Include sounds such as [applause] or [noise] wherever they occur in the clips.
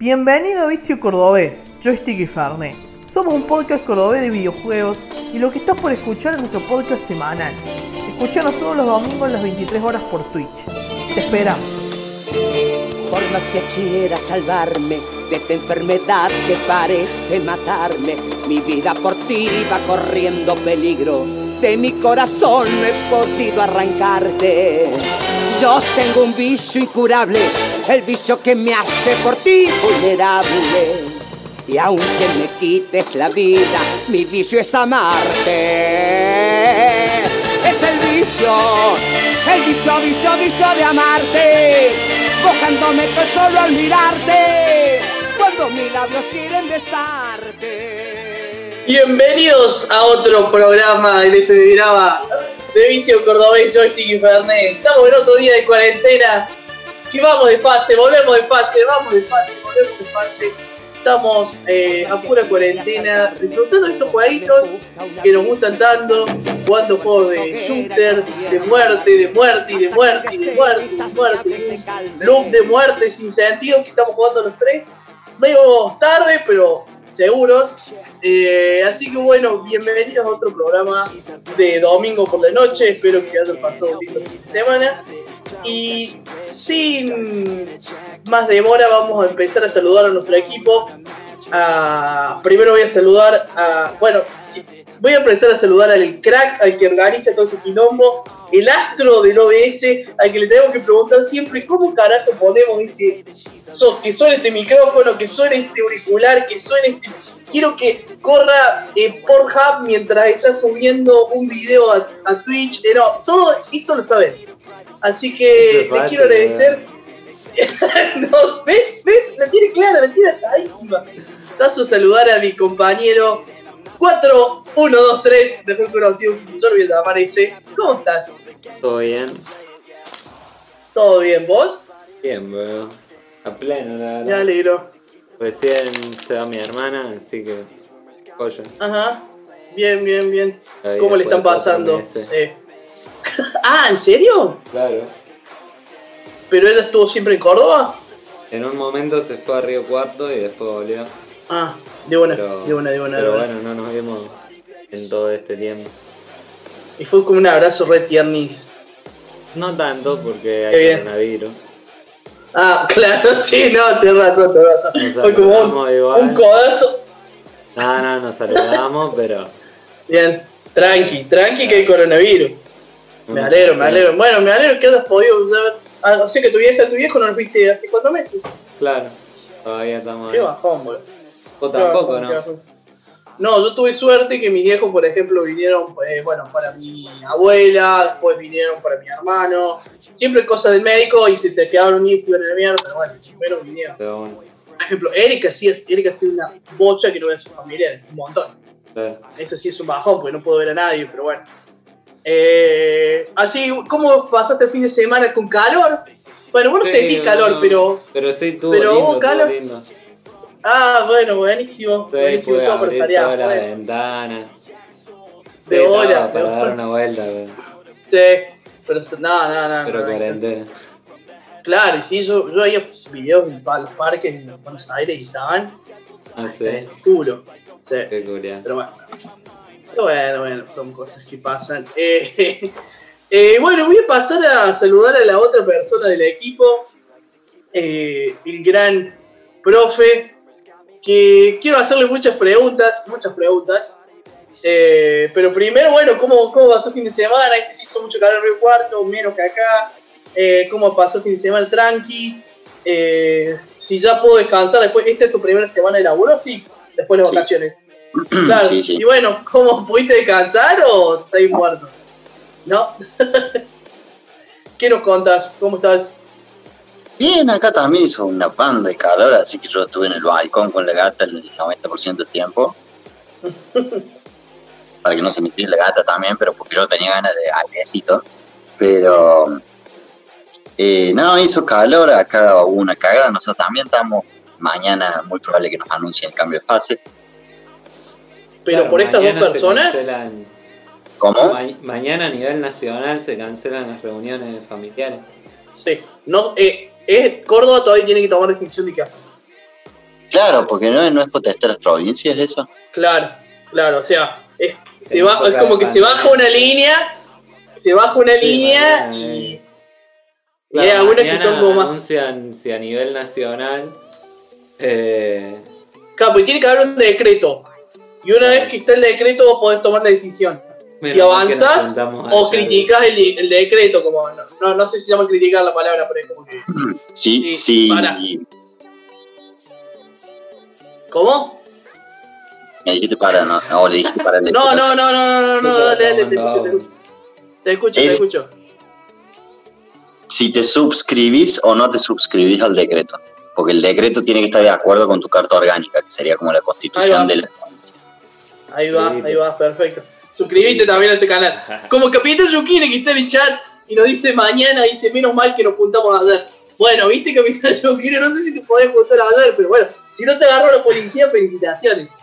Bienvenido a Vicio Cordobés, Joystick y Farné. Somos un podcast cordobés de videojuegos y lo que estás por escuchar es nuestro podcast semanal. Escuchanos todos los domingos a las 23 horas por Twitch. Te esperamos. Por más que quiera salvarme de esta enfermedad que parece matarme, mi vida por ti va corriendo peligro. De mi corazón no he podido arrancarte. Yo tengo un vicio incurable, el vicio que me hace por ti vulnerable. Y aunque me quites la vida, mi vicio es amarte. Es el vicio, el vicio, vicio, vicio de amarte. Mojándome tan solo al mirarte. Cuando mis labios quieren besarte. Bienvenidos a otro programa de Se Miraba de Vicio Cordobés, Joystick y Fernet. Estamos en otro día de cuarentena y vamos de fase, volvemos de fase, vamos de fase, volvemos de fase. Estamos eh, a pura cuarentena, disfrutando de estos jueguitos que nos gustan tanto, jugando juegos de shooter, de muerte, de muerte de muerte de muerte de muerte. Un loop de muerte sin sentido que estamos jugando los tres. Medio tarde, pero seguros. Eh, así que bueno, bienvenidos a otro programa de domingo por la noche. Espero que hayan pasado un lindo fin de semana. Y sin más demora, vamos a empezar a saludar a nuestro equipo. Ah, primero voy a saludar a. Bueno, voy a empezar a saludar al crack, al que organiza todo su quilombo, el astro del OBS, al que le tengo que preguntar siempre cómo carajo ponemos este. So, que suene este micrófono, que suene este auricular, que suene este. Quiero que corra eh, Pornhub mientras está subiendo un video a, Twitch. Eh, todo eso lo saben. Así que les quiero agradecer. [laughs] no, ¿Ves? ¿Ves? La tiene clara, la tiene clarísima. Paso a saludar a mi compañero 4123, mejor conocido como Jorge aparece. ¿Cómo estás? Todo bien. ¿Todo bien, vos? Bien, weón. A pleno, la Me verdad. alegro. Recién se va mi hermana, así que. Joya. Ajá. Bien, bien, bien. ¿Cómo le están pasando? Eh. [laughs] ah, ¿en serio? Claro. ¿Pero ella estuvo siempre en Córdoba? En un momento se fue a Río Cuarto y después volvió. Ah, de buena, Pero, de buena, de buena. de pero buena. bueno, no nos vimos en todo este tiempo. Y fue como un abrazo red tiernis. No tanto porque Qué hay bien. coronavirus. Ah, [laughs] claro, sí, no, tenés razón, tenés razón. Nos Fue como un, igual. un codazo. No, no, nos saludamos, pero. Bien, tranqui, tranqui que hay coronavirus. Me alegro, me alegro. Bueno, me alegro que hayas podido. Ah, o sea que tu vieja, tu viejo no lo viste hace cuatro meses. Claro, todavía estamos Qué ahí. bajón, boludo. Vos tampoco, ¿no? No, yo tuve suerte que mis viejos, por ejemplo, vinieron, eh, bueno, para mi abuela, después vinieron para mi hermano. Siempre cosas del médico y se te quedaron un día y se iban a la mierda, pero bueno, primero vinieron. Pero bueno, Por ejemplo, Erika sí, es- Erika sí es una bocha que no ve a sus familiares, un montón. claro. Eso sí es un bajón porque no puedo ver a nadie, pero bueno. Eh, así, ¿cómo pasaste el fin de semana con calor? Bueno, vos no Sí, sentís calor, no, pero. Pero sí, tuvo pero lindo, calor. lindo. Ah, bueno, buenísimo. Sí, buenísimo, todo abrir salir todas las afuera. ventanas. De Sí, hora, de para dar una vuelta, pero, Sí, pero no, no, no. pero no, no. cuarentena. Claro, y sí, yo, yo veía videos en los parques en Buenos Aires y estaban No sé, oscuros. Sí. qué curioso. Pero bueno. Bueno, bueno, son cosas que pasan. [laughs] Eh, eh, bueno, voy a pasar a saludar a la otra persona del equipo, eh, el gran profe, que quiero hacerle muchas preguntas, muchas preguntas. Eh, pero primero, bueno, ¿cómo, ¿cómo pasó el fin de semana? Este sí hizo mucho calor en Río Cuarto, menos que acá. Eh, ¿Cómo pasó el fin de semana tranqui? Eh, si ya puedo descansar después, ¿esta es tu primera semana de laburo? Sí, después de las Sí. vacaciones. [clears throat] Claro, Sí, sí. y bueno, ¿cómo pudiste descansar o estás muerto? ¿No? [laughs] ¿Qué nos contas? ¿Cómo estás? Bien, acá también hizo una banda de calor, así que yo estuve en el balcón con la gata el 90% del tiempo. [laughs] Para que no se me tire la gata también, pero porque yo tenía ganas de airecito. Pero, eh, no, hizo calor, acá hubo una cagada, nosotros también estamos, mañana muy probable que nos anuncien el cambio de fase. Pero Claro, por estas dos personas, ¿Cómo? ma- mañana a nivel nacional se cancelan las reuniones familiares. sí. No, eh, eh, Córdoba todavía tiene que tomar decisión de qué hacer. Claro, porque no, es- no es potestad de las provincias eso. Claro, claro, o sea, es, se va, es como que se baja una línea, se baja una Sí, línea mañana, y, eh. y hay algunas que son como más... anuncian si a nivel nacional. Eh, Claro, porque tiene que haber un decreto. Y una vez que está el decreto vos podés tomar la decisión. menos si avanzás o ayer. criticás el, el decreto, como no, no, no sé si se llama criticar la palabra, pero es como que... [clears throat] Sí, Sí, sí. para. Me ¿Cómo? dijiste para, no, no, le dijiste para. No, no, no, no, no, no, no, dale, dale, te No, escucho, te escucho, te Es- escucho. te escucho. Si te suscribís o no te suscribís al decreto. Porque el decreto tiene que estar de acuerdo con tu carta orgánica, que sería como la constitución de la provincia. Ahí va, ahí va, perfecto. Suscribite también a este canal. [laughs] Como Capitán Yukine que está en el chat y nos dice mañana, dice menos mal que nos juntamos ayer. Bueno, viste Capitán Yukine, no sé si te podés juntar ayer, pero bueno, si no te agarró la policía, felicitaciones. [laughs]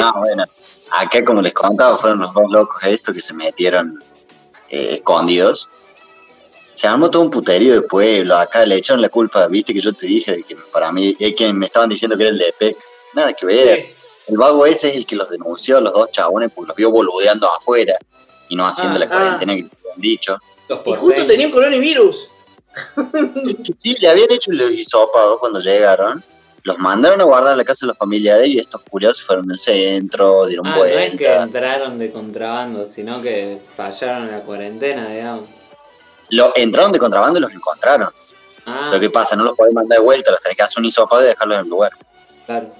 Ah, bueno. Acá, como les contaba, fueron los dos locos estos que se metieron eh, escondidos. Se armó todo un puterío de pueblo. Acá le echaron la culpa, viste que yo te dije de que para mí, es que me estaban diciendo que era el de EPEC. Nada que ver. sí. El vago ese es el que los denunció a los dos chabones porque los vio boludeando afuera y no haciendo Ah, la ah. cuarentena que te habían dicho. Los Y justo tenían coronavirus. Es que sí, le habían hecho el hisopado cuando llegaron. Los mandaron a guardar en la casa de los familiares y estos curiosos fueron al centro, dieron Ah, no es que vuelta. entraron de contrabando, sino que fallaron en la cuarentena, digamos. Lo, entraron de contrabando y los encontraron. Ah, Lo que pasa, no los podés mandar de vuelta, los tenés que hacer un hisopado y dejarlos en el lugar. claro.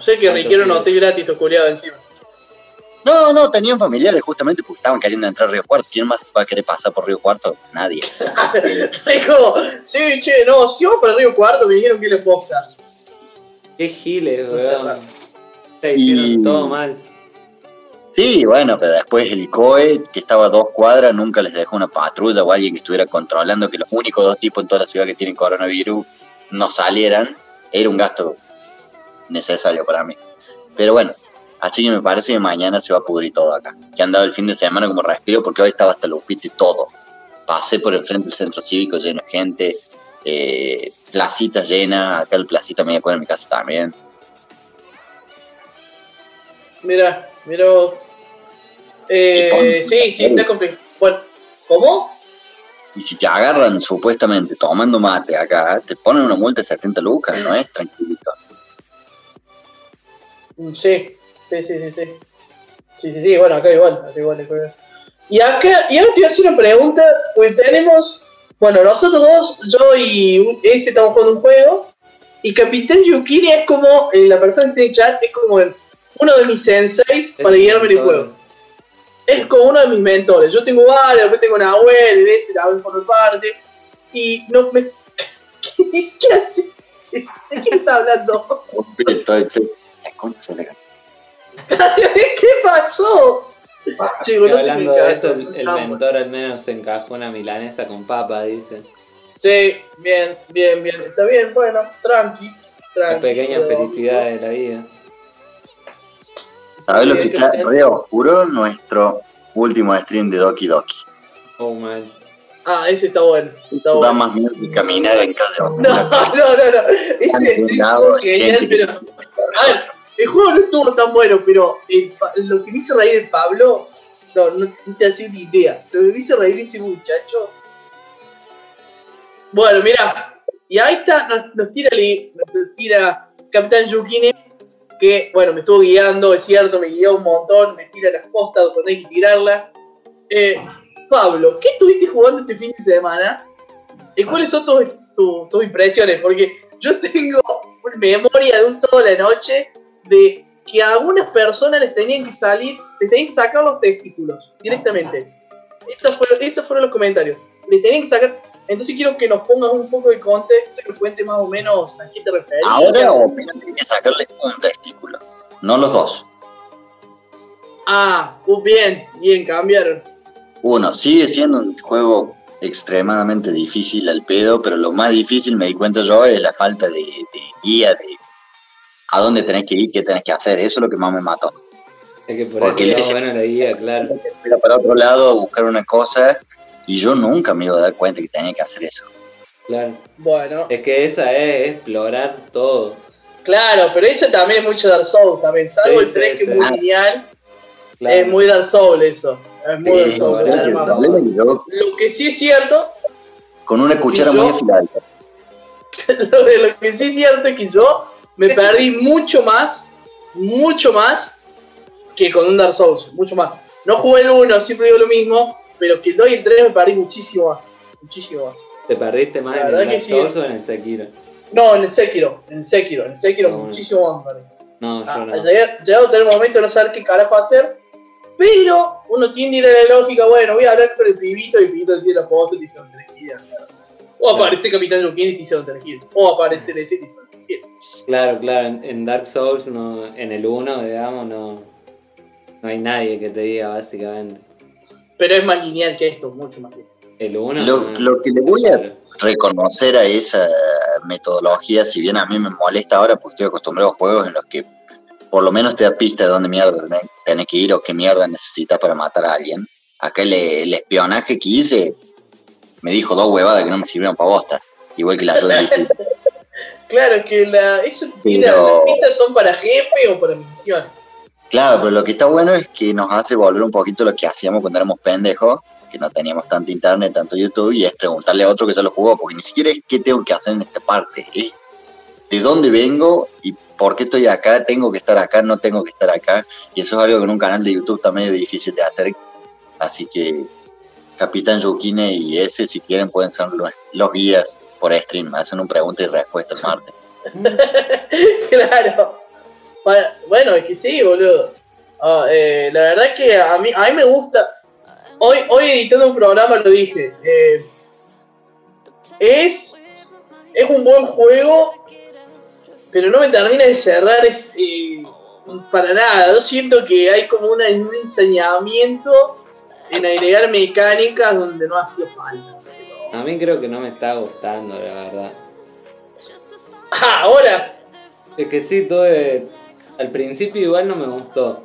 O sea que ¿Cuánto requieren un pide? hotel gratis, estos culiados encima. No, no, tenían familiares justamente porque estaban queriendo entrar a Río Cuarto. ¿Quién más va a querer pasar por Río Cuarto? Nadie. [laughs] Como, sí, che, no, si vamos para Río Cuarto, me dijeron que le posta. Qué giles, weón. Te hicieron Y- todo mal. Sí, bueno, pero después el COE, que estaba a dos cuadras, nunca les dejó una patrulla o alguien que estuviera controlando que los únicos dos tipos en toda la ciudad que tienen coronavirus no salieran. Era un gasto necesario para mí. Pero bueno, así que me parece que mañana se va a pudrir todo acá. Que han dado el fin de semana como respiro porque hoy estaba hasta Lupito y todo. Pasé por el frente del centro cívico lleno de gente, eh, placita llena, acá el placita me acuerdo en mi casa también. Mira, mira. Eh, sí, sí, está complicado. Bueno, ¿cómo? Y si te agarran supuestamente tomando mate acá, te ponen una multa de 70 lucas, no es tranquilito. Mm, Sí, sí, sí, sí, sí. Sí, sí, sí, bueno, acá igual, acá igual, acá igual. Y acá, y ahora te voy a hacer una pregunta, porque tenemos, bueno, nosotros dos, yo y ese estamos jugando un juego, y Capitán Yukiri es como, eh, la persona que está en chat, es como el- uno de mis senseis para guiarme en el juego. Es como uno de mis mentores. Yo tengo varios, después tengo una abuela, ese también por mi parte, y no me... [laughs] ¿Qué, qué hace? ¿De qué está hablando? Completo, la concha de la- ¿Qué pasó? Y hablando de esto, el, el mentor al menos se encajó una milanesa con papa, dice. Sí, bien, bien, bien. Está bien, bueno, tranqui. tranqui La pequeña pero- felicidad de la vida. ¿Sabes lo Sí, que es está re oscuro? Nuestro último stream de Doki Doki. Oh, man. Ah, ese está bueno. Está Da bueno. más miedo que caminar en calle. [laughs] No, no, no, no. Ese Tan es genial, pero. A ver, el juego no estuvo tan bueno, pero lo que me hizo reír el Pablo, no, no, no te hace una idea. Lo que me hizo reír ese muchacho. Bueno, mira, y ahí está, nos, tira, nos tira Capitán Yukine, que, bueno, me estuvo guiando, es cierto, me guió un montón, me tira las postas cuando hay que tirarlas. Eh, Pablo, ¿qué estuviste jugando este fin de semana? ¿Y cuáles son tus, tu- tus impresiones? Porque yo tengo una memoria de un sábado de la noche de que a algunas personas les tenían que salir, les tenían que sacar los testículos directamente. Esos fueron, esos fueron los comentarios. Les tenían que sacar. Entonces quiero que nos pongas un poco de contexto y que cuente más o menos a qué te referís. Ahora que hay que sacarle un testículo, no los dos. Ah, uh, bien, bien, cambiaron. Uno, sigue siendo un juego extremadamente difícil al pedo, pero lo más difícil, me di cuenta yo, es la falta de, de guía, de a dónde tenés que ir, qué tenés que hacer. Eso es lo que más me mató. Es que por Porque eso le- está buena la guía, claro. Para otro lado a buscar una cosa y yo nunca me iba a dar cuenta que tenía que hacer eso. Claro. Bueno, Es que esa es explorar todo. Claro, pero ese también es mucho Dark Souls también. Salvo Sí, el 3 sí, que es sí. muy lineal. Claro. Es muy Dark Souls eso. Es muy Dark Souls. el yo, Lo que sí es cierto, con una cuchara yo- muy afilada. [laughs] lo, de lo que sí es cierto es que yo me perdí mucho más, mucho más que con un Dark Souls. Mucho más. No jugué el 1, siempre digo lo mismo, pero que el 2 y el 3 me perdí muchísimo más. Muchísimo más. ¿Te perdiste más La en el verdad que Dark sí. Souls o en el Sekiro? No, en el Sekiro, en el Sekiro, en el Sekiro Ah, bueno. muchísimo más me perdí. No, yo Ah, no. llega- llegado a tener un momento de no saber qué carajo hacer, pero uno tiende a ir a la lógica, bueno, voy a hablar con el pibito y el pibito tiene la foto y te dice. O Claro. aparece Capitán Luquín y te dice. O aparece ese y te dice Claro, claro, en, en Dark Souls, no, en el 1, digamos, no, no hay nadie que te diga básicamente. Pero es más lineal que esto, mucho más lineal. El 1. Lo, lo que le voy a reconocer a esa metodología, si bien a mí me molesta ahora porque estoy acostumbrado a juegos en los que por lo menos te da pista de dónde mierda tenés, que ir o qué mierda necesitas para matar a alguien. Acá el, el espionaje que hice me dijo dos huevadas que no me sirvieron para bosta, igual que la ayuda del distrito. [laughs] Claro, es que la, eso Pero- las pistas son para jefe o para misiones. Claro, pero lo que está bueno es que nos hace volver un poquito lo que hacíamos cuando éramos pendejos, que no teníamos tanto internet, tanto YouTube, y es preguntarle a otro que ya lo jugó, porque ni siquiera es qué tengo que hacer en esta parte, es de dónde vengo y por qué estoy acá, tengo que estar acá, no tengo que estar acá, y eso es algo que en un canal de YouTube también es difícil de hacer, así que Capitán Yukine y ese, si quieren, pueden ser los, los guías por stream, hacen un pregunta y respuesta el martes. [laughs] claro. Bueno, es que sí, boludo. Ah, eh, la verdad es que a mí, a mí me gusta. Hoy, hoy editando un programa lo dije. eh, es, es un buen juego, pero no me termina de cerrar es, eh, para nada. Yo siento que hay como un ensañamiento en agregar mecánicas donde no hacía falta. A mí creo que no me está gustando, la verdad. Ah, [laughs] ahora, Es que sí, todo es- Al principio igual no me gustó.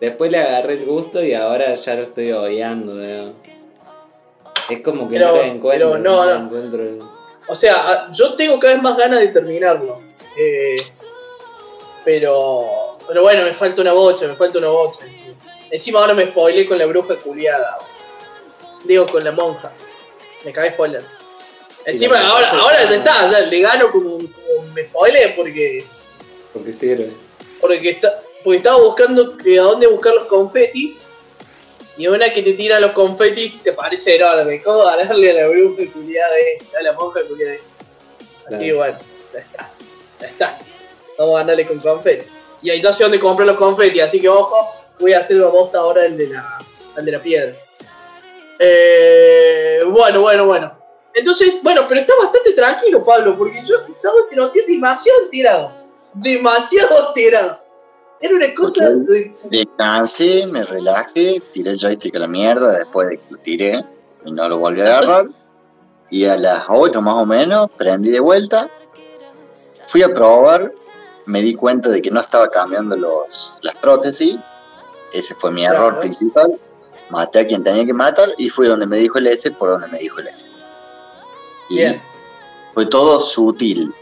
Después le agarré el gusto y ahora ya lo estoy odiando, digamos. Es como que Pero- no le encuentro. pero no, le no. encuentro el- O sea, yo tengo cada vez más ganas de terminarlo. Eh, pero. Pero bueno, me falta una bocha, me falta una bocha. Encima, Encima ahora me spoilé con la bruja culiada. Digo, con la monja. Me cae spoiler. Encima, la ahora, ahora está- ya está, ya le gano como, como me spoilé porque. Porque sirve. Porque, está, porque estaba buscando que a dónde buscar los confetis. Y una que te tira los confetis te parece enorme. ¿Cómo ganarle a la bruja culiada esta, a la monja culiada esta? Así que Claro. bueno, ya está. Ya está. Vamos a ganarle con confeti. Y ahí ya sé dónde comprar los confetis, así que ojo, voy a hacer la bosta ahora el de la, el de la piedra. Eh, bueno, bueno, bueno. Entonces, bueno, pero está bastante tranquilo, Pablo, porque yo pensaba que lo tiene demasiado tirado. Demasiado tirado. Era una cosa de- Descansé, me relajé, tiré el joystick a la mierda después de que lo tiré y no lo volví a agarrar. Y a las 8 más o menos prendí de vuelta, fui a probar, me di cuenta de que no estaba cambiando los, las prótesis, ese fue mi error Claro. principal, maté a quien tenía que matar y fui donde me dijo el S por donde me dijo el S. Y Bien. fue todo sutil,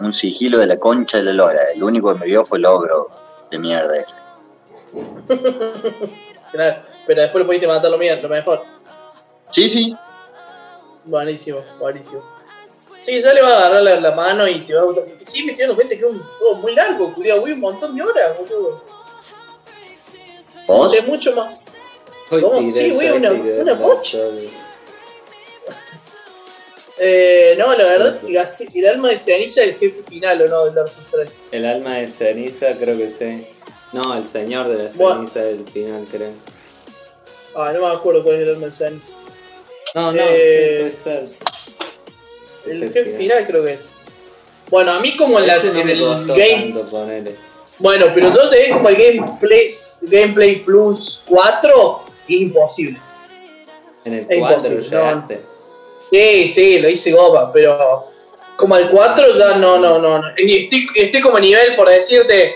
un sigilo de la concha de la lora, el único que me vio fue el ogro de mierda ese. [laughs] Claro, pero después lo pudiste matar lo, mío, lo mejor. Sí, sí, Buenísimo, buenísimo. Sí, ya le va a agarrar la, la mano y te va a. Sí, me estoy dando cuenta que es un juego muy largo, culiado, voy un montón de horas, boludo. vos, De mucho más. Hoy Sí, el güey, una- una. Souls. [laughs] Eh, no, la verdad, el alma de ceniza del jefe final, ¿o no? Del Dark Souls 3. El alma de ceniza, creo que sí. No, el señor de la Bueno. ceniza del final, creo. Ah, no me acuerdo cuál es el alma de ceniza. No, no, Eh, sí, puede ser. El jefe final creo que es. Bueno, a mí como en, la, no en el game... tanto. Bueno, pero yo llegué como el Gameplay, Gameplay Plus 4 y es imposible. En el Es 4 imposible, no. Sí, sí, lo hice gopa, pero como al 4 ya no, no, no. no. Y Estoy, estoy como a nivel, por decirte,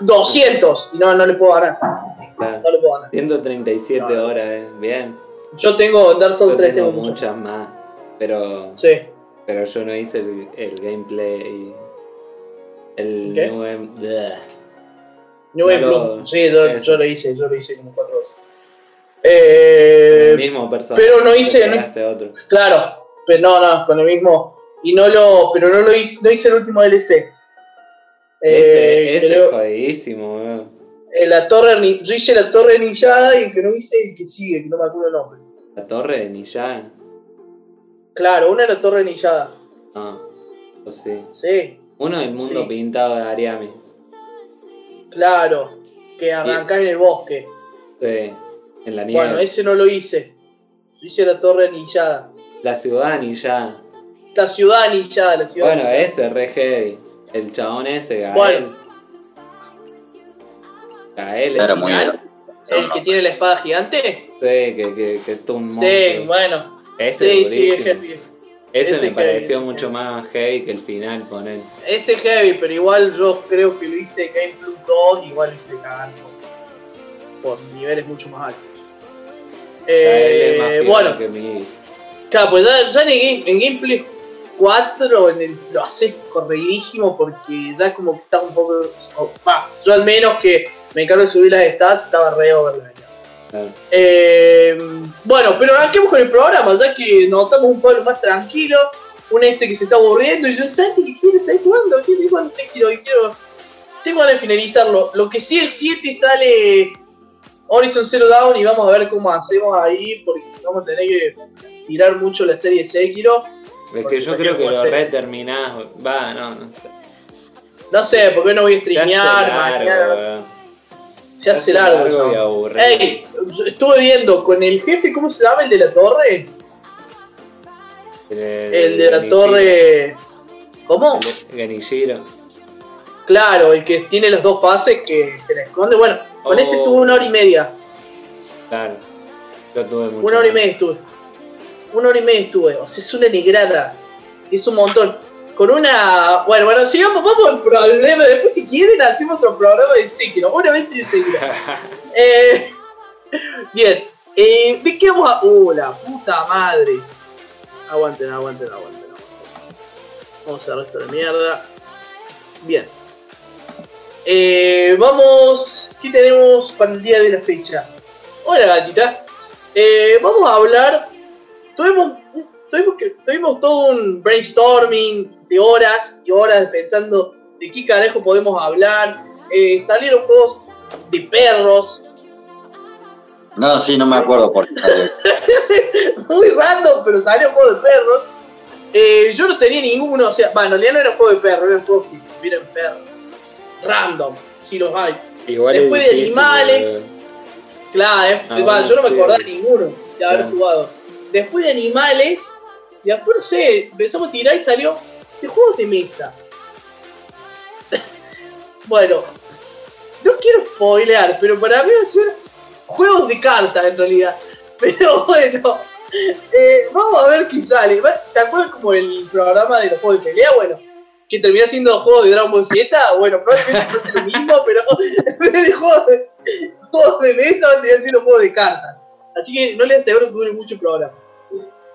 200 y no, no le puedo ganar. Claro. No le puedo ganar. 137 No. horas, eh. Bien. Yo tengo Dark Souls Yo 3, tengo mucho. muchas más. Pero, Sí. pero yo no hice el, el gameplay El ¿Qué? New. New. Sí, yo, yo lo hice, yo lo hice como cuatro veces. Eh, el mismo personaje. pero no hice- no- otro. Claro, pero no, no, con el mismo. Y no lo. Pero no lo hice, no hice el último DLC. Eh, ese ese es jodidísimo, weón. eh, la torre, yo hice la torre ninjada y el que no hice el que sigue, que no me acuerdo el nombre. La torre de Nijá. Claro, una es la torre ninjada. Ah, o sí. Sí, Uno del mundo Sí. pintado de Ariami. Claro. Que arrancás en el bosque. Sí, en la nieve. Bueno, ese no lo hice. Yo hice la torre ninjada. La ciudad Nijá. La ciudad ninjada, la ciudad. Bueno, ese es re heavy. El chabón ese, Gael. Bueno. Gael Era es muy bien. el que tiene la espada gigante. Sí, que, que, que es un Sí, bueno. Ese Sí, es sí, es heavy. Ese, ese me pareció heavy, mucho ese. más heavy que el final, poner. Ese es heavy, pero igual yo creo que lo hice Game Plus 2, igual lo hice cagando. Por niveles mucho más altos. Más Eh, bueno, que mi. claro, pues ya, ya en, el game, en Gameplay 4 en el- lo haces corridísimo porque ya como que está un poco. o- va, yo al menos que me encargo de subir las stats, estaba re overlevelado. Claro. Eh, bueno, pero arranquemos con el programa, ya que nos notamos un pueblo más tranquilo. Un ese que se está aburriendo y yo, Santi, ¿qué quieres seguir jugando? ¿Quieres seguir jugando? Sí, quiero, quiero. Tengo ganas de finalizarlo. Lo que sí, el 7 sale Horizon Zero Dawn y vamos a ver cómo hacemos ahí, porque vamos a tener que tirar mucho la serie Sekiro. Es Porque que yo creo que lo hacer- re terminás. Va, no, no sé. No sé, porque no voy a streamear mañana. no sé. Se hace largo. y ¿no? aburrido. Ey, estuve viendo con el jefe, ¿cómo se llama? El de la torre. El, El de la torre. ¿Cómo? El Genichiro. Claro, el que tiene las dos fases que te la esconde. Bueno, con Oh. ese estuve una hora y media. Claro. Yo tuve mucho. Una hora y media estuve. Una hora y media estuve. O sea, es una negrada. Es un montón. Con una. Bueno, bueno, sigamos, vamos al problema. Después, si quieren, hacemos otro programa de Sekiro. Obviamente de Sekiro. [laughs] eh, bien. Eh, ¿De qué vamos a.? Uh, la puta madre. Aguanten, aguanten, aguanten. aguanten. Vamos a cerrar esto de mierda. Bien. Eh, vamos. ¿Qué tenemos para el día de la fecha? Hola, gatita. Eh, vamos a hablar. Tuvimos, tuvimos, tuvimos todo un brainstorming de horas y horas pensando de qué carajo podemos hablar. Eh, salieron juegos de perros, No, sí, no me acuerdo por qué [laughs] muy random, pero salió un juego de perros. Eh, yo no tenía ninguno, o sea, bueno, en realidad no era un juego de perros, era un juego que miren perros. Random, si los hay. Igual Después de animales. Claro, eh, Ah, bueno, yo no me acordaba de ninguno de haber Claro. jugado. Después de animales, y después no sé, empezamos a tirar y salió de juegos de mesa. bueno, no quiero spoilear, pero para mí va a ser juegos de cartas en realidad. Pero bueno, eh, vamos a ver qué sale. ¿Se acuerdan como el programa de los juegos de pelea? Bueno, que termina siendo juegos de Dragon Ball Z. Bueno, probablemente no sea lo mismo, [laughs] pero en vez de juegos de, juegos de mesa van a terminar siendo juegos de cartas. Así que no les aseguro que dure mucho el programa.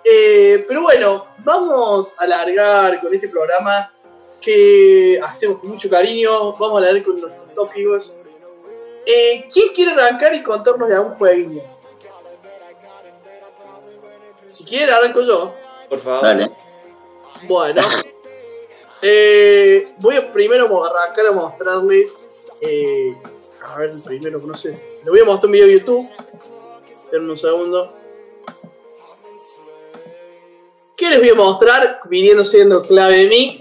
Eh, pero bueno, vamos a alargar con este programa que hacemos con mucho cariño. Vamos a alargar con nuestros tópicos. Eh, ¿Quién quiere arrancar y contarnos de algún jueguillo? Si quieren, arranco yo. Por favor. Dale. Bueno, eh, voy a primero arrancar a mostrarles. eh, a ver, primero, no sé. Les voy a mostrar un video de YouTube. Esperen un segundo. ¿Qué les voy a mostrar? Viniendo siendo clave de mí.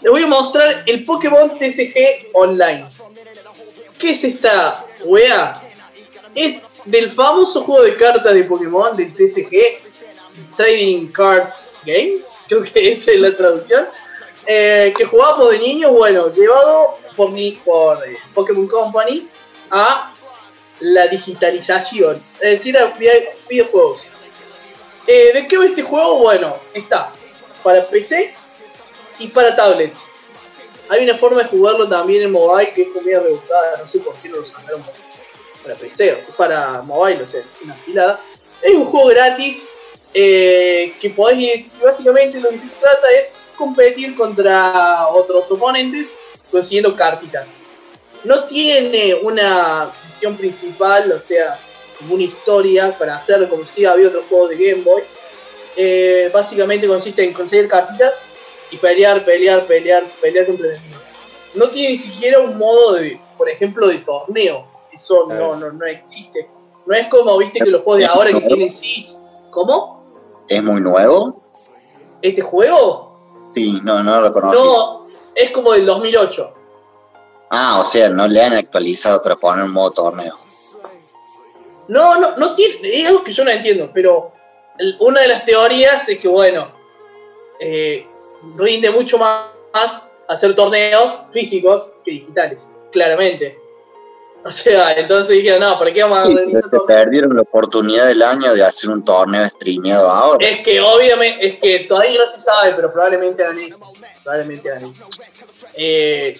Les voy a mostrar el Pokémon TCG Online. ¿Qué es esta wea? Es del famoso juego de cartas de Pokémon, del TCG, Trading Cards Game, creo que [laughs] esa es la traducción, eh, que jugábamos de niños, bueno, llevado por, mi, por eh, Pokémon Company a la digitalización, es decir, a vide- videojuegos. Eh, ¿De qué va este juego? Bueno, está para PC y para tablets. Hay una forma de jugarlo también en mobile que es comida rebuscada, no sé por qué no lo sacaron para PC, o sea, para mobile, o sea, una filada. Es un juego gratis eh, que podés básicamente lo que se trata es competir contra otros oponentes consiguiendo cartitas. No tiene una misión principal, o sea, como una historia para hacer como si había otros juegos de Game Boy. Eh, básicamente consiste en conseguir cartitas y pelear, pelear, pelear, pelear contra enemigos. No tiene ni siquiera un modo de, por ejemplo, de torneo. Eso no, no, no existe. No es como, viste, que los juegos de ahora que tienen SIS. ¿Cómo? ¿Es muy nuevo? ¿Este juego? Sí, no, no lo conocí. No, es como del 2008. Ah, o sea, no le han actualizado para poner un modo torneo. No, no, no tiene. Es algo que yo no entiendo, pero una de las teorías es que, bueno, eh, rinde mucho más hacer torneos físicos que digitales, claramente. O sea, entonces dije, no, ¿para qué vamos a Sí, se torneos? perdieron la oportunidad del año de hacer un torneo streameado ahora. Es que obviamente, es que todavía no se sabe, pero probablemente hagan eso. Probablemente hagan eso. Eh,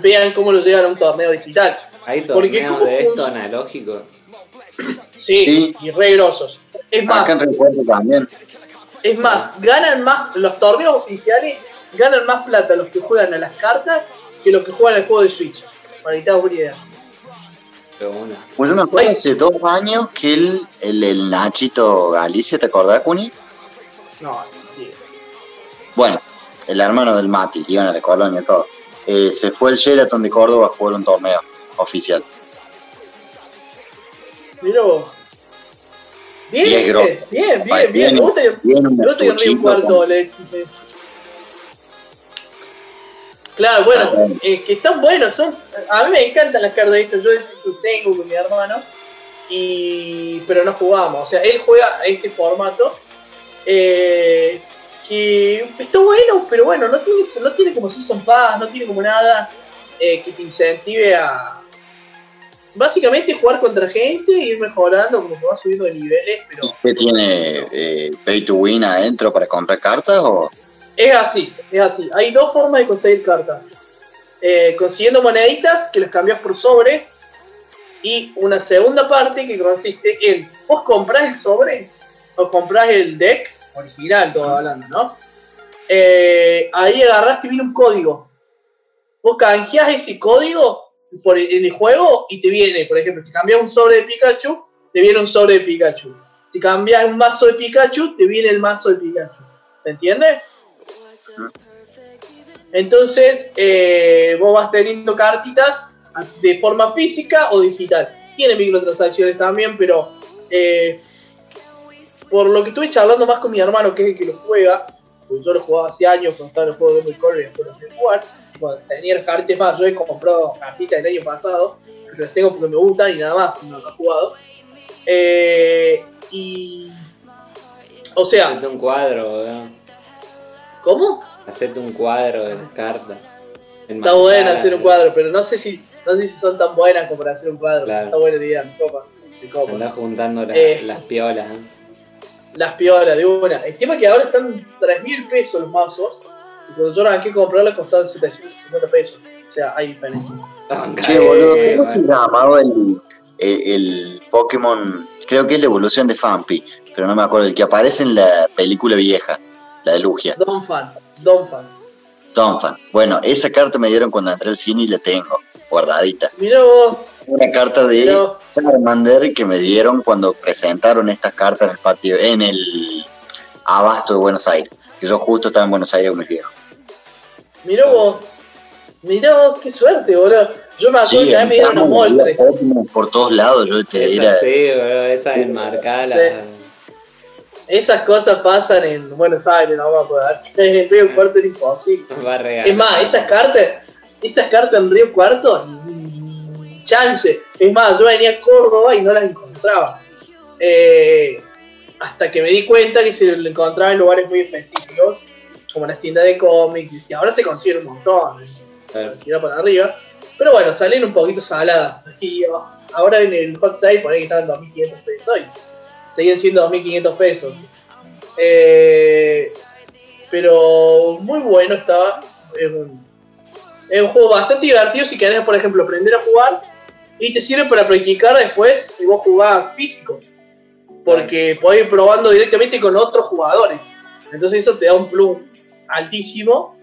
vean cómo lo llevan a un torneo digital. Hay Porque torneos ¿cómo de esto analógico. Sí, Sí. y re grosos. Es más, Acá en Recuerdo también. Es más, ganan más, los torneos oficiales ganan más plata los que juegan a las cartas que los que juegan al juego de Switch. Para que te hagas una idea. Pues yo me acuerdo Ay. hace dos años que el, el, el Nachito Galicia, ¿te acordás, Cuni? No, tío. Bueno, el hermano del Mati, que iban a la colonia y todo. Eh, se fue el Sheraton de Córdoba a jugar un torneo oficial. Mira vos. Bien, es bien, grosso. bien, bien, bien. tiene- Me gusta que- tiene un Cuarto con- le- le- Claro, bueno, Ah, bueno. eh, que están buenos, son. A mí me encantan las cartas de yo tengo con mi hermano, y pero no jugamos. O sea, él juega a este formato. eh, que está bueno, pero bueno, no tiene, no tiene como Season Pass, no tiene como nada eh, que te incentive a. Básicamente jugar contra gente, ir mejorando, como que va subiendo de niveles, pero ¿Qué tiene eh, Pay to Win adentro para comprar cartas? o Es así, es así. Hay dos formas de conseguir cartas. Eh, consiguiendo moneditas que las cambias por sobres. Y una segunda parte que consiste en vos comprás el sobre o comprás el deck original, todo hablando, ¿no? Eh, ahí agarraste y viene un código. Vos canjeás ese código por en el juego y te viene, por ejemplo, si cambias un sobre de Pikachu, te viene un sobre de Pikachu. Si cambias un mazo de Pikachu, te viene el mazo de Pikachu. ¿Se entiende? Entonces, eh, vos vas teniendo cartitas de forma física o digital. Tiene microtransacciones también, pero eh, por lo que estuve charlando más con mi hermano, que es el que lo juega, porque yo lo jugaba hace años cuando estaba en el de Game y después lo jugar. Tenía cartitas más, yo he comprado cartitas del año pasado, las tengo porque me gustan y nada más, no las he jugado. Eh, y. O sea, Hacete un cuadro, weón. ¿cómo? Hacete un cuadro de las cartas. Está bueno hacer un cuadro, pero no sé si no sé si son tan buenas como para hacer un cuadro. Claro. Está buena la idea, me copa, me copa. Andás juntando las, Eh. las piolas. ¿eh? Las piolas de una. El tema es que ahora están 3 mil pesos los mazos. Y cuando yo arranqué a comprarla costaban 750 pesos. O sea, hay diferencia. Che, boludo, ¿cómo se llamaba el, el, el Pokémon? Creo que es la evolución de Fampi, pero no me acuerdo. El que aparece en la película vieja, la de Lugia, Don fan, Don fan. Donphan. Bueno, esa carta me dieron cuando entré al cine y la tengo guardadita. Mira vos, Una carta de Charmander que me dieron cuando presentaron estas cartas en el patio, en el Abasto de Buenos Aires. Que yo justo estaba en Buenos Aires con mis mira vos. Mira vos, qué suerte, boludo. Yo me acuerdo que a mí me dieron unos moltres. Por todos lados. Yo te era, sí, bro, esa enmarcada. Esas cosas pasan en Buenos Aires, no vamos a poder. [laughs] En Río Cuarto era imposible. [laughs] Es más, esas cartas, esas cartas en Río Cuarto, ni chance. Es más, yo venía a Córdoba y no las encontraba. Eh, hasta que me di cuenta que se lo encontraba en lugares muy específicos, como las tiendas de cómics, y ahora se consiguen un montón, Claro. tira para arriba. Pero bueno, salen un poquito saladas. Y ahora en el Hot Sale por ahí que estaban 2.500 pesos siguen siendo 2.500 pesos. Eh, pero muy bueno estaba. Es un, es un juego bastante divertido si querés, por ejemplo, aprender a jugar y te sirve para practicar después si vos jugás físico. Porque podés ir probando directamente con otros jugadores. Entonces eso te da un plus altísimo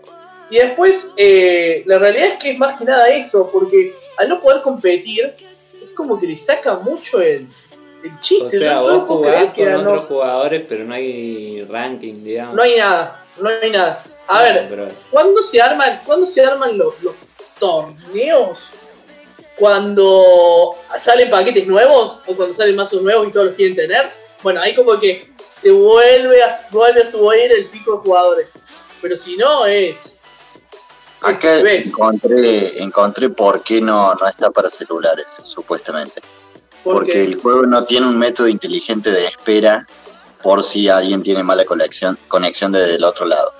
Y después, eh, la realidad es que es más que nada eso, porque al no poder competir, es como que le saca mucho el, el chiste. O sea, no vos jugás con otros jugadores, pero no hay ranking, digamos. No hay nada, no hay nada. A ver, Pero- ¿cuándo se arman, ¿cuándo se arman los, los torneos? Cuando salen paquetes nuevos o cuando salen mazos nuevos y todos los quieren tener. Bueno, ahí como que se vuelve a, vuelve a subir el pico de jugadores. Pero si no, es. Acá ¿Ves? encontré, encontré por qué no, no está para celulares, supuestamente. Porque Porque, el juego no tiene un método inteligente de espera por si alguien tiene mala conexión, conexión desde el otro lado.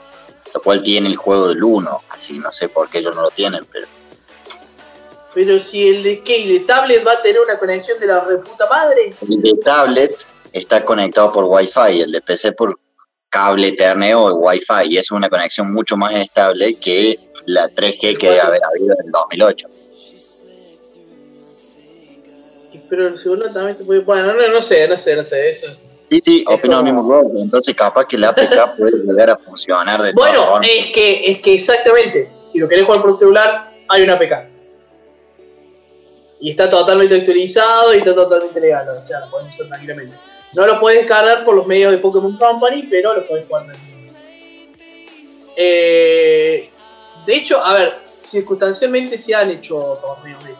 Lo cual tiene el juego del 1, así no sé por qué ellos no lo tienen, pero pero si el de qué, el de tablet va a tener una conexión de la reputa madre. el de tablet está conectado por Wi-Fi, el de PC por cable Ethernet o Wi-Fi, y es una conexión mucho más estable que la 3G que debe haber habido en el 2008. Pero el celular también se puede. Bueno, no, no sé, no sé, no sé. Eso es. Sí, sí, opino lo mismo entonces capaz que la APK puede llegar a funcionar de todas Bueno, formas. es que, es que exactamente, si lo querés jugar por celular, hay una APK. Y está totalmente actualizado y está totalmente legal, o sea, lo podés usar tranquilamente. No lo puedes descargar por los medios de Pokémon Company, pero lo podés jugar. Eh, de hecho, a ver, circunstancialmente se han hecho torneos de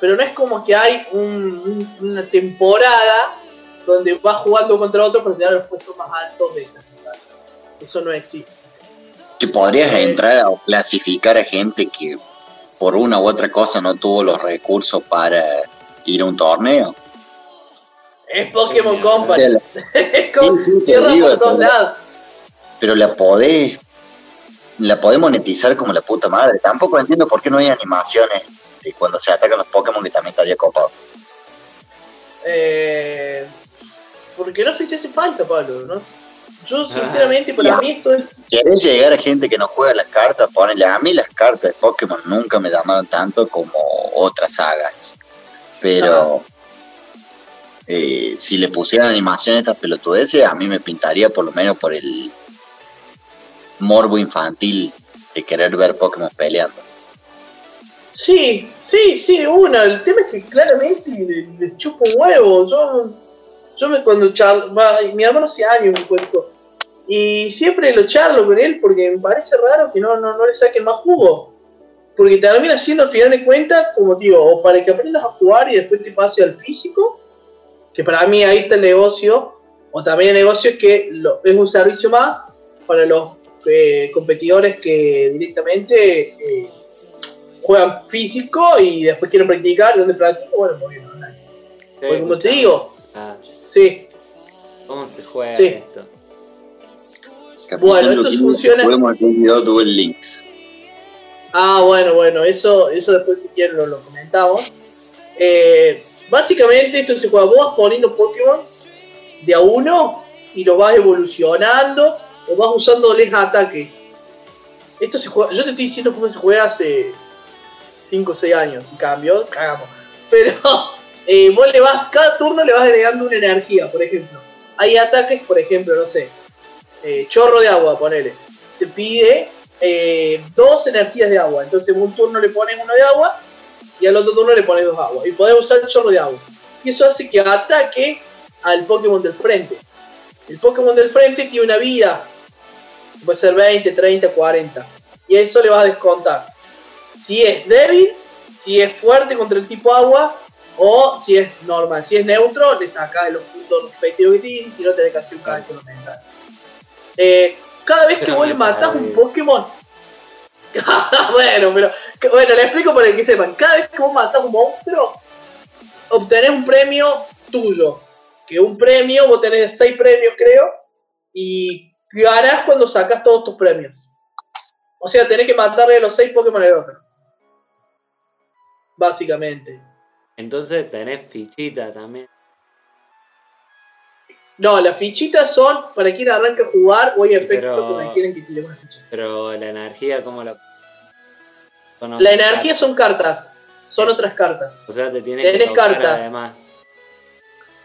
pero no es como que hay un- un- una temporada donde vas jugando contra otro para tener los puestos más altos de clasificación. Eso no existe. Que podrías entrar o clasificar a gente que por una u otra cosa no tuvo los recursos para ir a un torneo. Es Pokémon Sí, O sea, Company. la- [laughs] Sí, sí, cierra digo, por todos pero- lados. pero la podés, la podés monetizar como la puta madre. Tampoco entiendo por qué no hay animaciones de cuando se atacan los Pokémon que también estaría copado. Eh, porque no sé si hace falta, Pablo. ¿no? Yo, sinceramente, para mí esto es. Si querés llegar a gente que no juega las cartas, ponele a mí las cartas de Pokémon nunca me llamaron tanto como otras sagas. Pero eh, si le pusieran animación a estas pelotudeces, a mí me pintaría por lo menos por el morbo infantil de querer ver Pokémon peleando. Sí, sí, sí, una. El tema es que claramente le, chupo un huevo. Yo, yo me cuando charlo. Mi hermano hace años me cuento. Y siempre lo charlo con él porque me parece raro que no, no, no le saquen más jugo. Porque termina siendo al final de cuentas, como digo, o para que aprendas a jugar y después te pase al físico, que para mí ahí está el negocio, o también el negocio es que lo- es un servicio más para los eh, competidores que directamente eh, juegan físico y después quieren practicar, ¿dónde practico? Bueno, muy bien, online. Porque como te digo, Ah, sí, ¿Cómo se juega Sí. esto? Bueno, Capitán esto funciona- Juguemos el video Duel Links. Ah, bueno, bueno, eso, eso después si quieren lo, lo comentamos. Eh, básicamente esto se juega, vos vas poniendo Pokémon de a uno y los vas evolucionando o vas usándoles ataques. Esto se juega, yo te estoy diciendo cómo se juega hace 5 o 6 años y cambió, cagamos. Pero [laughs] eh, vos le vas, cada turno le vas agregando una energía, por ejemplo. Hay ataques, por ejemplo, no sé, eh, chorro de agua, ponele. Te pide eh, dos energías de agua. Entonces, un turno le pones uno de agua y al otro turno le pones dos agua. Y podés usar el chorro de agua. Y eso hace que ataque al Pokémon del frente. El Pokémon del frente tiene una vida. Puede ser 20, 30, 40. Y eso le vas a descontar. Si es débil, si es fuerte contra el tipo agua, o si es normal. Si es neutro, le sacas los puntos respectivos que tiene, si no tenés que hacer un cálculo mental. Eh, cada vez que vos le matás un Pokémon. [laughs] bueno, pero. Bueno, le explico para que sepan. Cada vez que vos matás un monstruo, obtenés un premio tuyo. Que un premio, vos tenés seis premios, creo. Y ganás cuando sacas todos tus premios. O sea, tenés que matarle los seis Pokémon al otro. Básicamente. Entonces tenés fichita también. No, las fichitas son para quien arranca a jugar o hay efectos Pero- que requieren que tire una ficha. Pero la energía, ¿cómo la.? La energía cartas. son cartas. Son otras cartas. O sea, te tienes que tenés tocar cartas. además.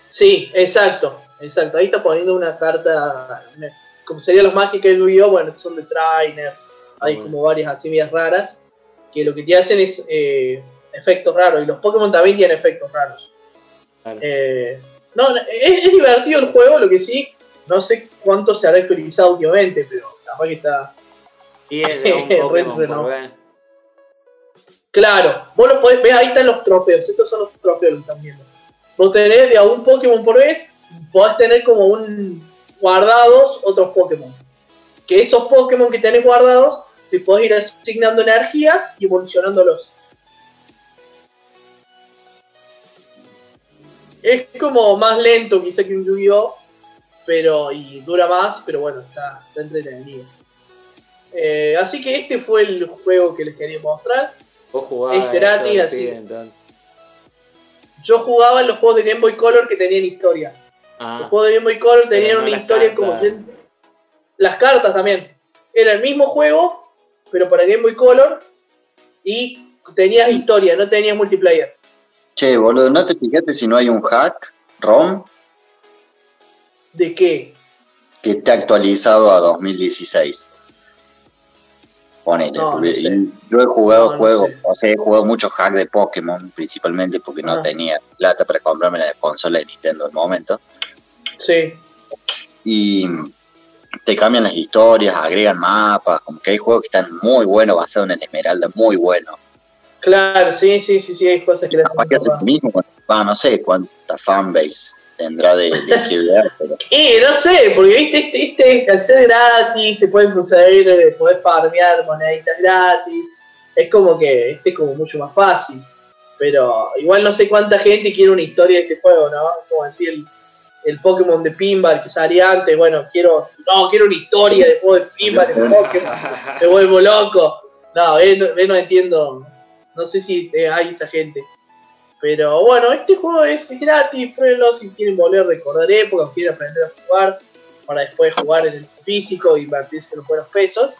Sí, exacto. Exacto. Ahí está poniendo una carta. Como serían los mágicos del Yu-Gi-Oh! Bueno, son de Trainer. hay bueno. como varias así medias raras, que lo que te hacen es eh, efectos raros, y los Pokémon también tienen efectos raros. Claro. Eh, no, es, es divertido el juego, lo que sí, no sé cuánto se habrá actualizado últimamente, pero capaz que está... Y es de un [laughs] Pokémon re- no. Claro, vos lo podés ver, ahí están los trofeos, estos son los trofeos que están viendo. Vos tenés de a un Pokémon por vez, podés tener como un guardados otros Pokémon. Que esos Pokémon que tenés guardados, te podés ir asignando energías y evolucionándolos. Es como más lento quizá que un Yu-Gi-Oh! Pero, y dura más, pero bueno, está, está entretenido. Eh, así que este fue el juego que les quería mostrar. Vos jugabas Es gratis, así. entonces. Yo jugaba en los juegos de Game Boy Color que tenían historia. Los Ah, juegos de Game Boy Color tenían no una historia cartas. como... Las cartas también. Era el mismo juego, pero para Game Boy Color. Y tenías historia, no tenías multiplayer. Che, boludo, ¿no te fijaste si no hay un hack ROM ¿De qué? que esté actualizado a 2016? Ponele, No, porque no sé. y yo he jugado no juegos, sé. o sea, he jugado muchos hacks de Pokémon, principalmente porque no Ah. tenía plata para comprarme la consola de Nintendo en el momento. Sí. Y te cambian las historias, agregan mapas, como que hay juegos que están muy buenos, basados en el Esmeralda, muy buenos. Claclaro, sí, sí, sí, sí, hay cosas que le hacen que papá. mismo, va, no sé cuánta fanbase tendrá de, de [laughs] GBA, pero Eh, no sé, porque viste, este, este, al ser gratis, se pueden conseguir, podés farmear moneditas gratis. Es como que este es como mucho más fácil. Pero igual no sé cuánta gente quiere una historia de este juego, ¿no? Como decir el, el Pokémon de Pinball que salía antes, bueno, quiero, no, quiero una historia de juego de Pinball en [laughs] Pokémon, me vuelvo loco. No, eh, no, eh, no entiendo, no sé si eh, hay esa gente. Pero bueno, este juego es gratis, pruébenlo si quieren volver a recordar épocas, quieren aprender a jugar, para después jugar en el físico e invertirse en los buenos pesos.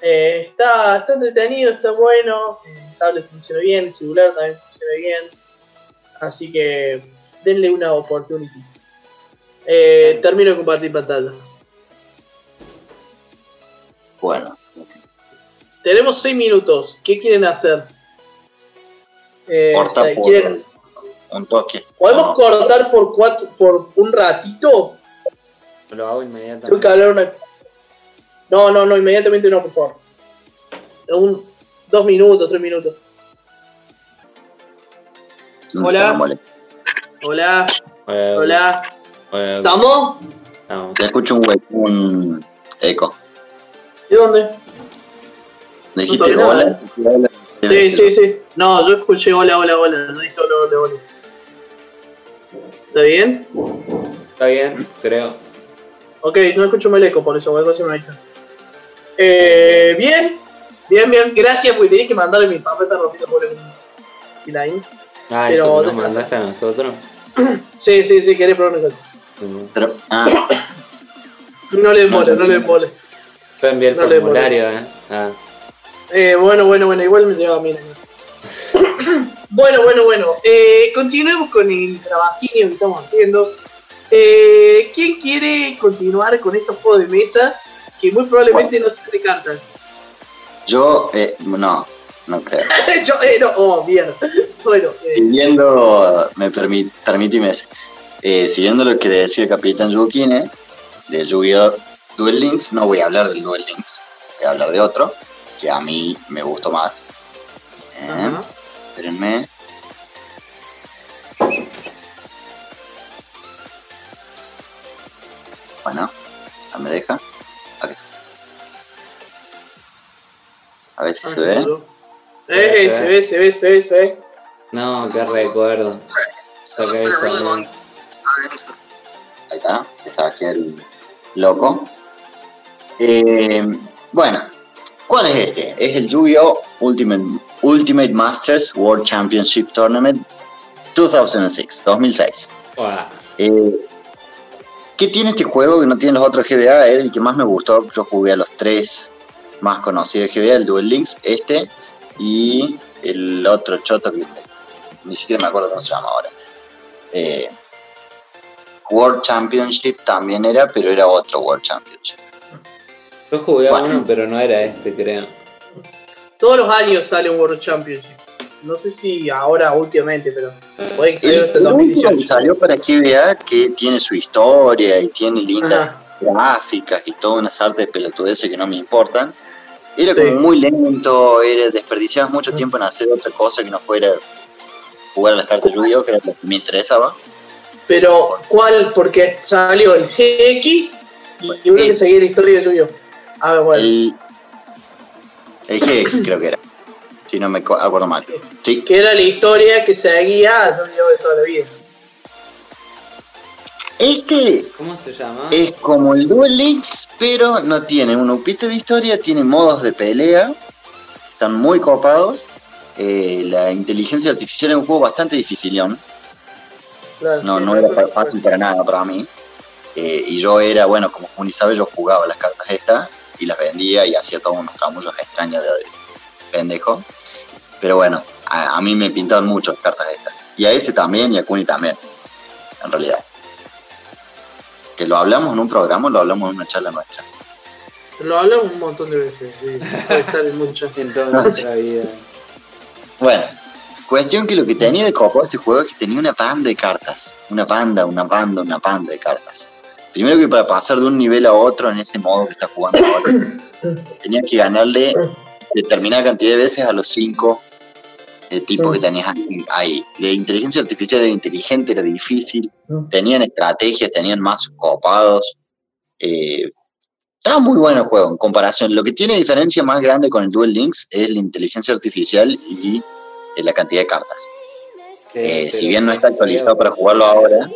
Eh, está, está entretenido, está bueno, el tablet funciona bien, el celular también funciona bien. Así que denle una oportunidad. Eh, termino de compartir pantalla. bueno. Tenemos 6 minutos. ¿Qué quieren hacer? Eh, Corta por- ¿quieren- Un toque. ¿Podemos No, cortar por cuatro, por un ratito? Lo hago Tengo que inmediatamente. hablar una. No, no, no, inmediatamente no, por favor. Un, dos minutos, tres minutos. no Hola. Hola, Hola, hola. hola. ¿Estamos? Estamos. Te escucho un, hue- un eco. ¿De dónde? Me dijiste hola. Sí, sí, sí. No, yo escuché hola, hola, hola. No dije hola, hola, hola. ¿Está bien? Está bien, creo. Ok, no escucho mal eco, por eso cualquier cosa me avisan. Eh, bien, bien, bien. Gracias, porque tenés que mandarle mi papá está rompiendo por el line. Ah, Pero eso que nos mandaste a nosotros. [clears throat] Sí, sí, sí, querés probar una cosa. Pero, ah, No le mole, no le mole. Yo envié el No formulario, eh. Ah, Eh, bueno, bueno, bueno, igual me lleva bien. [coughs] bueno, bueno, bueno. Eh, continuemos con el trabajillo que estamos haciendo. Eh, ¿Quién quiere continuar con estos juegos de mesa que muy probablemente no sean de cartas? yo, eh, no, no creo. [laughs] Yo, eh, no, oh, mierda. Bueno, Siguiendo, me permit, permíteme, siguiendo lo que decía el Capitán Yukine, de Yu-Gi-Oh! Duel Links, no voy a hablar del Duel Links, voy a hablar de otro, que a mí me gustó más. Eh, ajá. espérenme. Bueno, ya me deja. Aquí está. A ver si se ve. Eh, se ve, se ve, se ve, se ve. no, qué recuerdo. Ok, está bien. Ahí está, le saqué el loco. Eh, bueno, ¿cuál es este? Es el Yu-Gi-Oh! Ultimate, Ultimate Masters World Championship Tournament 2006, 2006. Buah. Eh, ¿Qué tiene este juego que no tienen los otros GBA? Era el que más me gustó. Yo jugué a los tres más conocidos de GBA, el Duel Links, este y el otro choto que ni siquiera me acuerdo cómo se llama ahora. Eh, World Championship también era, pero era otro World Championship. Yo jugué a Bueno. uno, pero no era este, creo. Todos los años sale un World Championship. No sé si ahora últimamente, pero puede que salga hasta el el último que 2018. salió para GBA que tiene su historia y tiene lindas Ajá. gráficas y toda una sarta de pelotudeces que no me importan. Era Sí. como muy lento, era desperdiciabas mucho tiempo en hacer otra cosa que no fuera jugar a las cartas de Yu-Gi-Oh, que era lo que me interesaba. Pero, ¿cuál? Porque salió el GX y uno que seguía la historia de Yu-Gi-Oh! Ah, bueno. El, el GX creo que era, si no me acuerdo mal. Sí, Que era la historia que seguía a Yu-Gi-Oh! de toda la vida. este ¿Cómo se llama? es como el Duel Links, pero no tiene un upite de historia, tiene modos de pelea, están muy copados. Eh, la inteligencia artificial es un juego bastante Claro, no, sí, no era fácil para nada para mí. Eh, y yo era, bueno, como Juni sabe, yo jugaba las cartas estas y las vendía y hacía todos unos tramullos extraños de, de pendejo. Pero bueno, a, a mí me pintaban mucho las cartas estas. Y a ese también y a Kuni también, en realidad. Que lo hablamos en un programa o lo hablamos en una charla nuestra. Lo hablamos un montón de veces. sí. Puede estar en muchas. [laughs] En toda nuestra [laughs] vida. Bueno, cuestión que lo que tenía de copo este juego es que tenía una banda de cartas. Una banda, una banda, una banda de cartas. Primero que para pasar de un nivel a otro en ese modo que está jugando ahora, [coughs] tenía que ganarle determinada cantidad de veces a los cinco eh, tipos que tenías ahí-. La inteligencia artificial era inteligente, era difícil. Tenían estrategias, tenían más copados. Eh, estaba muy bueno el juego en comparación. Lo que tiene diferencia más grande con el Duel Links es la inteligencia artificial y eh, la cantidad de cartas. Eh, si bien no está actualizado para jugarlo ahora,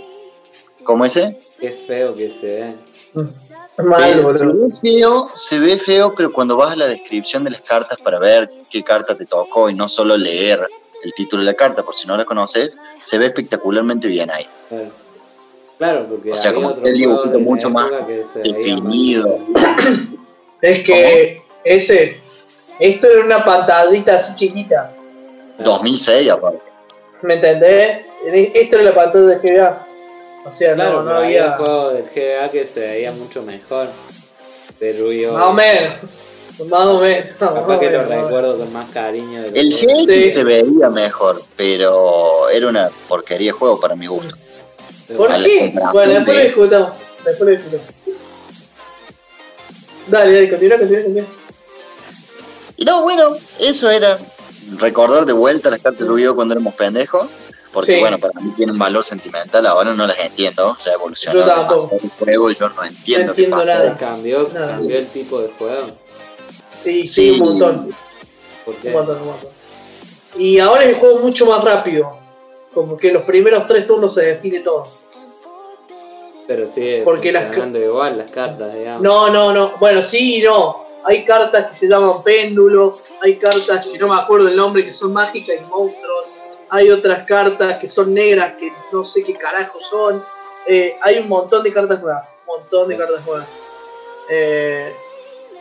¿cómo ese? Qué feo que se ve. Eh, se ve feo, se ve feo, pero cuando vas a la descripción de las cartas para ver qué carta te tocó y no solo leer el título de la carta, por si no la conoces, se ve espectacularmente bien ahí. Claro, Claro, porque O sea, como otro el dibujito mucho más definido. [coughs] Es que ese. Esto era una pantallita así chiquita. más- 2006 aparte. ¿Me entendés? Esta era la pantalla de GBA. O sea, Claro, no, había había. juegos del GBA que se veía mucho mejor. De Yu-Gi-Oh! Más o menos. Más o menos. Capaz que lo recuerdo con más cariño. De El GX Sí. se veía mejor, pero era una porquería de juego para mi gusto. ¿Por qué? Bueno, después lo de- discutamos. Después lo discutamos. Dale, dale, continúa, continúa, continúa. Y no, bueno, eso era recordar de vuelta las cartas de Yu-Gi-Oh cuando éramos pendejos. Porque Sí. bueno, para mí tienen un valor sentimental, ahora no las entiendo, o sea, evolucionó Yo tampoco. demasiado el juego y yo no entiendo No qué entiendo pasa. nada. cambió, Nada. cambió el tipo de juego. Sí, sí, Sí. un montón. Un montón, un montón. Y ahora es el juego mucho más rápido. Como que los primeros tres turnos se define todo. pero sigue Porque las igual las cartas, digamos. No, no, no. Bueno, sí y no. Hay cartas que se llaman péndulo. Hay cartas que no me acuerdo el nombre que son mágicas y monstruos. Hay otras cartas que son negras que no sé qué carajo son. Eh, hay un montón de cartas nuevas. Un montón de cartas nuevas. Eh,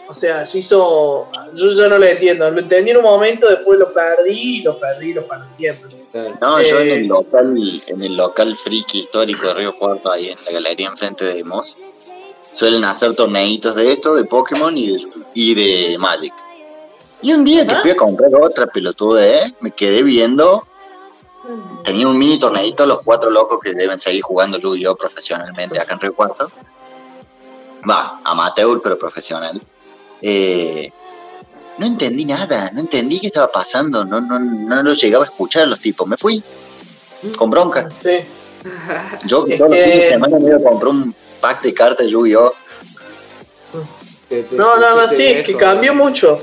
o sea, se hizo. Yo ya no lo entiendo. Lo entendí en un momento, después lo perdí y lo perdí, lo para siempre. No, yo en Eh. el local, en el local friki histórico de Río Cuarto, ahí en la galería enfrente de Moss, suelen hacer torneitos de esto, de Pokémon y de, y de Magic. Y un día que fui a comprar otra pelotuda, ¿eh? me quedé viendo, tenía un mini torneito, los cuatro locos que deben seguir jugando Yu-Gi-Oh profesionalmente acá en Río Cuarto. Va, amateur pero profesional. Eh, no entendí nada, no entendí qué estaba pasando, no, no, no lo llegaba a escuchar a los tipos. Me fui con bronca. Sí. Yo todos los fines de semana me comprar un pack de cartas de Yu-Gi-Oh! No, no, no, sí, que cambió mucho.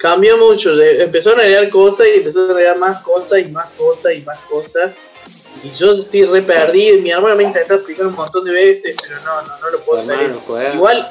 Cambió mucho. Empezó a agregar cosas y empezó a agregar más cosas y más cosas y más cosas. Y yo estoy re perdido. Mi hermano me ha intentado explicar un montón de veces, pero no, no, no lo puedo saber. Igual,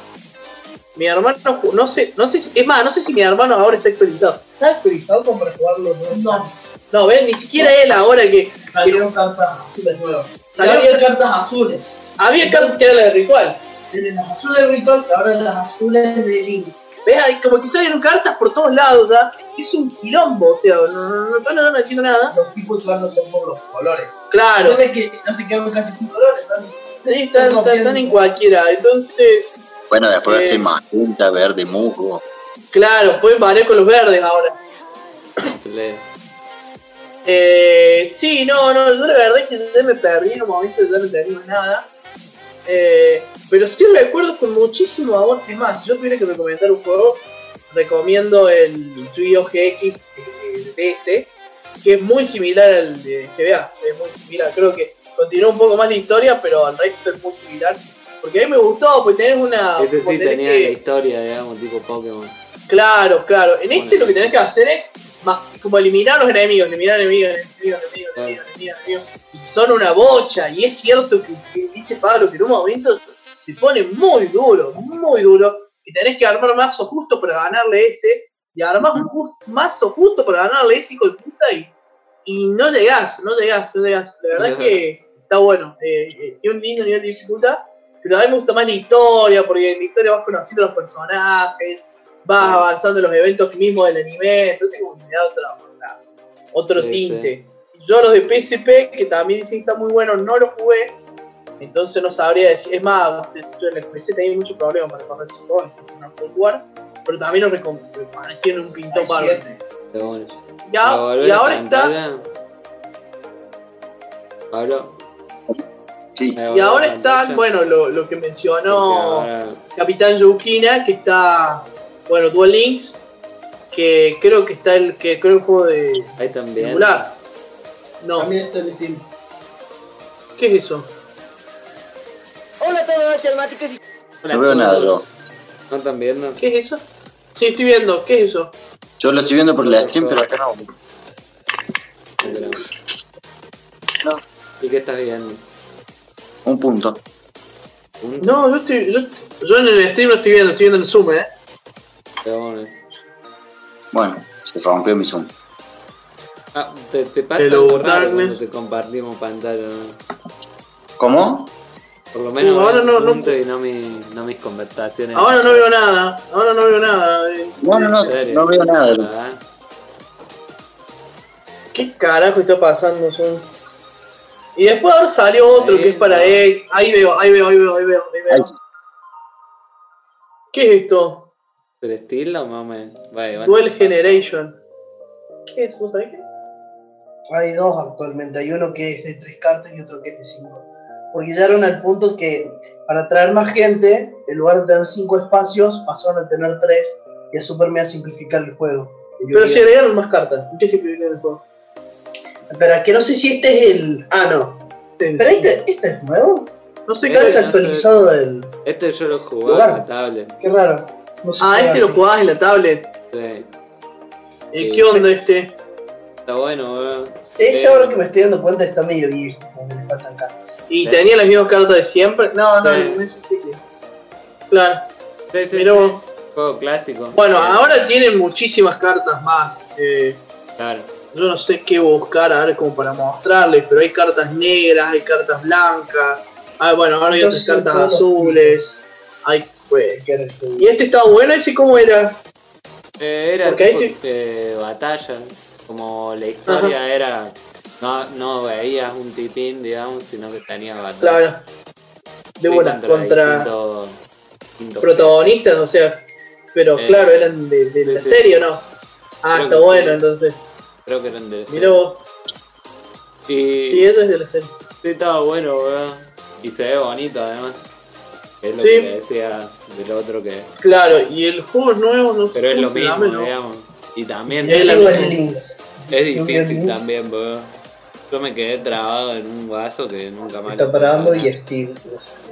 mi hermano, ju- no sé, no sé, si- es más, no sé si mi hermano ahora está actualizado. ¿Está actualizado como para jugarlo? No. No, ves, ni siquiera él ahora que Salieron cartas azules nuevas. Salió- Había cartas azules. había cartas que eran las de ritual. Tienen las azules de Ritual y ahora las azules de Links. ¿Ves? Hay como que salieron cartas por todos lados, ¿ya? Es un quilombo, o sea, no, no, no, yo no, no entiendo nada. Los tipos de cartas son por los colores. Claro. Entonces que ya se quedan casi sin colores. ¿no? Sí, están, están- están en cualquiera. Entonces, Bueno, después Eh. ser magenta, verde, musgo. Claro, pueden variar con los verdes ahora. Eh, sí, no, no, yo la verdad es que ya me perdí en un momento, ya no entendí más nada. Eh, pero sí recuerdo con muchísimo amor. Es más, si yo tuviera que recomendar un juego, recomiendo el Yu-Gi-Oh! GX eh, DS, que es muy similar al de GBA. Es muy similar, creo que continúa un poco más la historia, pero al resto es muy similar. Porque a mí me gustó, pues tenés una. Ese sí tenía que- la historia, digamos, tipo Pokémon. Claro, claro. En este Bueno. lo que tenés que hacer es más, como eliminar los enemigos, eliminar enemigos, enemigos, enemigos, enemigos, enemigos, enemigos. Y son una bocha. Y es cierto que, que dice Pablo que en un momento se pone muy duro, muy duro. Y tenés que armar mazo justo para ganarle ese. Y armás un mazo justo para ganarle ese hijo de puta y, y no llegás, no llegás, no llegás. La verdad es que está bueno. Eh, eh, tiene un lindo nivel de dificultad. Pero a mí me gusta más la historia, porque en la historia vas conociendo los personajes, vas avanzando en los eventos mismos del anime, entonces como que le da otro, otra- otro Sí, tinte. Yo los de PSP, que también dicen que está muy bueno, no los jugué, entonces no sabría decir, es más, yo en el PC tenía muchos problemas para correr esos juegos, entonces no puedo jugar, pero también los recomiendo, tienen un pintón bárbaro. Y, a- y ahora está, pantalla. Pablo. Sí. y ahora están, bueno, lo, lo que mencionó ahora- Capitán Yukina, que está, bueno, Duel Links, que creo que está el, que creo el juego de Ahí también. singular. No, También está en Steam. ¿qué es eso? Hola a todos, chalmáticos y Hola No veo nada, todos. ¿No están viendo? ¿Qué es eso? Sí, estoy viendo, ¿qué es eso? Yo lo estoy viendo por la stream, pero acá no. No. ¿Y qué estás viendo? Un punto. Un No, yo estoy, yo, yo en el stream no estoy viendo, estoy viendo en Zoom, ¿eh? Bueno, se rompió mi zoom. Ah, te, te pasa algo raro cuando te compartimos pantalla, ¿no? ¿Cómo? Por lo menos ahora no- no y no, mi, no mis conversaciones. Ahora no veo nada, ahora no veo nada. eh. No, no, no, no veo nada Ah, ¿Qué carajo está pasando, Zoom? Y después ahora salió otro Ahí, que es para no. ex. Ahí veo, ahí veo, ahí veo, ahí veo, ahí veo. ¿Qué es esto? ¿Pero estilo más o menos? Vale, vale. Duel Generation. ¿Qué es? ¿Vos sabés qué? Hay dos actualmente, hay uno que es de tres cartas y otro que es de cinco. Porque llegaron al punto que para atraer más gente, en lugar de tener cinco espacios, pasaron a tener tres y a super mega simplificar el juego. Pero si agregaron más cartas. ¿Qué simplifica el juego? Espera, que no sé si este es el. Ah, no. Pero este, este es nuevo. No sé Está qué es. desactualizado del. Este yo lo Lugar. en la tablet. Qué raro. No Ah, este lo jugabas en la tablet. Sí. ¿Y Sí. qué onda este? Está bueno, weón. Ese Sí. ahora que me estoy dando cuenta está medio viejo, le faltan cartas. ¿Y Sí. tenía las mismas cartas de siempre? No, no, Sí. eso sí que. Claro. Sí, sí, Mirá sí. vos. Juego clásico. Bueno, Sí, ahora tienen muchísimas cartas más. Eh, Claro. yo no sé qué buscar a ver como para mostrarles, pero hay cartas negras, hay cartas blancas. Ah, bueno, ahora hay otras cartas azules. Hay, pues. ¿Y este está bueno? ¿Ese cómo era? Eh, era Porque eh, batalla. Como la historia era. No, no veías un titín, digamos, sino que tenía batalla. Claro. De Sí, buena, contra protagonistas, o sea. Pero Eh, claro, eran de, de sí, la sí. serie o no. Ah, está bueno sí. entonces. Creo que eran de Mirá vos. Y Sí, eso es de la serie. sí, estaba bueno, weón. Y se ve bonito además. Es lo Sí. que decía del otro que. Claro, y el juego nuevo no Pero es lo mismo, ¿no? digamos. Y también Es la es difícil también, weón. Yo me quedé trabado en un vaso que nunca más Está para Amber y Steve.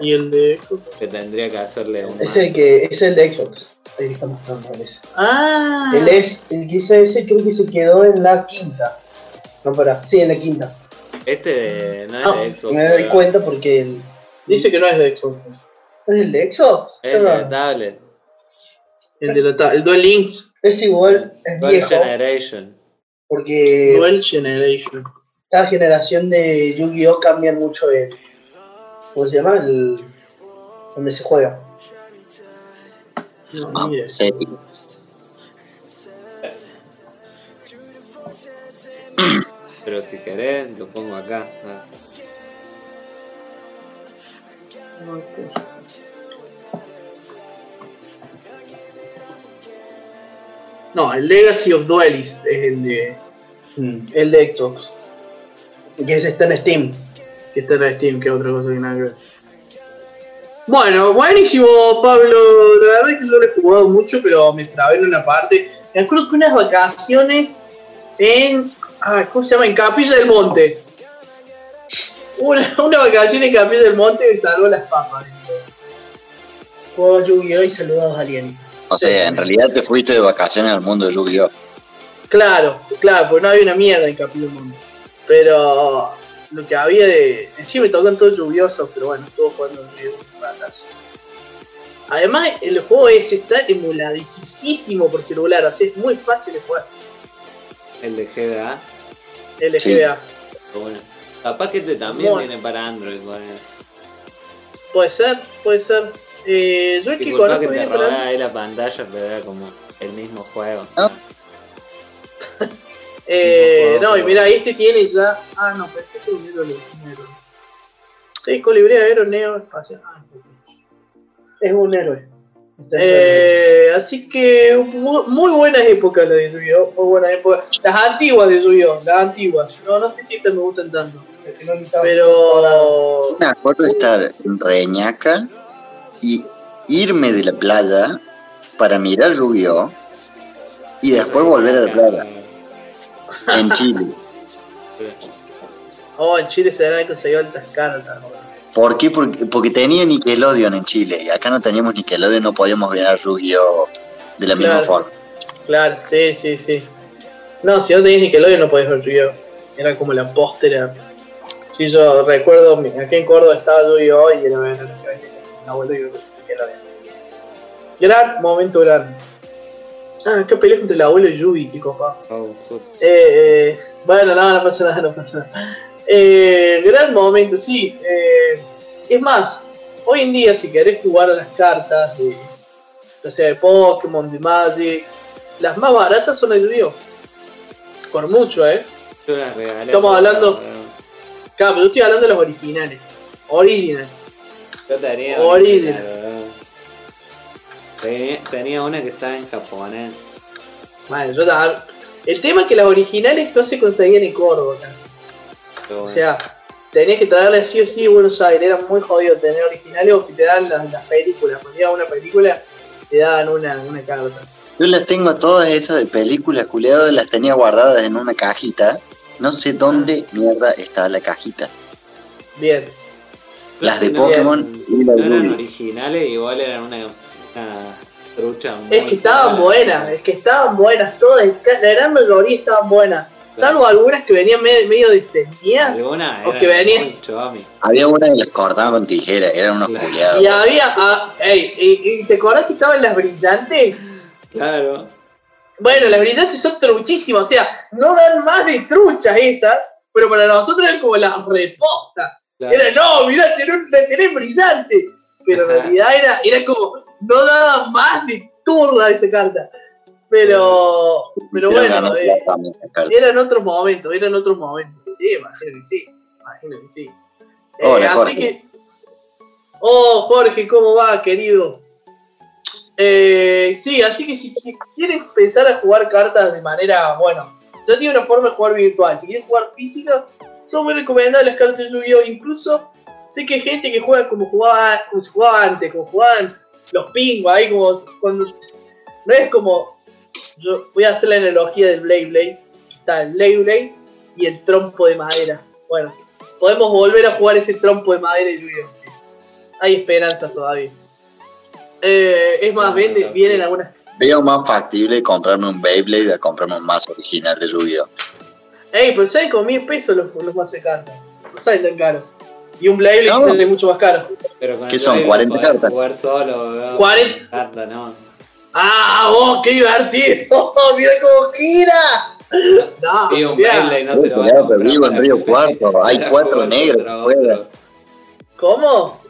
Y el de Xbox. Que tendría que hacerle un Es el que es el de Xbox. Ahí está mostrando ese. Ah, Él es, el que hizo ese creo que se quedó en la quinta. No, para, sí, en la quinta. Este de, no es No, de Xbox. Me doy cuenta porque el, dice que no es de Xbox. ¿Es el de Xbox? Es de raro. tablet. El de la ta- el Duel Links, Es igual, es Dual viejo. Generation. Porque Duel Generation cada generación de Yu-Gi-Oh cambian mucho el. ¿Cómo se llama? El. donde se juega. Oh, sí. Pero si querés, lo pongo acá. No, el Legacy of Duelist es el de. Mm. El de Xbox. Que ese está en Steam. Que está en Steam, que es otra cosa que nada que ver. Bueno, buenísimo, Pablo. La verdad es que yo lo he jugado mucho, pero me trabé en una parte. Me acuerdo que unas vacaciones en. ah, ¿Cómo se llama? En Capilla del Monte. Una, una vacación en Capilla del Monte me salvó las papas. Juego Yu-Gi-Oh! y saludados a Alien. O sea, en realidad te fuiste de vacaciones al mundo de Yu-Gi-Oh! Claro, claro, porque no había una mierda en Capilla del Monte. Pero lo que había de. En sí me tocan todos lluviosos, pero bueno, estuvo jugando en Río un ratazo. Además, el juego ese está emuladísimo por celular, así es muy fácil de jugar. El de GBA. El de Sí. GBA. bueno. Capaz que este también Bueno. viene para Android él. Puede ser, puede ser. Eh, yo el que conozco que te para ahí la pantalla, pero era como el mismo juego. Eh, No, y mira, este tiene ya. Ah, no, pensé que hubiera el negro. Sí, colibrí aero neo espacial. Ah. Es un héroe. Eh, así que muy, muy buenas épocas las de Yu-Gi-Oh! Muy buenas épocas. Las antiguas de Yu-Gi-Oh! Las antiguas. No, no sé si estas me gustan tanto. Pero. Me acuerdo de estar en Reñaca y irme de la playa para mirar Yu-Gi-Oh! y después volver a la playa, en Chile. Oh, en Chile se habrán conseguido altas cartas. ¿Por qué? Porque, porque tenía Nickelodeon en Chile y acá no teníamos Nickelodeon, no podíamos mirar Yu-Gi-Oh! de la misma forma. Claro, sí, sí, sí. No, si no tenías Nickelodeon no podías ver Yu-Gi-Oh! Era como la póstera. Sí, yo recuerdo, aquí en Córdoba estaba Yu-Gi-Oh! y era ver mi abuelo y Nickelodeon. Gran momento grande. Ah, qué pelea entre el abuelo y Yugi, qué copa. Oh. Eh, eh, bueno, no, no pasa nada, no pasa nada. Eh, gran momento, sí. es más, hoy en día, si querés jugar a las cartas, de, ya sea de Pokémon, de Magic, las más baratas son las de Yu-Gi-Oh! Por mucho, ¿eh? Estamos hablando- Claro, pero yo estoy hablando de los originales. Original. Yo tenía. Original. claro. Tenía, una que estaba en japonés. Bueno, yo ta- El tema es que las originales no se conseguían en Córdoba casi. O sea, tenías que traerlas sí o sí a Buenos Aires. Era muy jodido tener originales o que te dan las, las películas. Cuando iba a una película, te daban una, una carta. Yo las tengo todas esas de películas, culiadas, las tenía guardadas en una cajita. No sé dónde mierda está la cajita. Bien. Las de Pokémon y las No eran originales, igual eran una, una trucha muy Es que estaban buenas, es que estaban buenas todas. La gran mayoría estaban buenas. Salvo algunas que venían medio, medio distendidas. Algunas O eran que venían- muy chomi. Había una que las cortaban con tijera, eran unos Claro. culiados. Y había. ah, ey, y, y ¿te acordás que estaban las brillantes? Claro. Bueno, las brillantes son truchísimas, o sea, no dan más de truchas esas, pero para nosotros eran como las repostas. claro. Era, no, mirá, tenés, la tenés brillante. Pero en realidad era, era como, no daba más de turra esa carta. Pero, pero Eran bueno, eh, las cartas. eran otros momentos, eran otros momentos. Sí, imagino que sí, imagino que sí. Eh, Hola, así Jorge. que, oh, Jorge, ¿cómo va, querido? Eh, sí, así que si qui- quieren empezar a jugar cartas de manera, bueno, ya tiene una forma de jugar virtual. Si quieren jugar física, son muy recomendables las cartas de Yu-Gi-Oh! Incluso sé que hay gente que juega como jugaba, como se jugaba antes, como jugaban los pingos ahí, como cuando. No es como. Yo voy a hacer la analogía del Blade Blade. Está el Blade Blade y el trompo de madera. Bueno, podemos volver a jugar ese trompo de madera de Yu-Gi-Oh! Hay esperanzas todavía. Eh, es más, vende- vienen algunas. Veo más factible comprarme un Beyblade a comprarme un mazo original de Yu-Gi-Oh! Ey, pero salen como mil pesos los, los mazos de cartas. No salen tan caro. Y un Blade Blade No. sale mucho más caro. Pero con ¿Qué el son, Blade 40 podés cartas? Jugar solo, weón. 40. Carta, no. ¡Ah, vos! ¡Qué divertido! [laughs] ¡Mira cómo gira! No, Y un. Beyblade no se lo vas a vivo en Río Cuarto, hay cuatro negros. ¿Cómo?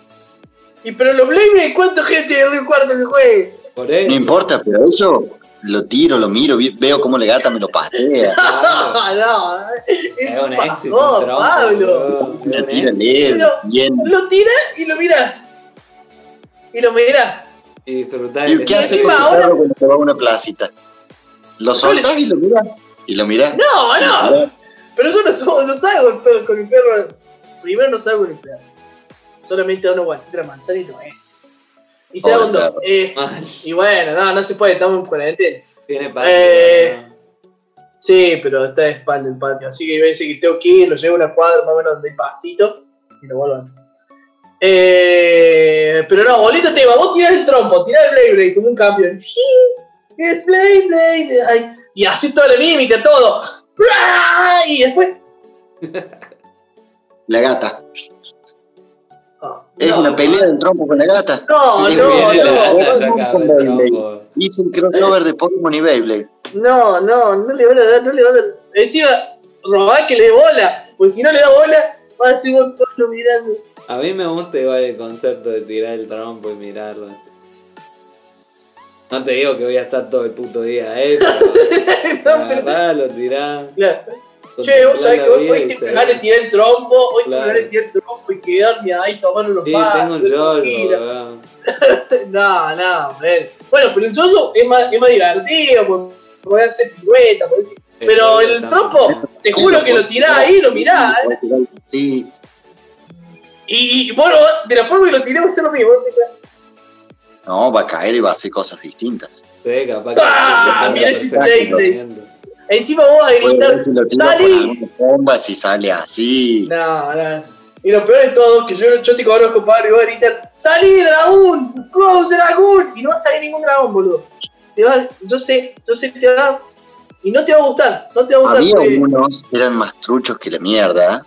¿Y pero los Blade cuánta gente de Río Cuarto que juegue? Por eso. No importa, pero eso lo tiro, lo miro, veo cómo le gata me lo patea. no, [laughs] no, es Es un éxito, bajón, un trompo, Pablo. Es un tira bien. Lo tira y lo mira. Y lo mira. Y disfrutar ¿Y qué hace encima con el ahora- perro cuando se va a una placita? Lo soltás y lo mirás. Y lo mirás. No, no. [laughs] Pero yo no, so- no salgo con, perro- con mi perro. Primero no salgo con el perro. Solamente da una guantita de manzana y no es. Y segundo, eh, y bueno, no, no se puede, estamos en cuarentena. Tiene patio. Eh. ¿no? Sí, pero está de espalda el patio, así que hay veces que tengo que ir, lo llevo a una cuadra más o menos donde hay pastito y lo vuelvo a. Eh, pero no, bonito tema, vos tirás el trompo, tirás el Blade Blade como un campeón. Sí, Es Blade Blade. Ay, y así toda la mímica, todo. [laughs] Y después. La gata. Es no, una pelea del trompo con la gata. No, no, no, no. Hice un crossover de Pokémon y Beyblade. no, no, no le van a dar, no le van a dar. Encima, robar que le dé bola, porque si no le da bola, va a seguir vos todo mirando. A mí me gusta igual el concepto de tirar el trompo y mirarlo así. No te digo que voy a estar todo el puto día, eh, [laughs] pero No, pero- tirá. Claro. Che, vos sabés que hoy, hoy te te de tirar el trompo, hoy te Claro. ganas de tirar el trompo y quedarme ahí tomando unos Sí, tengo un. [laughs] No, no, hombre. Bueno, pero el yoyo es más, es más divertido, porque podés hacer piruetas, podés- Pero yoyo el trompo, te juro que lo tirás ahí, lo mirás, ¿eh? Sí, Y, y bueno, de la forma que lo tiré va a ser lo mismo. no, va a caer y va a hacer cosas distintas. Sí, capaz que. Ah, ese. Encima vos vas a gritar, ¡Salí! alguna bomba, si sale así. No, no. Y lo peor de todo, que yo, yo te conozco, padre, y voy a gritar, ¡Salí, dragón! ¡Go, dragón! Y no va a salir ningún dragón, boludo. Te va, yo sé, yo sé que te va. Y no te va a gustar, no te va a gustar Había porque- unos que eran más truchos que la mierda.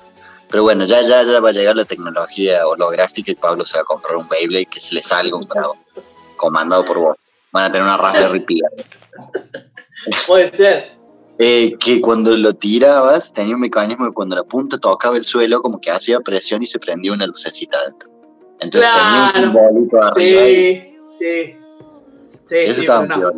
Pero bueno, ya, ya, ya va a llegar la tecnología holográfica y Pablo se va a comprar un Beyblade que se le salga un dragón. Comandado por vos. Van a tener una Raspberry Pi. Puede ser. Eh, que cuando lo tirabas tenía un mecanismo que cuando la punta tocaba el suelo como que hacía presión y se prendía una lucecita adentro. Entonces tenía un Claro. simbolito arriba. Sí, sí. Sí, Eso sí, estaba no.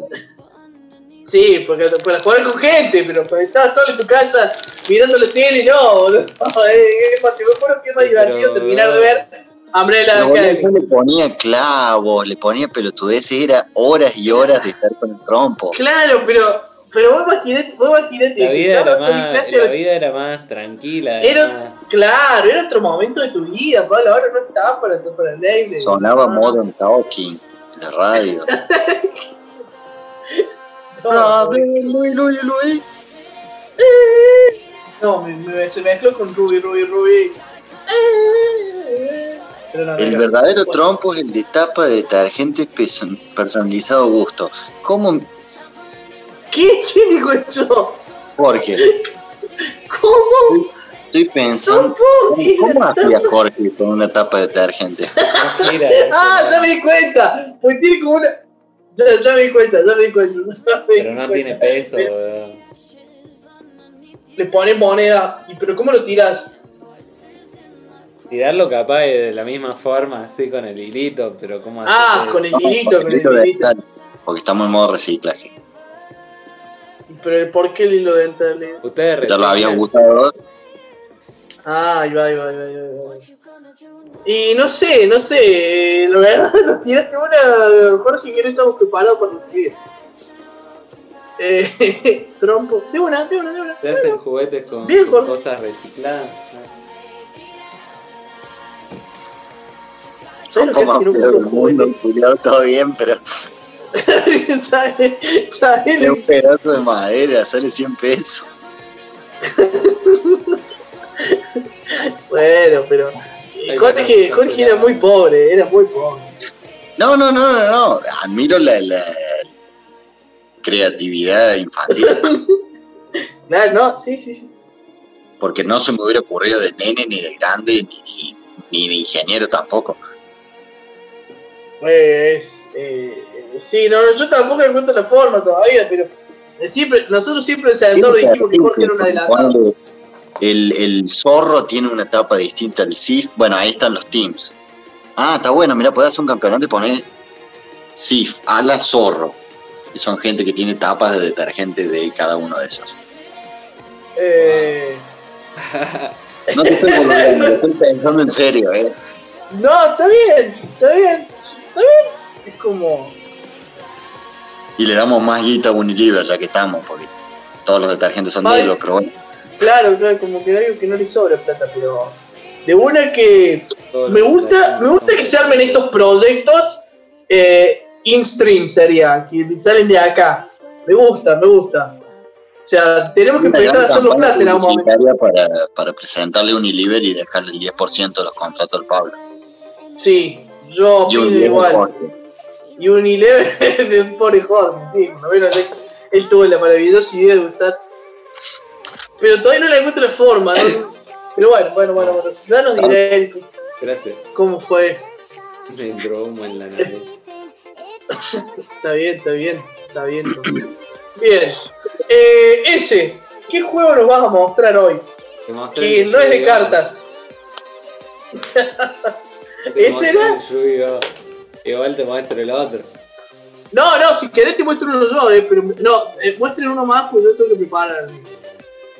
Sí, porque para jugar con gente, pero cuando estás solo en tu casa mirando la tele, no, boludo. [laughs] Eh, Es más, te que es más divertido pero- terminar de ver Umbrella Academy. yo le ponía clavos, le ponía pelotudeces, era horas y horas de estar con el trompo. Claro, pero, pero vos imaginate, vos imaginate. La vida, era más, la vida era más tranquila. Era- Claro, era otro momento de tu vida, Pablo. Ahora no estabas para, para el aire. Sonaba no, Modern Talking en la radio. [laughs] No, Ah, Luis, Luis, Luis. no me, me- se mezcló con Ruby, Ruby, Ruby. No, El verdadero trompo es el de tapa de detergente personalizado gusto. ¿Cómo? ¿Qué? ¿Quién dijo eso? Jorge, ¿Cómo? estoy pensando. ¿Cómo? ¿Cómo hacía Jorge con una tapa de detergente? Mira, [laughs] Ah, ya me di cuenta. Pues tiene como una. Ya, ya me di cuenta, ya me di cuenta. ya me di Pero no cuenta. tiene peso, weón. le pones moneda. ¿Y pero cómo lo tiras? Tirarlo capaz de la misma forma, así con el hilito, pero ¿cómo Ah, con el No, hilito, con el hilito Porque estamos en modo reciclaje. Pero ¿por qué el hilo dental es? Ustedes Ya lo había reciclan- gustado. Ah, ahí va, ahí va, ahí va, ahí va. Y no sé, no sé, la verdad [laughs] nos tiraste una, Jorge, que no estamos preparados para recibir. Eh, [laughs] trompo, de una, de una, de una. Se hacen juguetes con, Bien, con Jorge. cosas recicladas. ¿Sabes lo que hace que no mundo, todo bien, pero [laughs] ¿Sabes? ¿Sabes? es un pedazo de madera, sale 100 pesos. [laughs] Bueno, pero Jorge, Jorge era muy pobre, era muy pobre. No, no, no, no, no. Admiro la, la creatividad infantil. [laughs] Claro, no, sí, sí, sí. Porque no se me hubiera ocurrido de nene, ni de grande, ni, ni de ingeniero tampoco. Pues, eh, sí, no, yo tampoco encuentro la forma todavía, pero siempre, nosotros siempre en Salvador dijimos que Jorge era un adelantado. El, el zorro tiene una etapa distinta al SIF. Bueno, ahí están los teams. Ah, está bueno, mira, puedes hacer un campeonato y poner SIF, a la zorro. Y son gente que tiene tapas de detergente de cada uno de esos. Eh, No te estoy [laughs] boludeando, estoy pensando en serio, ¿eh? no, está bien, está bien, está bien. Es como. Y le damos más guita a Unilever ya que estamos, porque todos los detergentes son ellos, pero bueno. Claro, claro, como que algo que no le sobra plata, pero. De una que. Todo Me gusta, me gusta que se armen estos proyectos eh, in-stream sería, que salen de acá. Me gusta, me gusta. O sea, tenemos que empezar a hacerlo plata en algún momento. Para, para presentarle Unilever y dejarle el 10% de los contratos al Pablo. Sí, yo opino igual. corte. Y Unilever [laughs] de un pobre joven, sí, por lo menos él, tuvo la maravillosa idea de usar. Pero todavía no le encuentro la forma, ¿no? [laughs] Pero bueno, bueno, bueno, bueno. Ya nos dirá él Gracias. cómo fue. Me entró humo en la nariz. [laughs] Está bien, está bien, está bien. bien. Eh, ese, ¿qué juego nos vas a mostrar hoy? Que no es de cartas. ¿Ese era? Igual te muestro el otro. No, no, si querés te muestro uno yo, eh, pero no, eh, muestren uno más porque yo tengo que preparar.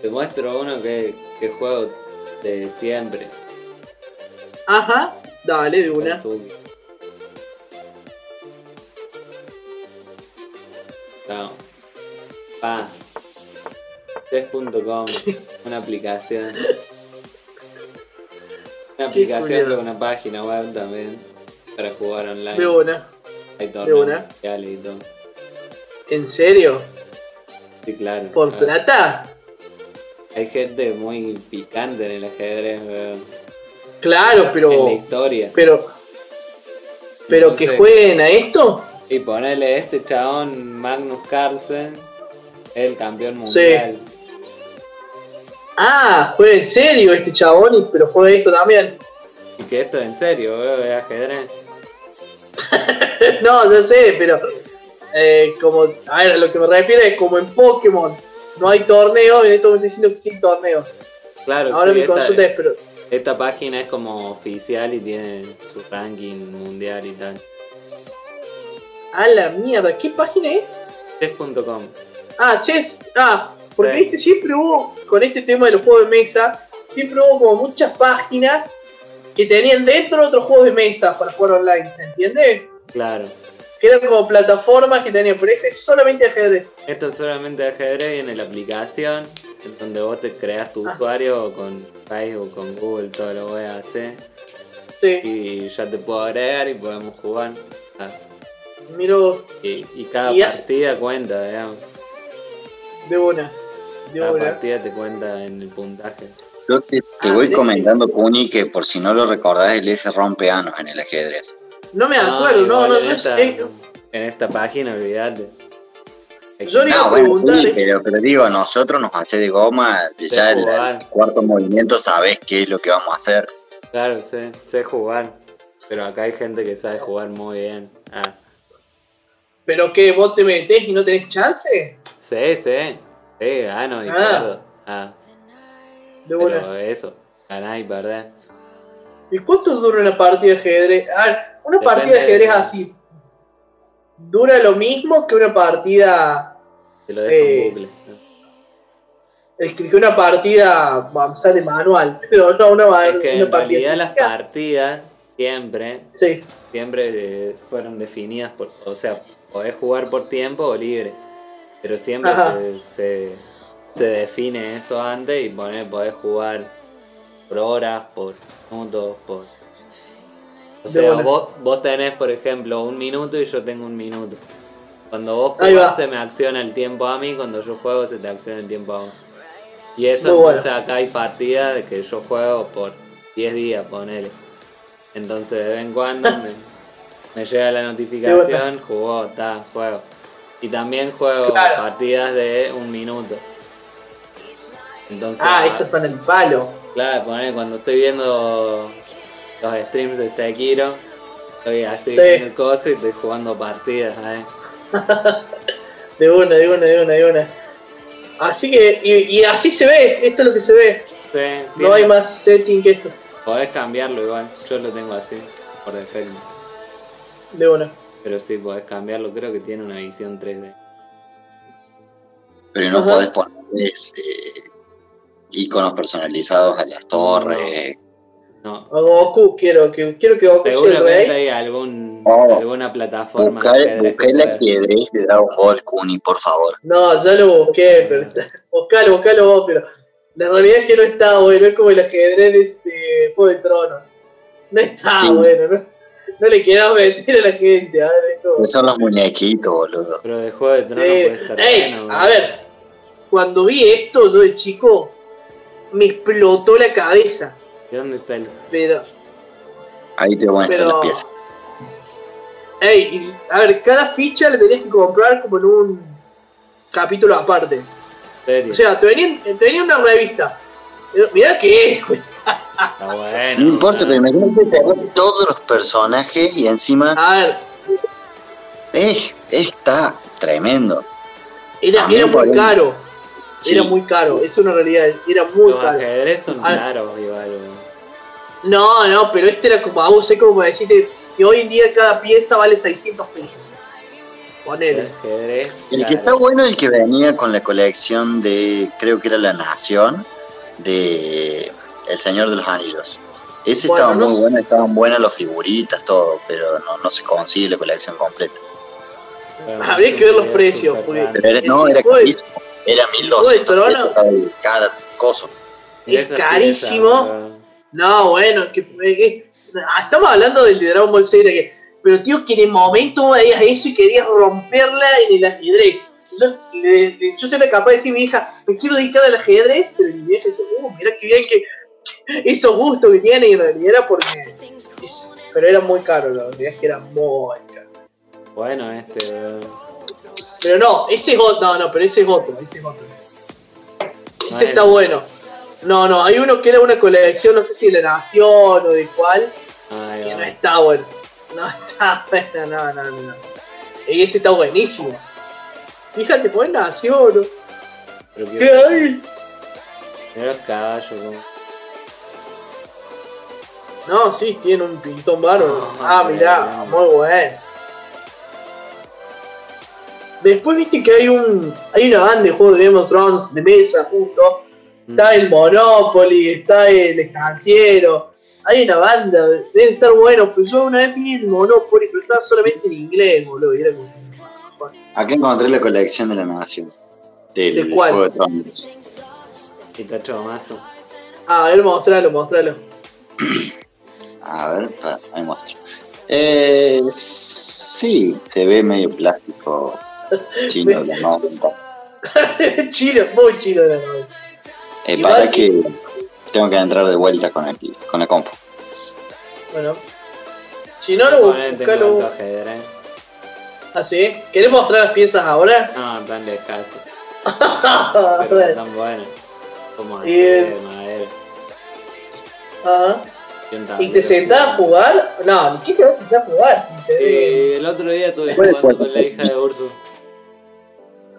Te muestro uno que, que juego de siempre. Ajá, dale, de una. No. Pa. Chess.com, [laughs] una aplicación. Una aplicación con una página web también para jugar online. De una. Hay una. torneos mundiales y todo. ¿En serio? Sí, claro. ¿Por plata? Hay gente muy picante en el ajedrez, weón. Claro, En la pero. historia. Pero. Pero que jueguen a esto. Y ponele este chabón, Magnus Carlsen, el campeón mundial. Ah, juega en serio este chabón, y- pero juega esto también. Y que esto en serio, weón, es ajedrez. [laughs] no, ya sé, pero. eh, como. A ver, a lo que me refiero es como en Pokémon. No hay torneo, en esto me estoy diciendo que sin torneo. Claro, Ahora sí, mi consulta es, pero. esta página es como oficial y tiene su ranking mundial y tal. A la mierda, ¿qué página es? Chess.com. Ah, Chess. Ah, porque Sí. este siempre hubo, con este tema de los juegos de mesa, siempre hubo como muchas páginas que tenían dentro otros juegos de mesa para jugar online, ¿se entiende? Claro. Que eran como plataformas que tenían, pero este es solamente ajedrez. Esto es solamente ajedrez viene la aplicación, en donde vos te creas tu Ah. usuario con Facebook, con Google, todo lo voy a hacer. Sí, Y ya te puedo agregar y podemos jugar. Ah, miro Y, y cada Y hace- partida cuenta, digamos. de una. De Cada partida te cuenta en el puntaje. Yo te, te Ah, voy comentando, Kuni, que por si no lo recordás, el S rompe anos en el ajedrez. No me acuerdo, no, igual no, en yo esta, eh, en esta página, olvídate. Yo le iba No, a bueno, preguntar sí, es- pero, pero digo, nosotros nos hace de goma, ya el, cuarto movimiento sabés qué es lo que vamos a hacer. Claro, sé, sé jugar. Pero acá hay gente que sabe jugar muy bien. Ah, pero que vos te metés y no tenés chance. sí, sí. Sí, gano y Ah. Ah, De una. pero eso, ganar y perder. ¿Y cuánto dura una partida de ajedrez? Ah, una Depende partida de ajedrez así. ¿Dura lo mismo que una partida. Te lo dejo Eh, en Google. es que una partida. Vamos, sale manual. [laughs] Pero no, una, Es que una en partida. realidad las partidas siempre, Sí, siempre eh, fueron definidas por, o sea, podés jugar por tiempo o libre. Pero siempre se, se define eso antes y poner, podés jugar por horas, por minutos, por... O sea, vos, vos tenés, por ejemplo, un minuto y yo tengo un minuto. Cuando vos jugás se me acciona el tiempo a mí, cuando yo juego se te acciona el tiempo a vos. Y eso Muy bueno. entonces acá hay partidas de que yo juego por 10 días, ponele. Entonces de vez en cuando [laughs] me, me llega la notificación, jugó, está, juego. Y también juego Claro. partidas de un minuto. Entonces, ah, esas van el palo. claro, ponele, cuando estoy viendo los streams de Sekiro, estoy así Sí. en el coso y estoy jugando partidas, ¿eh? [laughs] De una, de una, de una, de una. Así que, y, y así se ve, esto es lo que se ve. Sí, No hay más setting que esto. Podés cambiarlo igual, yo lo tengo así, por defecto. De una. Pero sí, podés cambiarlo, creo que tiene una visión 3D. Pero no Ajá. podés ponerles eh, iconos personalizados a las torres. No. A Goku quiero que quiero que Goku sea el Seguramente rey. hay algún Oh, alguna plataforma. Busca, de ajedrez busca que el ajedrez de Dragon Ball, Kuni, por favor. No, ya lo busqué, pero [laughs] buscalo, buscalo vos, pero la realidad es que no está bueno, es como el ajedrez de este Juego de Tronos. No está Sí. bueno, no, no le quieras meter a la gente, a ver, es como- son los muñequitos, boludo. Pero de Juego de Tronos Sí. puede estar Ey, bueno. a ver, cuando vi esto yo de chico, me explotó la cabeza, ¿De dónde está el.? pero... Ahí te muestran Pero- las piezas. Ey, y, a ver, cada ficha la tenías que comprar como en un capítulo aparte. serio? O sea, te venía, te venía una revista. Pero Mirá qué es, güey. Está bueno. No importa, pero imagínate tener todos los personajes y encima A ver, eh, está tremendo. era, era muy caro. Sí. Era muy caro, es una realidad, era muy Los caro. ajedrez son A ver. caros, igual. No, no, pero este era como a vos, es como para decirte que hoy en día cada pieza vale 600 pesos. El Ponele. ajedrez. El claro. que está bueno es el que venía con la colección de, creo que era La Nación, de El Señor de los Anillos. Ese Bueno, estaba no muy sé. bueno, estaban buenas las figuritas, todo, pero no, no se consigue la colección completa. Pero Habría que ver los precios, porque-. Pero era- no, era carísimo. Era 1200 Trono. pesos cada, cada coso. Y Es carísimo. pieza, No, bueno, que, eh, ah, estamos hablando del de Dragon Ball Z, que, pero tío, que en el momento vos veías eso y querías romperla en el ajedrez. Yo, le- le- yo soy capaz de decir a mi hija, me quiero dedicar al ajedrez, pero mi vieja dice, uh, mira qué bien que [laughs] esos gustos que tiene, y en realidad era porque. es- pero era muy caro, la verdad es que era muy caro. Bueno, este. Pero no, ese es otro, no, no, pero ese es otro, ese es otro. No Ese es- está bueno. No, no, hay uno que era una colección, no sé si de la Nación o de cuál, Ahí que no está bueno. No está [laughs] bueno, no, no, no. Y ese está buenísimo. Fíjate, pues nació, ¿no? Pero ¿Qué hay? Mira los caballos, ¿no? No, sí, tiene un pintón bárbaro. Ah, Ah, mirá, muy bueno. Después viste que hay un hay una banda de juegos de Game of Thrones de mesa justo. Mm. Está el Monopoly, está el Estanciero. Hay una banda, debe estar bueno, pero yo una vez vi el Monopoly, pero estaba solamente en inglés, boludo. y era como- Acá encontré la colección de la Nación. Del ¿De cuál? Juego de Tronos. Y tacho mazo. Ah, a ver, mostralo, mostralo. [clears throat] A ver, para, ahí muestro. Eh, sí, se ve medio plástico chino de la nota. [laughs] chino, muy chino la verdad. Eh, Igual para que- tengo que entrar de vuelta con el, con la compu. Bueno. Si no lo en buscalo. ajedrez. Así, ¿querés mostrar las piezas ahora? No, tan descalzo. Ajá. [laughs] Pero están buenas. Como así Bien. de madera. Ajá. Y un ¿Y te sentás a jugar? No, ¿qué te vas a sentar a jugar? Si te Sí, el otro día estuve jugando con la hija de Urso.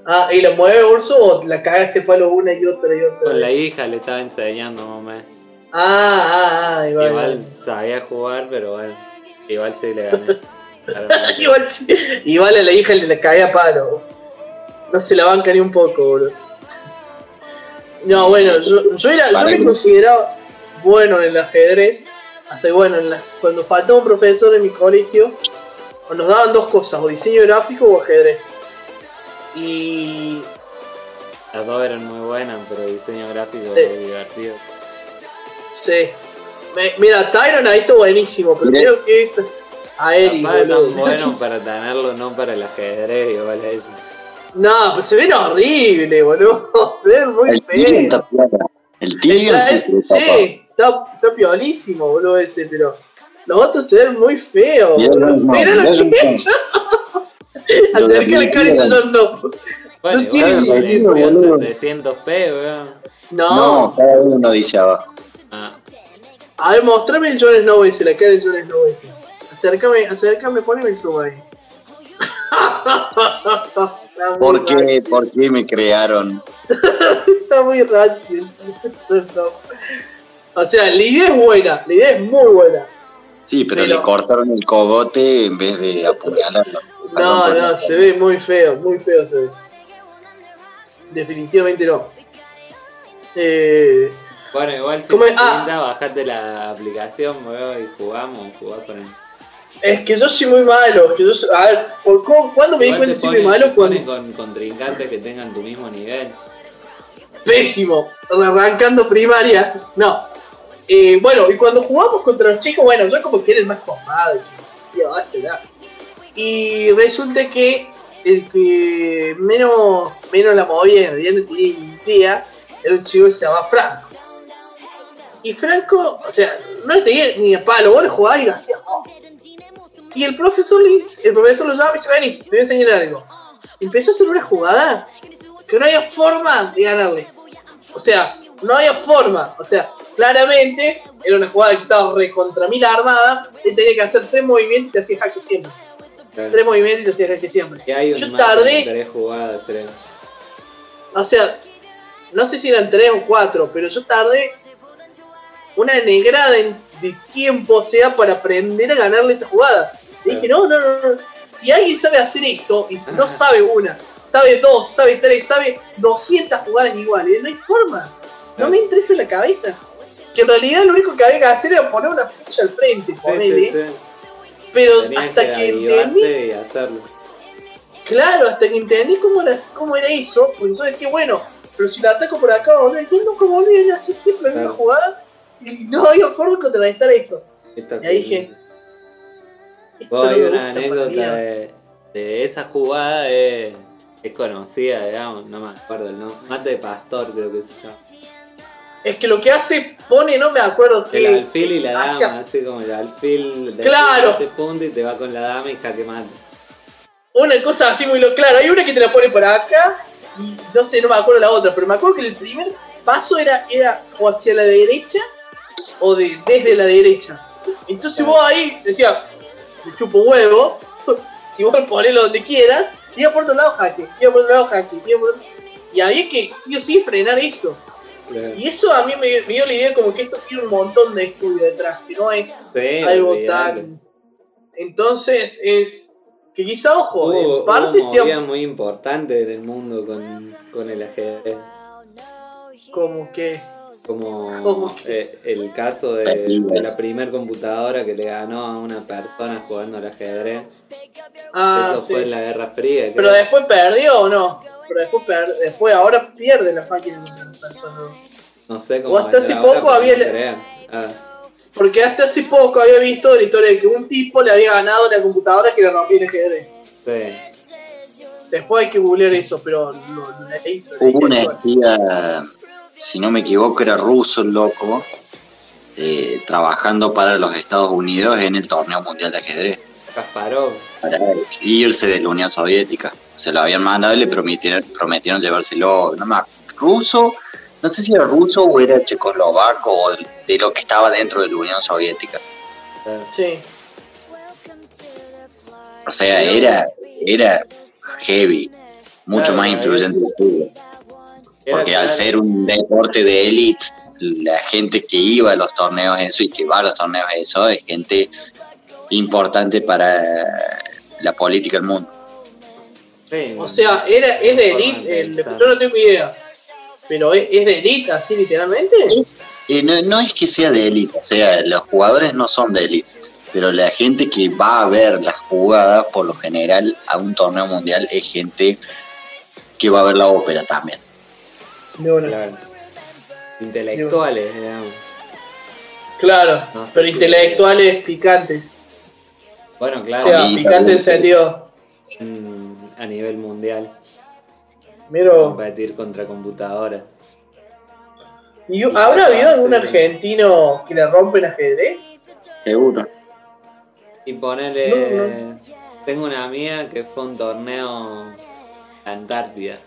Ah, ¿y lo mueve Urso o la cagaste palo una y otra y otra? Con la hija le estaba enseñando menos. Ah, ah, ah, igual. Igual sabía jugar, pero bueno. Igual sí le gané. [laughs] Igual, sí. Igual a la hija le, le caía a palo. No se la banca ni un poco, boludo. No, bueno, yo, yo, era, yo me consideraba bueno en el ajedrez. Hasta bueno, en la- cuando faltaba un profesor en mi colegio, nos daban dos cosas, o diseño gráfico o ajedrez. Y Las dos eran muy buenas, pero diseño gráfico Sí. es divertido. sí. Me- mira, Tyron ahí está buenísimo, pero creo que es aéreo. Capaz tan bueno para tenerlo, no para el ajedrez, igual eso. No, pues se ven horrible, boludo. [laughs] Se ven muy plata. El Tyrion sí está, está piolísimo, boludo, ese, pero los otros se ven muy feos. Mira lo que [laughs] [laughs] Cara y dice Tyrion. Jon no. Bueno, No tiene boludo. 700p, weón. No. No, cada uno dice abajo. Ah, A ver, mostrame el Jon Snow ese, la cara de Jon Snow ese. Acércame, acércame, poneme el zoom ahí. [laughs] ¿Por qué, rancio. ¿Por qué me crearon? Está muy rancio Snow. O sea, la idea es buena, la idea es muy buena. Sí, pero, Pero- le cortaron el cogote en vez de apuñalarlo. No, no, se ve muy feo, muy feo se ve. Definitivamente no. Eh, bueno, igual si ¿Cómo te? Ah. bajate la aplicación, weón, y jugamos, jugás con él. Es que yo soy muy malo. es que yo soy- a ver, ¿por cómo- ¿cuándo me di cuenta que soy muy malo? Cuando, con contrincantes que tengan tu mismo nivel. pésimo, arrancando primaria. No. Eh, bueno, y cuando jugamos contra los chicos, bueno, yo como que era el más copado. y decía, "Basta ya". Y resulta que el que menos, menos la movía, en realidad no tenía idea, era un chico que se llamaba Franco. Y Franco, o sea, no le tenía ni a palo, vos le jugabas y lo hacías. Y el profesor, el profesor lo llama y dice, vení, te voy a enseñar algo. Empezó a hacer una jugada que no había forma de ganarle. O sea, no había forma. O sea, claramente era una jugada que estaba re contra mil armada. Él tenía que hacer tres movimientos y hacía jaque siempre. Claro. Tres movimientos y hacía jaque siempre. Y hay un Yo tardé- tres jugadas, creo. O sea, no sé si eran tres o cuatro, pero yo tardé una negrada de, tiempo, o sea, para aprender a ganarle esa jugada. Y dije, no, no, no, no. Si alguien sabe hacer esto y no sabe una, sabe dos, sabe tres, sabe 200 jugadas iguales, no hay forma. No me entra eso en la cabeza. Que en realidad lo único que había que hacer era poner una flecha al frente, Sí, ponele. sí, sí. Pero Tenías hasta que entendí y hacerlo. Claro, hasta que entendí cómo era, cómo era eso, porque yo decía, bueno, pero si la ataco por acá, boludo, y él nunca volvió a hacer siempre la misma Claro. jugada, y no había forma de contrarrestar eso. Esta Y ahí dije, Vos, no hay una anécdota de, de esa jugada, es, es conocida, digamos, no me acuerdo el nombre. Mate de Pastor, creo que se llama. Es que lo que hace, pone, no me acuerdo El alfil y la hacia- dama, así como el alfil de Claro. este punto y te va con la dama y jaque mate. Una cosa así muy lo claro. Hay una que te la pone por acá, y no sé, no me acuerdo la otra, pero me acuerdo que el primer paso era, era o hacia la derecha o de, desde la derecha. Entonces vos ahí decías, me chupo huevo, [laughs] si vos ponelo donde quieras, iba por otro lado jaque, iba por otro lado jaque, iba por Y había que sí o sí frenar eso. Claro. Y eso a mí me, me dio la idea como que esto tiene un montón de estudio detrás, que no es Sí, algo tan. Entonces es. Que quizá, ojo, Hubo, en parte hubo sea movida muy importante en el mundo con, con el ajedrez. como que. Como eh, el caso de, de la primer computadora que le ganó a una persona jugando al ajedrez. Ah, Eso sí. fue en la Guerra Fría. Pero después perdió o no. Pero después, per- después ahora pierde la máquina de la persona. No sé cómo o hasta hace poco había- no. Ah, Porque hasta hace poco había visto la historia de que un tipo le había ganado una computadora que le rompía el ajedrez. sí. Después hay que googlear eso, pero lo, leí. lo leí Hubo una espía, si no me equivoco, era ruso el loco, eh, trabajando para los Estados Unidos en el torneo mundial de ajedrez, Kasparov. para irse de la Unión Soviética. Se lo habían mandado y le prometieron, prometieron llevárselo, no acuerdo, ruso, no sé si era ruso o era checoslovaco o de lo que estaba dentro de la Unión Soviética. Sí. O sea, era, era heavy, mucho Claro, más influyente que el Porque al ser un deporte de élite, la gente que iba a los torneos eso y que va a los torneos eso es gente importante para la política del mundo. sí, O sea, era, es de elite. el- pensar. yo no tengo idea. Pero es, es de elite, así literalmente. Es, eh, no, no es que sea de élite, o sea, los jugadores no son de élite, pero la gente que va a ver las jugadas, por lo general, a un torneo mundial es gente que va a ver la ópera también. De una. Claro. Intelectuales, digamos. Claro, No sé pero si- intelectuales picantes. Bueno, O claro, sea, Sí, picante en sentido. mm, a nivel mundial, Miro. competir contra computadoras. ¿Y habrá habido algún argentino que le rompen ajedrez? Seguro. Y ponele. No, Tengo una amiga que fue a un torneo a Antártida.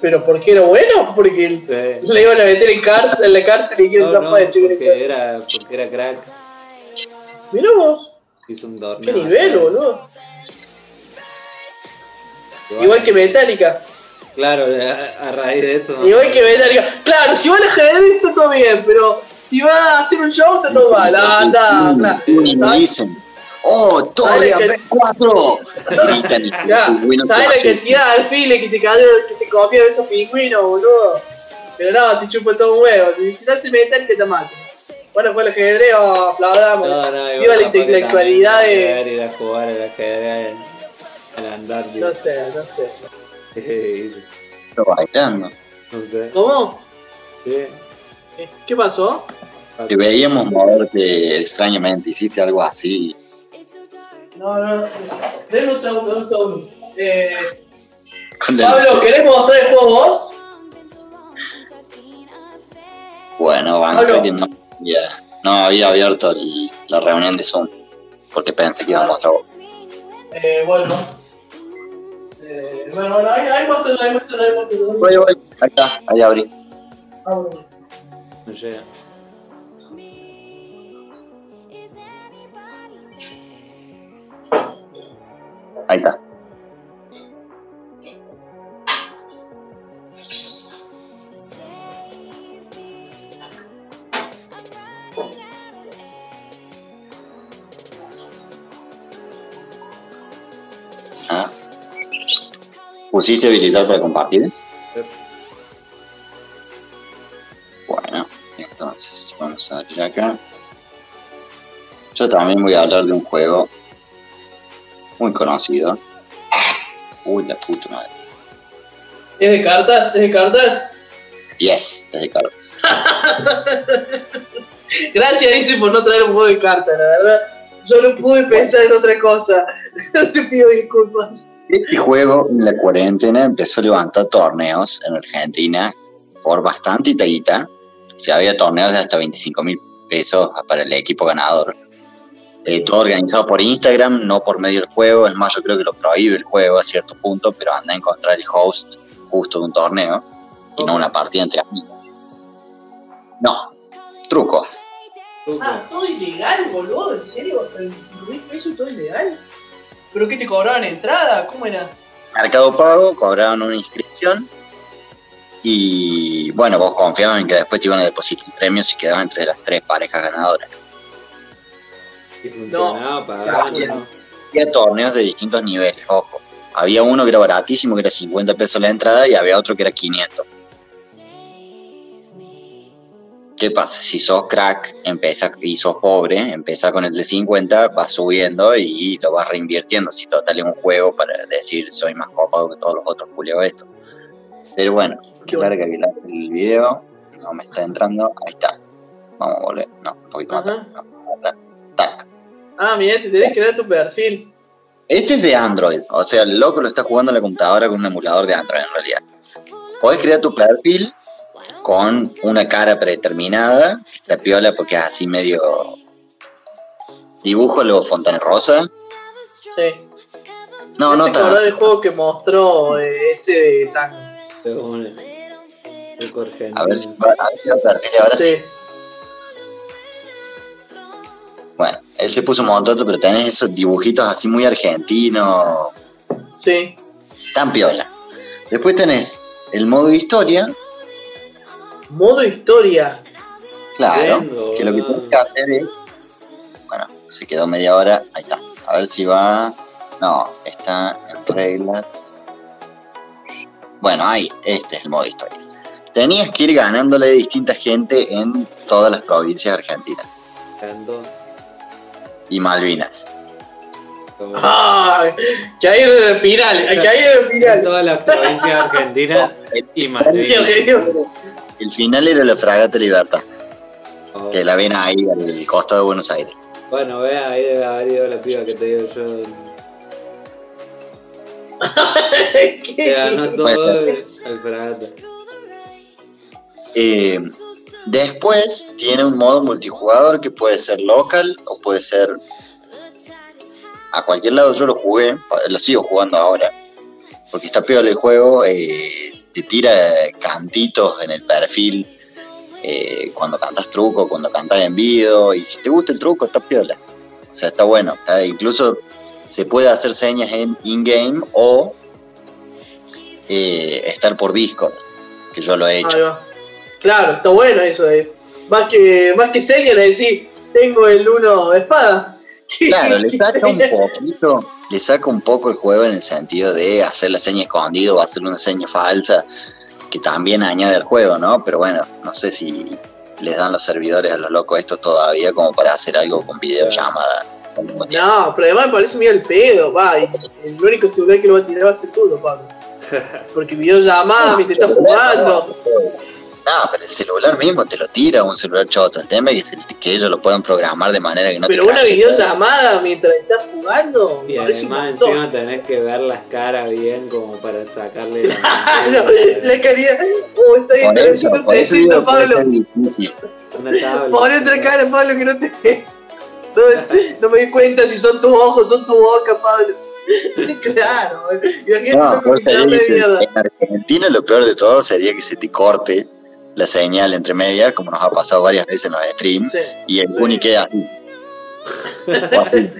¿Pero por qué era bueno? Porque Sí. le iban a meter en cárcel, en la cárcel y que No, ya no, porque era, porque era crack. Mirá vos, Hizo un torneo. qué nivel, boludo. Igual- que Metallica. Claro, a, a raíz de eso. Igual que Metallica. Claro, si va al ajedrez está todo bien, pero si va a hacer un show está todo mal. Anda, anda. ¡Oh, Torre ¿Sabes que- B4! Gritan y Ya, los pingüinos ¿sabes la cantidad de alfiles que se cayeron, que se copiaron esos pingüinos, boludo? Pero no, te chupa todo un huevo. Si no se Metallica te mata. Bueno, fue el ajedrez, oh, aplaudamos. No, no, Viva la que intelectualidad de- que Ir a jugar al ajedrez en Antártida. No sé, no sé. [laughs] Pero bailando. no sé. ¿Cómo? Sí. ¿Qué pasó? Te veíamos moverte extrañamente, hiciste algo así. No, no, no. Denme un segundo, un segundo. Eh, Pablo, ¿querés mostrar el juego vos? Bueno, que no había, no había abierto el- la reunión de Zoom, porque pensé que iba a mostrar vos. Eh, bueno. Eh, bueno, bueno, ahí, ahí muéstralo, ahí muéstralo, ahí muéstralo. Voy, voy. Ahí está, ahí abrí. No llega. Ahí está. Ah. ¿Pusiste habilitar para compartir? Bueno, entonces vamos a abrir acá. Yo también voy a hablar de un juego muy conocido. Uy, la puta madre. ¿Es de cartas? ¿Es de cartas? Yes, es de cartas. [laughs] Gracias, dice, por no traer un juego de cartas, la verdad. Yo no pude pensar en otra cosa. [laughs] Te pido disculpas. Este juego en la cuarentena empezó a levantar torneos en Argentina por bastante guita. O sea, había torneos de hasta 25 mil pesos para el equipo ganador. Eh, todo organizado por Instagram, no por medio del juego. Es más, yo creo que lo prohíbe el juego a cierto punto, pero anda a encontrar el host justo de un torneo y no una partida entre amigos. No, truco. Ah, todo ilegal, boludo, ¿en serio? ¿Hasta 25 mil pesos todo ilegal? ¿Pero qué te cobraban entrada? ¿Cómo era? Mercado Pago, cobraban una inscripción y bueno, vos confiabas en que después te iban a depositar premios y quedaban entre las tres parejas ganadoras. Y funcionaba, ¿no? Había torneos de distintos niveles, ojo. Había uno que era baratísimo, que era 50 pesos la entrada, y había otro que era 500. ¿Qué pasa? Si sos crack empieza, y sos pobre, empieza con el de 50, vas subiendo y lo vas reinvirtiendo. Si total es un juego para decir soy más copado que todos los otros, Julio, esto. Pero bueno, qué larga que la hace el video. No me está entrando. Ahí está. Vamos a volver. No, un poquito más atrás. No, atrás. Ah, mira, te tenés que crear tu perfil. Este es de Android, o sea, el loco lo está jugando en la computadora con un emulador de Android en realidad. Podés crear tu perfil con una cara predeterminada, que está piola porque es así medio dibujo luego Fontana Rosa. Sí. No, no hace acordar tan. el juego que mostró eh, ese de Tan. Según el truco argentino. A ver si va, a ver si perfil ahora sí. Sí. Bueno, él se puso un montón, pero tenés esos dibujitos así muy argentinos, Sí. tan piola. Después tenés el modo historia, Modo historia. Claro, que lo que tienes que hacer es. Bueno, se quedó media hora. Ahí está. A ver si va. No, está en reglas. Bueno, ahí, este es el modo historia. Tenías que ir ganándole a distinta gente en todas las provincias argentinas. Y Malvinas. ¡Ah! Que ahí en el final. Que el en final. todas las provincias argentinas y Tío, Malvinas. El final era la Fragata Libertad, Oh. que la ven ahí al costado de Buenos Aires. Bueno, ve, ahí debe haber ido la piba que te digo yo. [laughs] Que ganó todo el, el fragata. Eh, después tiene un modo multijugador que puede ser local o puede ser a cualquier lado. Yo lo jugué, lo sigo jugando ahora, porque está peor el juego. eh, te tira cantitos en el perfil eh, cuando cantas truco, cuando cantas en video. Y si te gusta el truco, está piola. O sea, está bueno. está- incluso se puede hacer señas en in-game o eh, estar por Discord, que yo lo he hecho. Va. Claro, está bueno eso de. Más que, más que señas le decís, tengo el uno espada. [laughs] Claro, le ¿Qué saca un poquito, le saca un poco el juego en el sentido de hacer la seña escondida o hacer una seña falsa, que también añade el juego, ¿no? Pero bueno, no sé si les dan los servidores a los locos estos todavía como para hacer algo con videollamada. al. No, pero además me parece medio el pedo, pa. y El único celular que lo va a tirar va a ser tú, Pablo. [laughs] Porque videollamada mientras estás jugando. No, pero el celular mismo te lo tira un celular choto. El tema es que, se- que ellos lo puedan programar de manera que no Pero te una crashe. videollamada mientras estás jugando. Y además encima tenés que ver las caras bien como para sacarle la [laughs] Claro, la calidad. Oh, está bien, Por eso, por eso 360, digo que Pablo. una. Pon otra cara, Pablo, que no te ve. No, no me di cuenta si son tus ojos, son tu boca, Pablo. [laughs] Claro, imagínate No, por que dice, en Argentina lo peor de todo sería que se te corte la señal entre medias, como nos ha pasado varias veces en los streams, Sí. y el Sí. Juni queda así. [laughs] O así.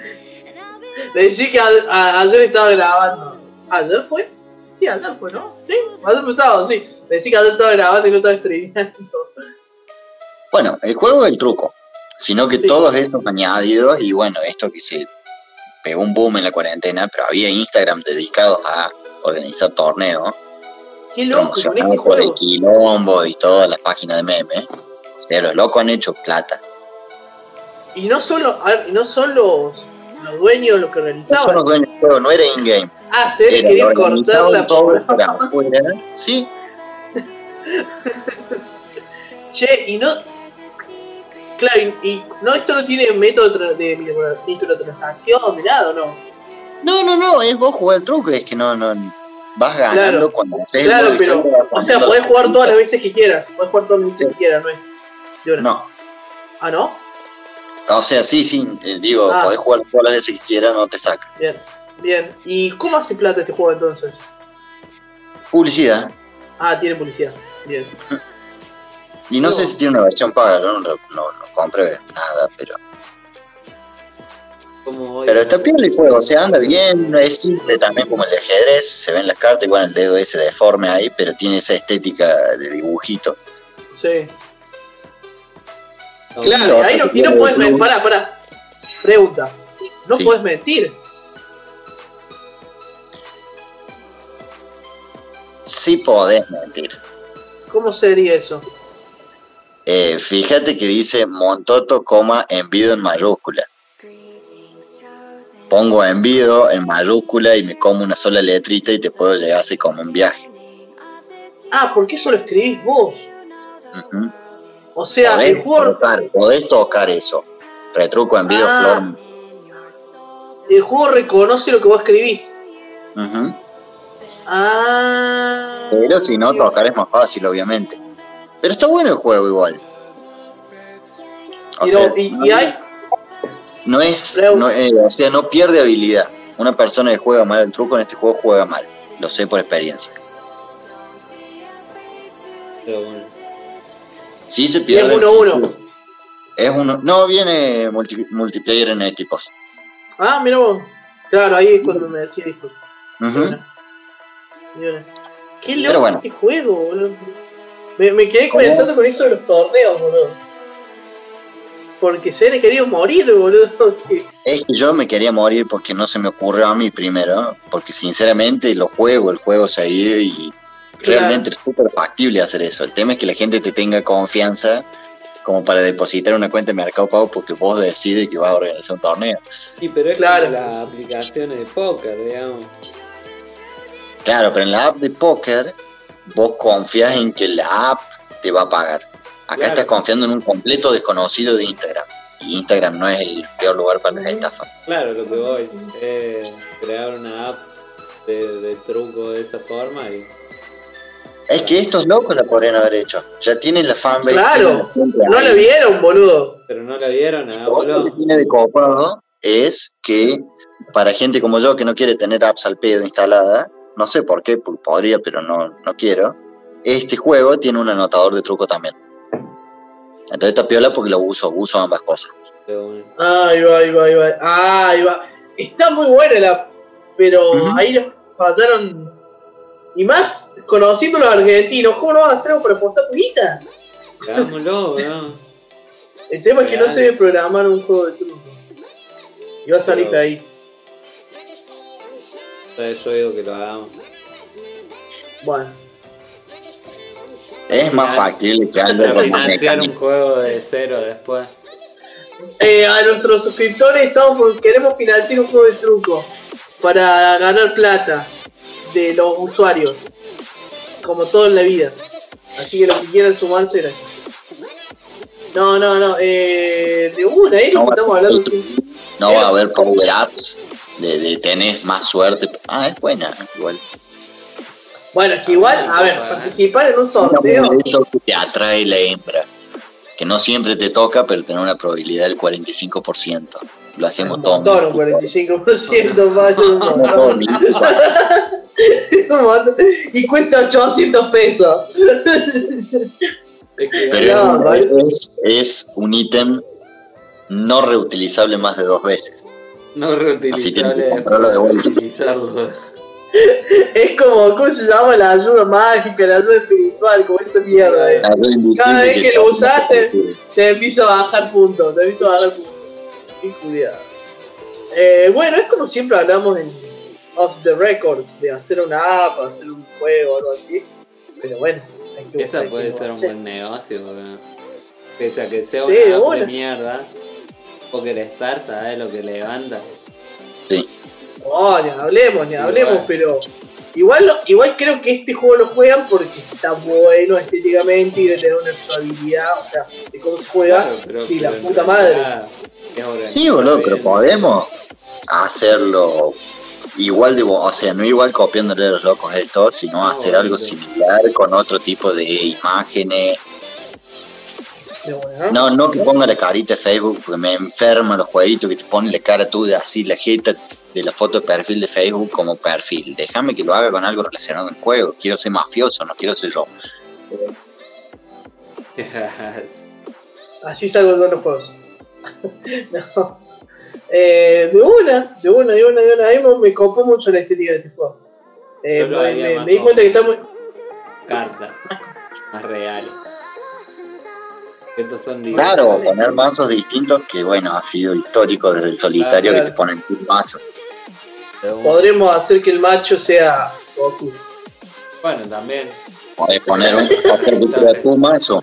Le decí que a- a- ayer estaba grabando. ¿Ayer fue? Sí, ayer fue, ¿no? Sí, ayer fue sábado, sí. Le decí que ayer estaba grabando y no estaba streameando. Bueno, el juego es el truco, sino que Sí. todos esos añadidos, y bueno, esto que se pegó un boom en la cuarentena, pero había Instagram dedicados a organizar torneos, Qué loco con este por el juego. quilombo y todas las páginas de memes. Pero los locos han hecho plata. Y no solo, ver, no son los, los dueños los que No organizaban. son los dueños del juego, no era in-game. Ah, se le quería cortar la todo afuera. Sí, [laughs] Che, y no. Claro, y, y no, esto no tiene método de micro- microtransacción, de nada, ¿o ¿no? No, no, no, es vos jugar el truco, es que no, no vas ganando Claro. cuando haces el Claro, modo pero, o sea, podés jugar todas las veces que quieras. Podés jugar todas las veces Sí. que quieras, ¿no es? No, Ah, ¿no? o sea, sí, sí, eh, digo, Ah. podés jugar todas las veces que quieras, no te saca. Bien, bien. ¿Y cómo hace plata este juego entonces? Publicidad. Ah, tiene publicidad. Bien. [laughs] Y no No. sé si tiene una versión paga, yo no, no, no compré nada, pero. Como hoy. Pero está piola el juego, o sea, anda bien, es simple también como el de ajedrez, se ven las cartas, igual el dedo ese deforme ahí, pero tiene esa estética de dibujito. Sí. No, Claro. Ahí no, y no puedes mentir. Pará, pará. Pregunta. No Sí. puedes mentir. Sí podés mentir. ¿Cómo sería eso? Eh, fíjate que dice Montoto, coma, envido en mayúscula. Pongo envido en mayúscula y me como una sola letrita y te puedo llegar así como un viaje. Ah, ¿por qué eso lo escribís vos? O sea, podés, el juego, tocar, podés tocar eso. Retruco envido Ah. flor. el juego reconoce lo que vos escribís. Ah. Pero si no, tocar es más fácil, obviamente. Pero está bueno el juego igual. O Y, sea, no- y- y hay. No es, no, eh, o sea, no pierde habilidad. Una persona que juega mal el truco en este juego juega mal. Lo sé por experiencia. pero bueno. Sí se Y es pierde. uno a uno. Es uno. No, viene multi- multiplayer en equipos. Ah, mira vos. Claro, ahí es cuando me decía disco. Ujú. Qué Pero loco bueno. este juego, boludo. Me, me quedé ¿Cómo? pensando con eso de los torneos, boludo. Porque se han querido morir, boludo. Es que yo me quería morir porque no se me ocurrió a mí primero. Porque sinceramente lo juego, el juego seguido y realmente es súper factible hacer eso. El tema es que la gente te tenga confianza como para depositar una cuenta de Mercado Pago porque vos decides que vas a organizar un torneo. Sí, pero es Claro. como las aplicaciones de póker, digamos. Claro, pero en la app de póker vos confías en que la app te va a pagar. Acá Claro. estás confiando en un completo desconocido de Instagram. Y Instagram no es el peor lugar para las estafas. Claro, lo que voy es crear una app de, de truco de esa forma y Es que estos locos la podrían haber hecho. Ya tienen la fanbase. Claro. la No la vieron, boludo. pero no la vieron ah, Lo boludo. que tiene de copado es que para gente como yo que no quiere tener apps al pedo instalada, no sé por qué, podría, pero no, no quiero, este juego tiene un anotador de truco también. Entonces está piola porque lo uso, uso ambas cosas. Bueno. Ahí va, ahí va, ahí va. Ah, ahí va. Está muy buena la. Pero ahí los fallaron. Y más, conociendo a los argentinos, ¿cómo no van a hacer algo para apostar guita? Weón. El tema es que no se debe programar un juego de truco. Y va a salir Pero- pegadito. Entonces yo digo que lo hagamos. Bueno. Es más factible [laughs] que ande con más financiar un juego de cero después. Eh, a nuestros suscriptores estamos por- queremos financiar un juego de truco para ganar plata de los usuarios. Como todo en la vida. Así que los que quieran sumarse gracias. No, no, no. Eh, de una, Eric, No estamos hablando sin. No va a haber power ups de, de tenés más suerte. Ah, es buena, igual. Bueno, es que igual, a ver, participar en un Un sorteo. amuleto que te atrae la hembra. Que no siempre te toca, pero tiene una probabilidad del 45%. Lo hacemos Un todo. [laughs] un 45%, vaya, un Hacemos montón. todo minuto. [laughs] Un montón. Y cuesta 800 pesos. Pero No, es, es- es un ítem no reutilizable más de dos veces. no Así que reutilizable comprarlo de vuelta. [laughs] Es como, ¿cómo se llama? La ayuda mágica, la ayuda espiritual, como esa mierda. eh. Cada vez que lo usaste, Te empieza a bajar puntos, te empieza a bajar puntos. Eh, bueno, es como siempre hablamos en Off the Records, de hacer una app, hacer un juego o algo así. Pero bueno, hay que Esa hay puede que ser un buen negocio, weón. Pese a que sea Sí, una app de mierda. Poker Star, ¿sabes lo que levanta? Sí. No, ni hablemos, ni Igual. hablemos, pero igual, igual creo que este juego lo juegan porque está bueno estéticamente y de tener una usabilidad, o sea, de cómo se juega. Claro, pero- y la pero puta organizado Sí, boludo, pero podemos hacerlo igual de, bo- o sea, no igual copiándole a los locos esto, sino No, hacer algo similar con otro tipo de imágenes. No, no que ponga la carita de Facebook, porque me enferma los jueguitos que te ponen la cara tú de así, la jeta de la foto de perfil de Facebook como perfil. Déjame que lo haga con algo relacionado en juego. Quiero ser mafioso, no quiero ser yo. [laughs] Así salgo con los juegos. [laughs] no. Eh, de una, de una, de una, de una. A mí me- copó mucho la estética de este juego. Eh, lo me, me- di cuenta que está muy. Cartas más reales. Estos son Claro, poner mazos distintos que, bueno, ha sido histórico desde el solitario claro. que te ponen un mazo. Podremos hacer que el macho sea Goku. Bueno, también. Podés poner un hacer que sea tu mazo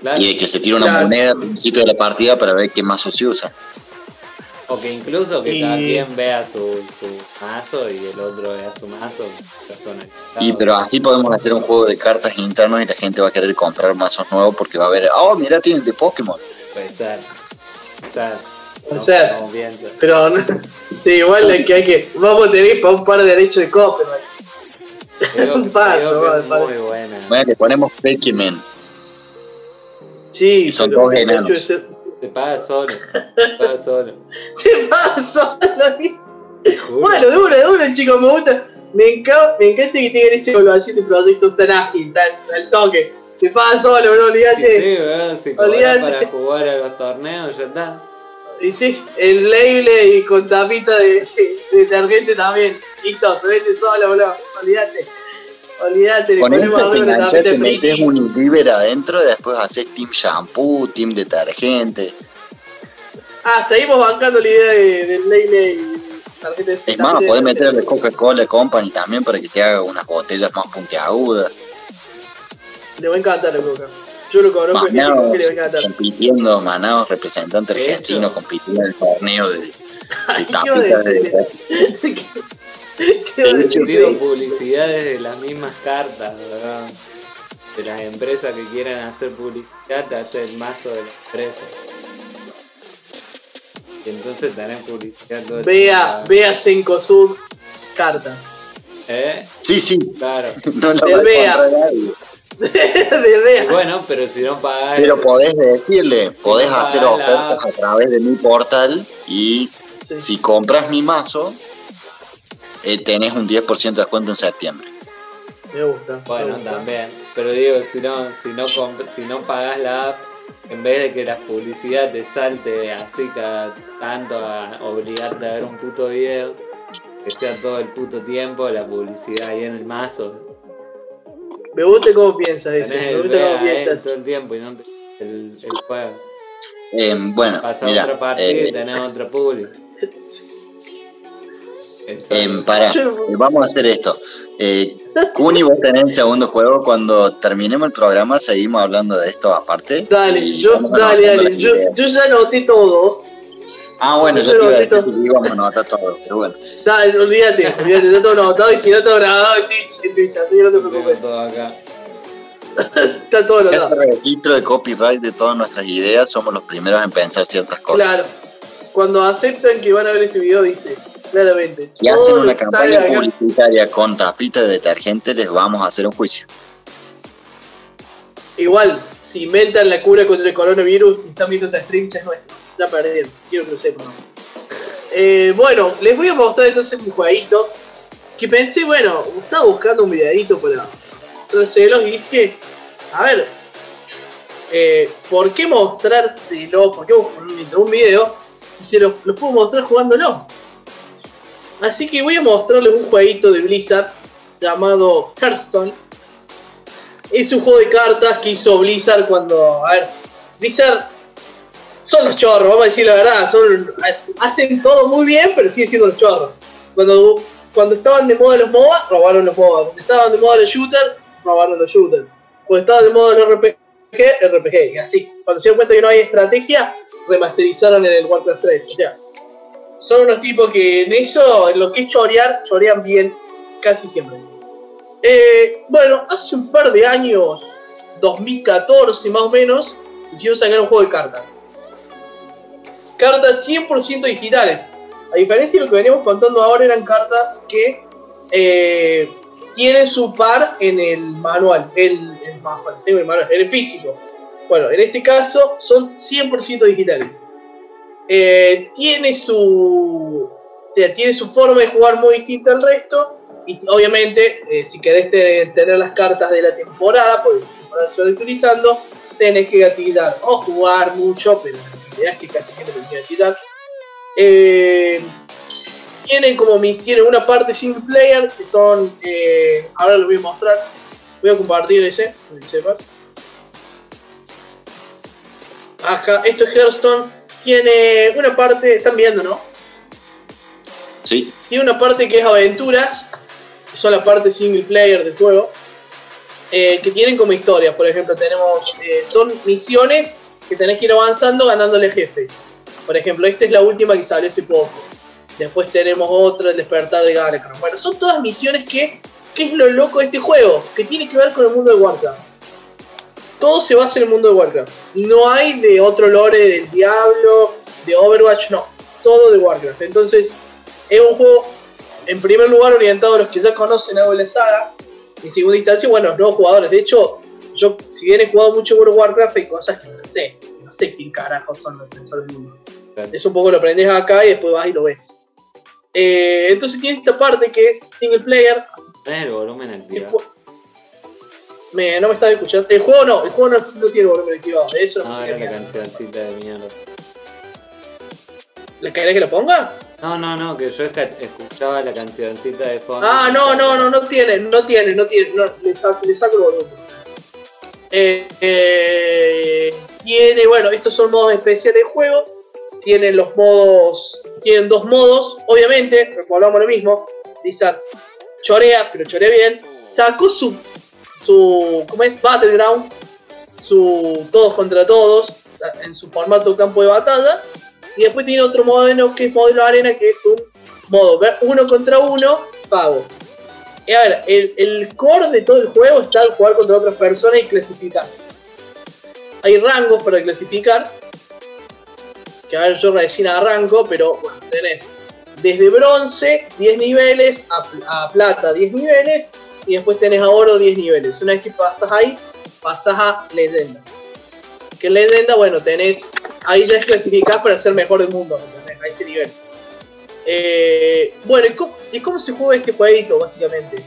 Claro. y que se tire una Claro. moneda al principio de la partida para ver qué mazo se usa. O que incluso que Y- cada quien vea su, su mazo y el otro vea su mazo. Y pero así podemos hacer un juego de cartas internos y la gente va a querer comprar mazos nuevos porque va a ver, oh, mira, tiene el de Pokémon. Puede ser. Puede No, ser. como piensa. Pero no- [laughs] sí, igual es que hay que. Vamos a tener para un par de derechos de copyright. [laughs] Un par, no, que muy buena. Bueno, le ponemos Pokémon. Sí, Y son hecho enanos. Se paga solo. Se paga [laughs] solo. Se Te juro. Bueno, de una, chicos, me gusta. Me, enca- me encanta que tengan esa evaluación de proyectos tan ágil, tan al toque. Se paga solo, bro, Sí, olvídate. sí, si cobras Olvídate. para jugar a los torneos, ya está. Y sí, el label y con tapita de, de detergente también. Listo, se vende solo, bro. Olvídate. Olvídate, le Con ponemos eso te de metes un adentro y después haces Team Shampoo, Team Detergente. Ah, seguimos bancando la idea de- del tarjeta de Es más, de- podés meterle Coca-Cola Company también para que te haga unas botellas más puntiagudas. Le va a encantar a Coca. Yo lo conozco Manaos que le va a encantar. compitiendo, Manaos representante hecho. argentino compitiendo en el torneo de, [laughs] de Ay, [laughs] ¿Qué iba a tapitas de, De eso? publicidades de las mismas cartas, ¿verdad? De las empresas que quieran hacer publicidad, te hace el mazo de la empresa. Y entonces tenés publicidad todo el Vea, tiempo. vea Sencosud cartas. ¿Eh? Sí, sí, Claro. [laughs] no lo Del [laughs] de bueno, pero si no pagás. Pero podés decirle, podés no hacer la ofertas a través de mi portal y Sí. si compras mi mazo, eh, tenés un 10% de descuento en septiembre. Me gusta. me Bueno, gusta. también. Pero digo, si no, si no si no pagás la app, en vez de que la publicidad te salte así cada tanto a obligarte a ver un puto video, que sea todo el puto tiempo la publicidad ahí en el mazo. Me gusta cómo piensas Tenés eso. Me gusta cómo piensas. todo el tiempo y no te, el, el juego. Eh, bueno, mira, otra partida eh, y tenés otra publi. Exacto. Em, para, Yo- vamos a hacer esto. Eh, Kuni, vos tenés el segundo juego. Cuando terminemos el programa, seguimos hablando de esto aparte. Dale, yo, dale, dale. Yo, yo ya anoté todo. Ah, bueno, yo te iba a decir que íbamos a anotar todo, pero bueno. Dale, olvídate, olvídate, está todo anotado y si no está grabado en Twitch, en Twitch, así que no te preocupes. todo acá. Está todo Este anotado. registro de copyright de todas nuestras ideas, somos los primeros en pensar ciertas cosas. Claro. Cuando aceptan que van a ver este video, dice claramente. Si hacen una campaña acá- publicitaria con tapita de detergente, les vamos a hacer un juicio. Igual, si inventan la cura contra el coronavirus y están viendo esta stream, ya es nuestro. Ya perdieron. Quiero que lo sepan. Eh, bueno, les voy a mostrar entonces un jueguito que pensé, bueno, estaba buscando un videadito para mostrárselos y dije, a ver, eh, ¿por qué mostrárselo? ¿Por qué mientras un video si se los, los puedo mostrar jugándolo? Así que voy a mostrarles un jueguito de Blizzard llamado Hearthstone es un juego de cartas que hizo Blizzard cuando. A ver, Blizzard son los chorros, vamos a decir la verdad. Son, hacen todo muy bien, pero siguen siendo los chorros. Cuando, cuando estaban de moda los MOBA, robaron los MOBA. Cuando estaban de moda los shooters, robaron los shooters. Cuando estaban de moda los RPG, RPG. Y así. Cuando se dieron cuenta que no hay estrategia, remasterizaron en el Warcraft 3. O sea, son unos tipos que en eso, en lo que es chorear, chorean bien casi siempre. Eh, bueno, hace un par de años, 2014 más o menos, decidieron sacar un juego de cartas. Cartas 100% digitales. A diferencia de lo que veníamos contando ahora, eran cartas que eh, tienen su par en el manual. El, el el manual, el físico. Bueno, en este caso son 100% digitales. Eh, tiene su tiene su forma de jugar muy distinta al resto y obviamente, eh, si querés te- tener las cartas de la temporada, porque la temporada se va utilizando, tenés que gatillar o jugar mucho, pero que casi tenés que gatillar. Eh, tienen como mis, tienen una parte single player que son, eh, ahora lo voy a mostrar, voy a compartir ese, para que sepas. Acá, esto es Hearthstone, tiene una parte, están viendo, ¿no? Sí, Tiene una parte que es aventuras, que son la parte single player del juego, eh, que tienen como historias. Por ejemplo, tenemos eh, son misiones que tenés que ir avanzando ganándole jefes. Por ejemplo, esta es la última que salió hace poco. Después tenemos otra, el despertar de Galakrond. Bueno, son todas misiones que, ¿qué es lo loco de este juego? Que tiene que ver con el mundo de Warcraft. Todo se basa en el mundo de Warcraft. No hay de otro lore del Diablo, de Overwatch, no. Todo de Warcraft. Entonces, es un juego, en primer lugar, orientado a los que ya conocen algo de la saga. En segunda instancia, bueno, los nuevos jugadores. De hecho, yo, si bien he jugado mucho World of Warcraft, hay cosas que no sé. No sé quién carajos son los defensores del mundo. Claro. Eso un poco lo aprendes acá y después vas y lo ves. Eh, entonces tiene esta parte que es single player. ¿Tenés el volumen activado? Me, no me estaba escuchando. El juego no, el juego no, no tiene volumen activado. De eso no, No, sé era la cancioncita de mierda. ¿Le querés que lo ponga? No, no, no, que yo escuchaba la cancioncita de fondo. Ah, no, no, no, no tiene, no tiene, no tiene, no, le, saco, le saco el volumen. Eh, eh, tiene, bueno, estos son modos especiales de juego. Tienen los modos, tienen dos modos, obviamente, recordamos lo mismo. Blizzard chorea, pero chorea bien. Sacó su, su, ¿cómo es? Battleground, su todos contra todos, en su formato campo de batalla. Y después tiene otro modelo que es modelo arena, que es un modo uno contra uno, pago. Y a ver, el, el core de todo el juego está en jugar contra otras personas y clasificar. Hay rangos para clasificar. Que a ver, yo recién arranco, pero bueno, tenés desde bronce 10 niveles, a, pl- a plata 10 niveles, y después tenés a oro 10 niveles. Una vez que pasas ahí, pasas a leyenda. Que en leyenda, bueno, tenés. Ahí ya es clasificar para ser mejor del mundo, ¿entendés? A ese nivel. Eh, bueno, ¿y cómo, se juega este jueguito, básicamente?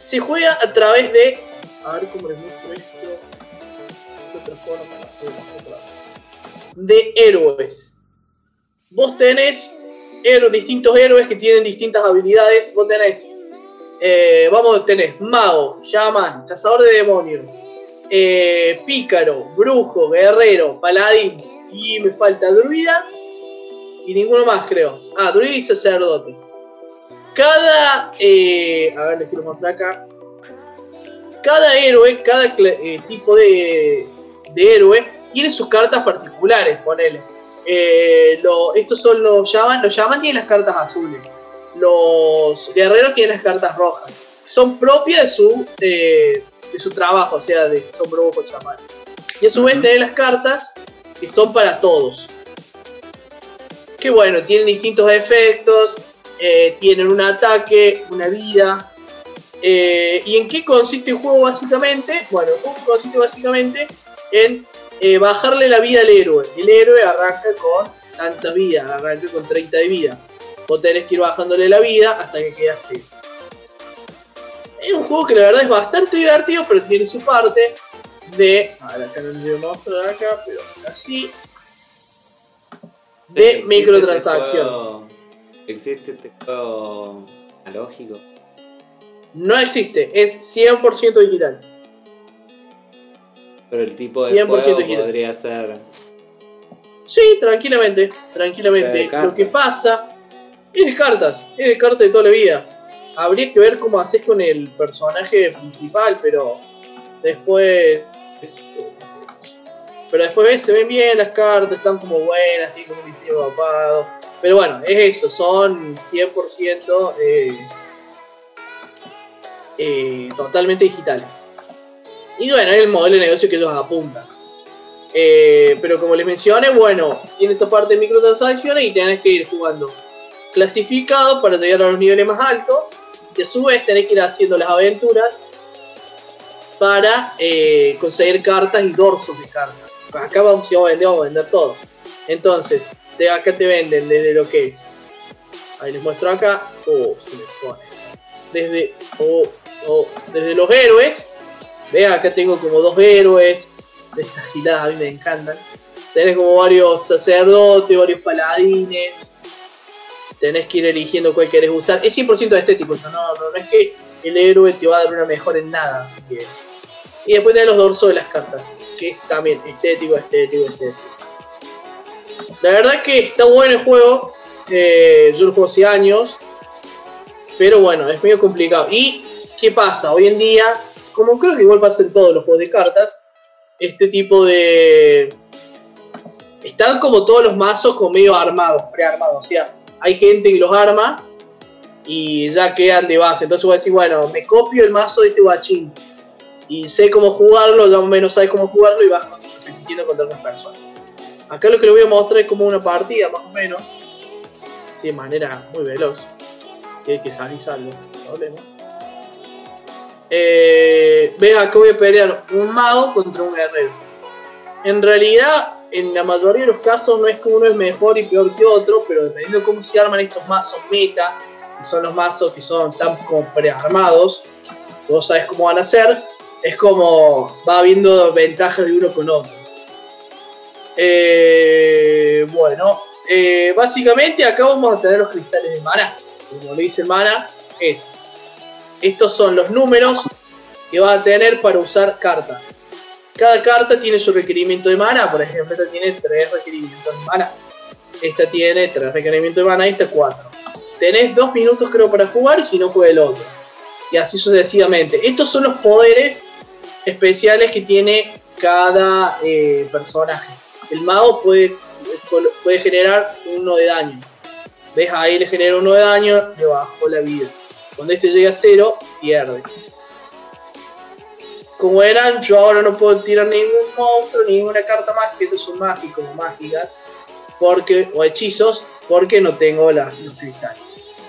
Se juega a través de. A ver cómo les muestro esto. ¿Qué otra forma? De héroes. Vos tenés héroes, distintos héroes que tienen distintas habilidades. Vos tenés. eh, vamos, tenés mago, shaman, cazador de demonios, eh, pícaro, brujo, guerrero, paladín y me falta druida y ninguno más, creo. Ah, druida y sacerdote. Cada. eh, a ver, les quiero mostrar acá. Cada héroe, cada eh, tipo de, de héroe tiene sus cartas particulares, ponele. Eh, lo- estos son los llaman, los llaman tienen las cartas azules. Los guerreros tienen las cartas rojas. Son propias de su, eh, de su trabajo, o sea, de son brujos, chamanes. Y a su vez tienen las cartas que son para todos. Que bueno, tienen distintos efectos, eh, tienen un ataque, una vida. Eh, ¿Y en qué consiste el juego básicamente? Bueno, el juego consiste básicamente en eh, bajarle la vida al héroe. El héroe arranca con tantas vidas, arranca con 30 de vida. Vos tenés que ir bajándole la vida hasta que queda cero. Es un juego que la verdad es bastante divertido, pero tiene su parte de. A ver, acá no lo voy a acá, pero así. De ¿Existe microtransacciones. Este juego- ¿Existe este juego analógico? No existe, es 100% digital. Pero el tipo de 100% juego digital. podría ser. Sí, tranquilamente, tranquilamente. Lo que pasa es cartas, es cartas de toda la vida. Habría que ver cómo haces con el personaje principal, pero después. Pero después se ven bien las cartas, están como buenas, tienen como un diseño papado. Pero bueno, es eso, son 100% eh, eh, totalmente digitales. Y bueno, es el modelo de negocio que ellos apuntan. Eh, pero como les mencioné, bueno, tiene esa parte de microtransacciones y tenés que ir jugando clasificado para llegar a los niveles más altos. Y a su vez tenés que ir haciendo las aventuras para conseguir cartas y dorsos de cartas. Acá vamos, si vamos a vender, vamos a vender todo. Entonces, de acá te venden desde lo que es. Ahí les muestro acá. Oh, se me pone. Desde, oh, oh, desde los héroes. Vean, acá tengo como dos héroes. De estas giladas a mí me encantan. Tenés como varios sacerdotes, varios paladines. Tenés que ir eligiendo cuál querés usar. Es 100% estético, no, no, no es que el héroe te va a dar una mejor en nada. Así que... Y después tenés los dorsos de las cartas. Que es también estético, estético, estético. La verdad que está bueno el juego. eh, yo lo juego hace años. Pero bueno, es medio complicado. ¿Y qué pasa? Hoy en día, como creo que igual pasa en todos los juegos de cartas, este tipo de. Están como todos los mazos como medio armados, prearmados. O sea, hay gente que los arma y ya quedan de base. Entonces voy a decir, bueno, me copio el mazo de este guachín y sé cómo jugarlo, ya menos sabes cómo jugarlo y vas repitiendo contra otras personas. Acá lo que les voy a mostrar es como una partida, más o menos. Sí, de manera muy veloz. Que que salir salvo, problema. Eh, ves acá voy a pelear un mago contra un guerrero. En realidad, en la mayoría de los casos no es que uno es mejor y peor que otro, pero dependiendo de cómo se arman estos mazos meta, que son los mazos que son tan como prearmados, vos sabes cómo van a ser, es como va habiendo ventajas de uno con otro. Eh, bueno, eh, básicamente acá vamos a tener los cristales de mana. Como lo dice mana, es estos son los números que va a tener para usar cartas. Cada carta tiene su requerimiento de mana, por ejemplo, esta tiene 3 requerimientos de mana. Esta tiene 3 requerimientos de mana esta 4. Tenés 2 minutos creo para jugar si no juega el otro. Y así sucesivamente. Estos son los poderes especiales que tiene cada eh, personaje. El mago puede, puede generar uno de daño. ¿Ves? Ahí le genera uno de daño, le bajó la vida. Cuando este llega a cero, pierde. Como eran, yo ahora no puedo tirar ningún monstruo, ninguna carta más, que estos son mágicos mágicas, porque, o hechizos, porque no tengo la- los cristales.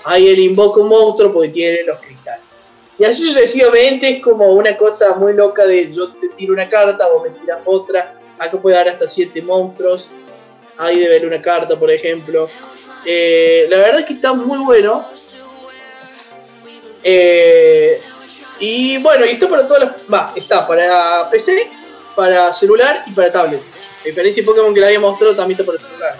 Ahí él invoca un monstruo porque tiene los cristales. Y así sucesivamente es como una cosa muy loca de yo te tiro una carta, vos me tiras otra. Acá puede dar hasta 7 monstruos. Ahí debe haber una carta, por ejemplo. Eh, la verdad es que está muy bueno. Eh, y bueno, y está para todas las. Va, está para PC, para celular y para tablet. A diferencia de Pokémon que le había mostrado, también está para celular.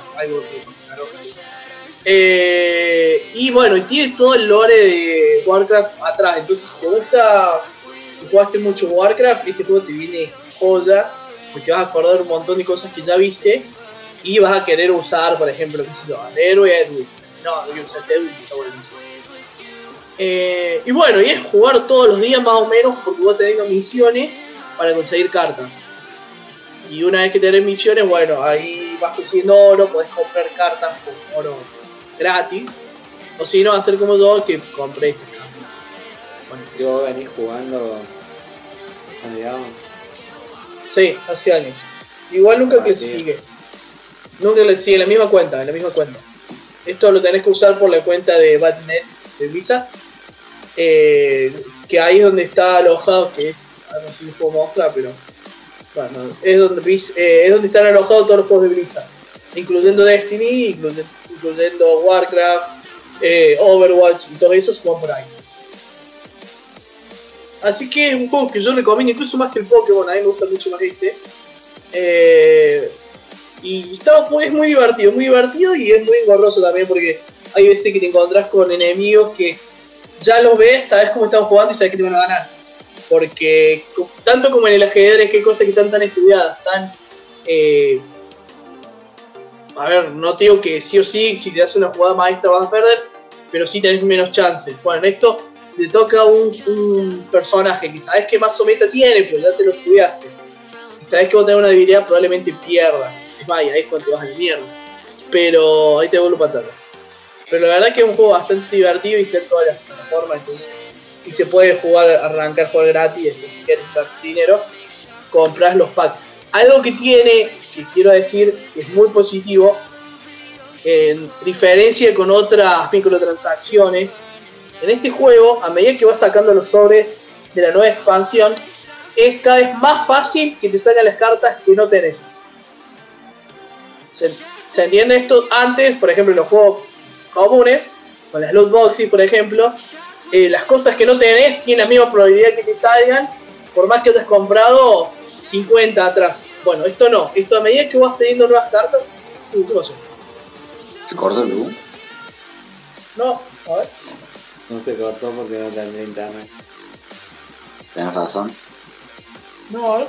Eh, y bueno, y tiene todo el lore de Warcraft atrás. Entonces, si te gusta, si jugaste mucho Warcraft, este juego te viene joya. Porque vas a acordar un montón de cosas que ya viste. y vas a querer usar, por ejemplo, qué sé yo, al héroe Edwin. No, no quiero usar Edwin, está buenísimo. Eh, y bueno, y es jugar todos los días más o menos porque vos tenés misiones para conseguir cartas. Y una vez que tenés misiones, bueno, ahí vas consiguiendo oro, podés comprar cartas con oro gratis. O si no, hacer como yo que compré estas cartas. Bueno, Y vos venís jugando. digamos. Sí, hace años. Igual nunca Ah, clasifiqué. Nunca le sí, en la misma cuenta, en la misma cuenta. Esto lo tenés que usar por la cuenta de Batnet de Visa. eh, que ahí es donde está alojado, que es. ah, No sé si puedo mostrar, pero. Bueno, es donde, eh, es donde están alojados todos los juegos de Blizzard. Incluyendo Destiny, incluye- incluyendo Warcraft, eh, Overwatch y todo eso se van por ahí. Así que es un juego que yo recomiendo, incluso más que el Pokémon, a mí me gusta mucho más este. Eh, y está, es muy divertido, muy divertido y es muy engorroso también porque hay veces que te encontrás con enemigos que ya los ves, sabes cómo están jugando y sabes que te van a ganar. Porque tanto como en el ajedrez, que hay cosas que están tan estudiadas, tan... eh, a ver, no te digo que sí o sí, si te hace una jugada maestra vas a perder, pero sí tenés menos chances. Bueno, en esto, si te toca un, un personaje que sabes que más o menos tiene, pero ya te lo estudiaste, y sabes que vos tenés una debilidad, probablemente pierdas. Es y ahí es cuando te vas a la mierda. Pero ahí te vuelvo para atrás. Pero la verdad que es un juego bastante divertido y está en todas las plataformas, entonces. Y se puede jugar, arrancar, jugar gratis, si quieres invertir dinero, compras los packs. Algo que tiene, que quiero decir, que es muy positivo, en diferencia con otras microtransacciones, en este juego, a medida que vas sacando los sobres de la nueva expansión, es cada vez más fácil que te salgan las cartas que no tenés. ¿Se, se entiende esto? Antes, por ejemplo, en los juegos comunes, con las loot boxes, por ejemplo, eh, las cosas que no tenés tienen la misma probabilidad que te salgan, por más que hayas comprado 50 atrás. Bueno, esto no. Esto a medida que vas teniendo nuevas cartas. Uy, ¿qué pasó? ¿Se cortó el luz? No, a ver. No se cortó porque no tendría internet. Tienes razón. No, a ver.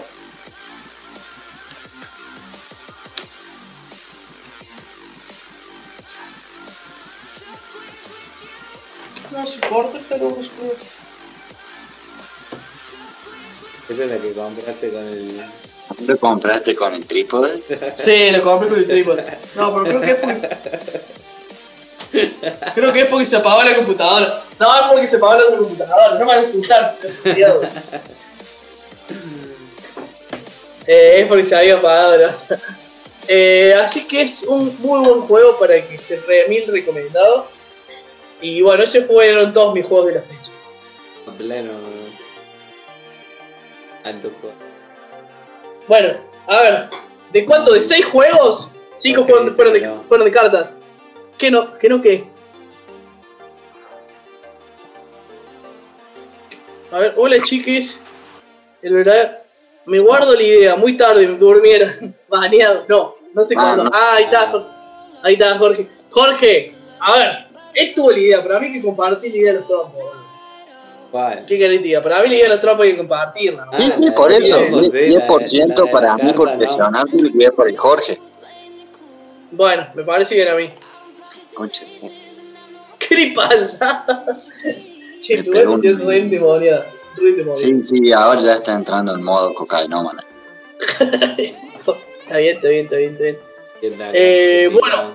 No, se corta esta loco, se corta. Esa es la que compraste con el. ¿Lo compraste con el trípode? Sí, lo compré con el trípode. No, pero creo que es porque se... Creo que es porque se apagó la computadora. No, es porque se apagó la computadora. No me van a insultar, eh, es porque se había apagado la otra. Eh, así que es un muy buen juego para que se re mil recomendado. Y bueno, esos fueron todos mis juegos de la fecha. A pleno. Bueno, a ver, ¿de cuánto? ¿De seis juegos? Cinco fueron, fueron de, no. fueron de cartas. ¿Qué no? ¿Qué no qué? A ver, hola chiquis. El verdad, me guardo la idea, muy tarde me durmieron. [laughs] Baneado, no, no sé cuándo. Ah, ahí está, Jorge. ahí está Jorge. Jorge, a ver, es tu la idea, pero a mí que compartir la idea de los trompos. ¿Cuál? ¿Qué diga? Para mí la idea de los trompos hay que compartirla. ¿no? Sí, Ah, sí, la por eso. Diego, sí, 10% la de- la de para la mí por impresionante y 10 por el Jorge. Bueno, me parece bien a mí. Concha. ¿Qué le pasa? che, tu un- tiene re endemoniada. Sí, sí, ahora ya está entrando en modo cocainómana. Está bien, está bien, está bien, está bien. Eh, ¿Qué bueno.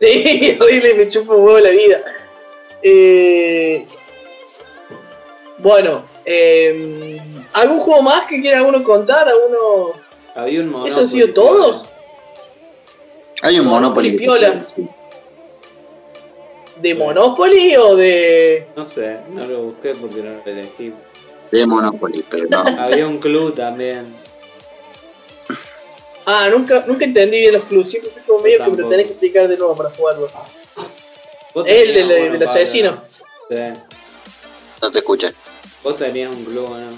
Sí, [laughs] horrible, me chupa un huevo la vida. Eh, bueno, eh, ¿algún juego más que quiera alguno contar? ¿Alguno? Había un Monopoly. ¿Eso han sido todos? Hay un Monopoly Monopoly. que- piola. sí. ¿De Monopoly o de.? No sé, no lo busqué porque no lo elegí. De Monopoly, pero no. [laughs] Había un club también. Ah, nunca, nunca entendí bien los clubs. Siempre fui como medio que me lo tenés que explicar de nuevo para jugarlo. ¿Vos El del, uno, asesino. no? Sí. No te escuchan. Vos tenías un club, ¿no?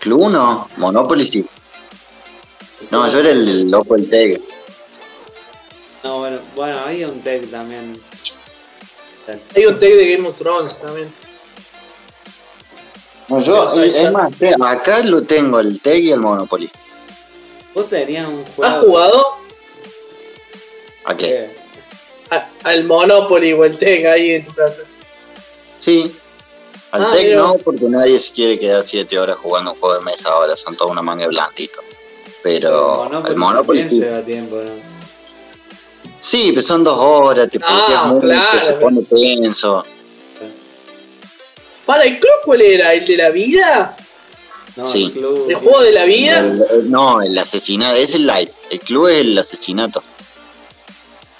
Club 1, Monopoly sí. No, yo era el loco del Teg. No, bueno, bueno, había un tech también. Hay un tag de Game of Thrones también. No, yo, es más, acá lo tengo, el Teg y el Monopoly. ¿Vos tenías un juego. ¿Has jugado ¿A qué? A- al Monopoly o el Tenga ahí en tu casa? Sí. Al Ah, Tec no, porque nadie se quiere quedar 7 horas jugando un juego de mesa ahora, son toda una manga de blandito. Pero al Monopoly sí. lleva tiempo, ¿no? Sí, pero son dos horas, te Ah, mucho, claro. se pone tenso. ¿Para el club cuál era? ¿El de la vida? No, Sí. el club. ¿El juego de la vida? El- el- no, el asesinato, es el live. El club es el asesinato.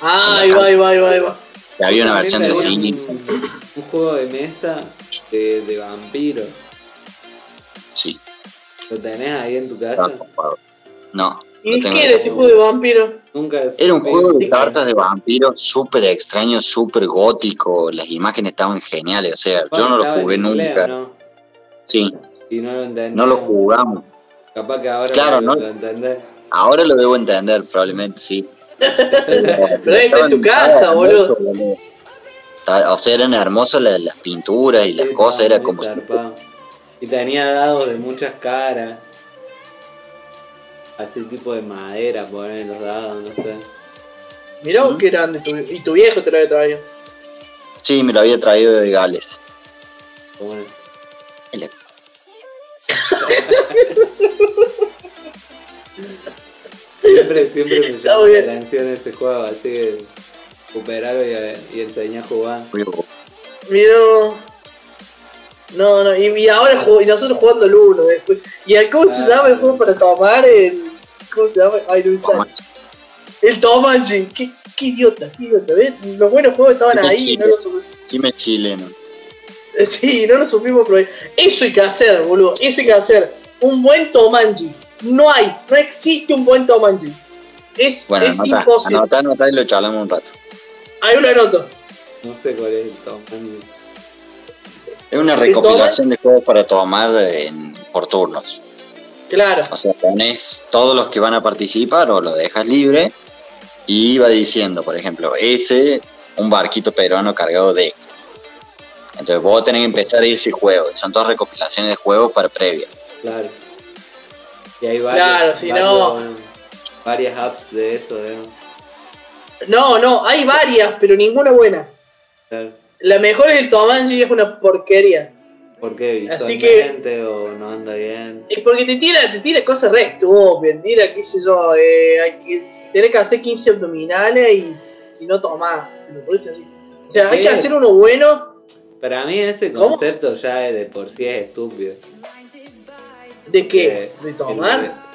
Ah, ahí va, ahí va, ahí va, ahí va. Había una versión de cine. un juego de mesa de, de vampiro. Sí, ¿Lo tenés ahí en tu casa? No. ¿Y qué era ese juego de vampiro? Nunca Era un juego de cartas de vampiros súper extraño, súper gótico. Las imágenes estaban geniales. O sea, yo no lo jugué nunca. ¿o ¿no? Sí, Y no lo entendí. no lo jugamos. Capaz que ahora Claro, lo, ¿no? lo entendés. Ahora lo debo entender, probablemente sí. [laughs] Pero ahí está en tu casa, boludo. O sea, eran hermosas las, las pinturas y las Sí, cosas, era como si- zarpado. Y tenía dados de muchas caras. Así tipo de madera, poner los dados, no sé. Mirá vos qué grande. tu- y tu viejo te lo había traído. Sí, me lo había traído de Gales. Una- El- [laughs] [laughs] Siempre, siempre me llama la atención ese juego, así que recuperarlo y, y enseñar a jugar. Mirá. No, no, y, y ahora jug- y nosotros jugando el uno después. ¿Y el, cómo se Ah. llama el juego para tomar? El, ¿Cómo se llama? Ay, no. El Tomanji. ¿Qué, qué idiota, qué idiota. ¿ves? Los buenos juegos estaban Sí, ahí sí. y no los supimos. Sí, me chileno. Sí, no lo supimos aprovechar. Eso hay que hacer, boludo. Eso hay que hacer. Un buen Tomanji. No hay, no existe un buen Tomanji. Es, Bueno, es anotá, imposible. anotá, anotá y lo charlamos un rato. Ahí lo anoto. No sé cuál es el Tom. Es una ¿El recopilación de juegos para tomar en- por turnos. Claro. O sea, pones todos los que van a participar o lo dejas libre y va diciendo, por ejemplo, ese, un barquito peruano cargado de... Entonces vos tenés que empezar ese juego. Son todas recopilaciones de juegos para previa. Claro. Y hay varios, Claro, si varios- no- varias apps de eso, digamos. No, no, hay varias, pero ninguna buena. Claro. La mejor es el Tomanji y es una porquería. ¿Por qué? Así que- ¿Visualmente o no anda bien? Es porque te tira, te tira cosas re estúpidas, tira, qué sé yo, eh, hay que, tenés que hacer 15 abdominales y si no tomás, lo así. O sea, hay que hacer uno bueno Para mí ese ¿Cómo? concepto ya es de por sí es estúpido. de qué, Eh, de tomar.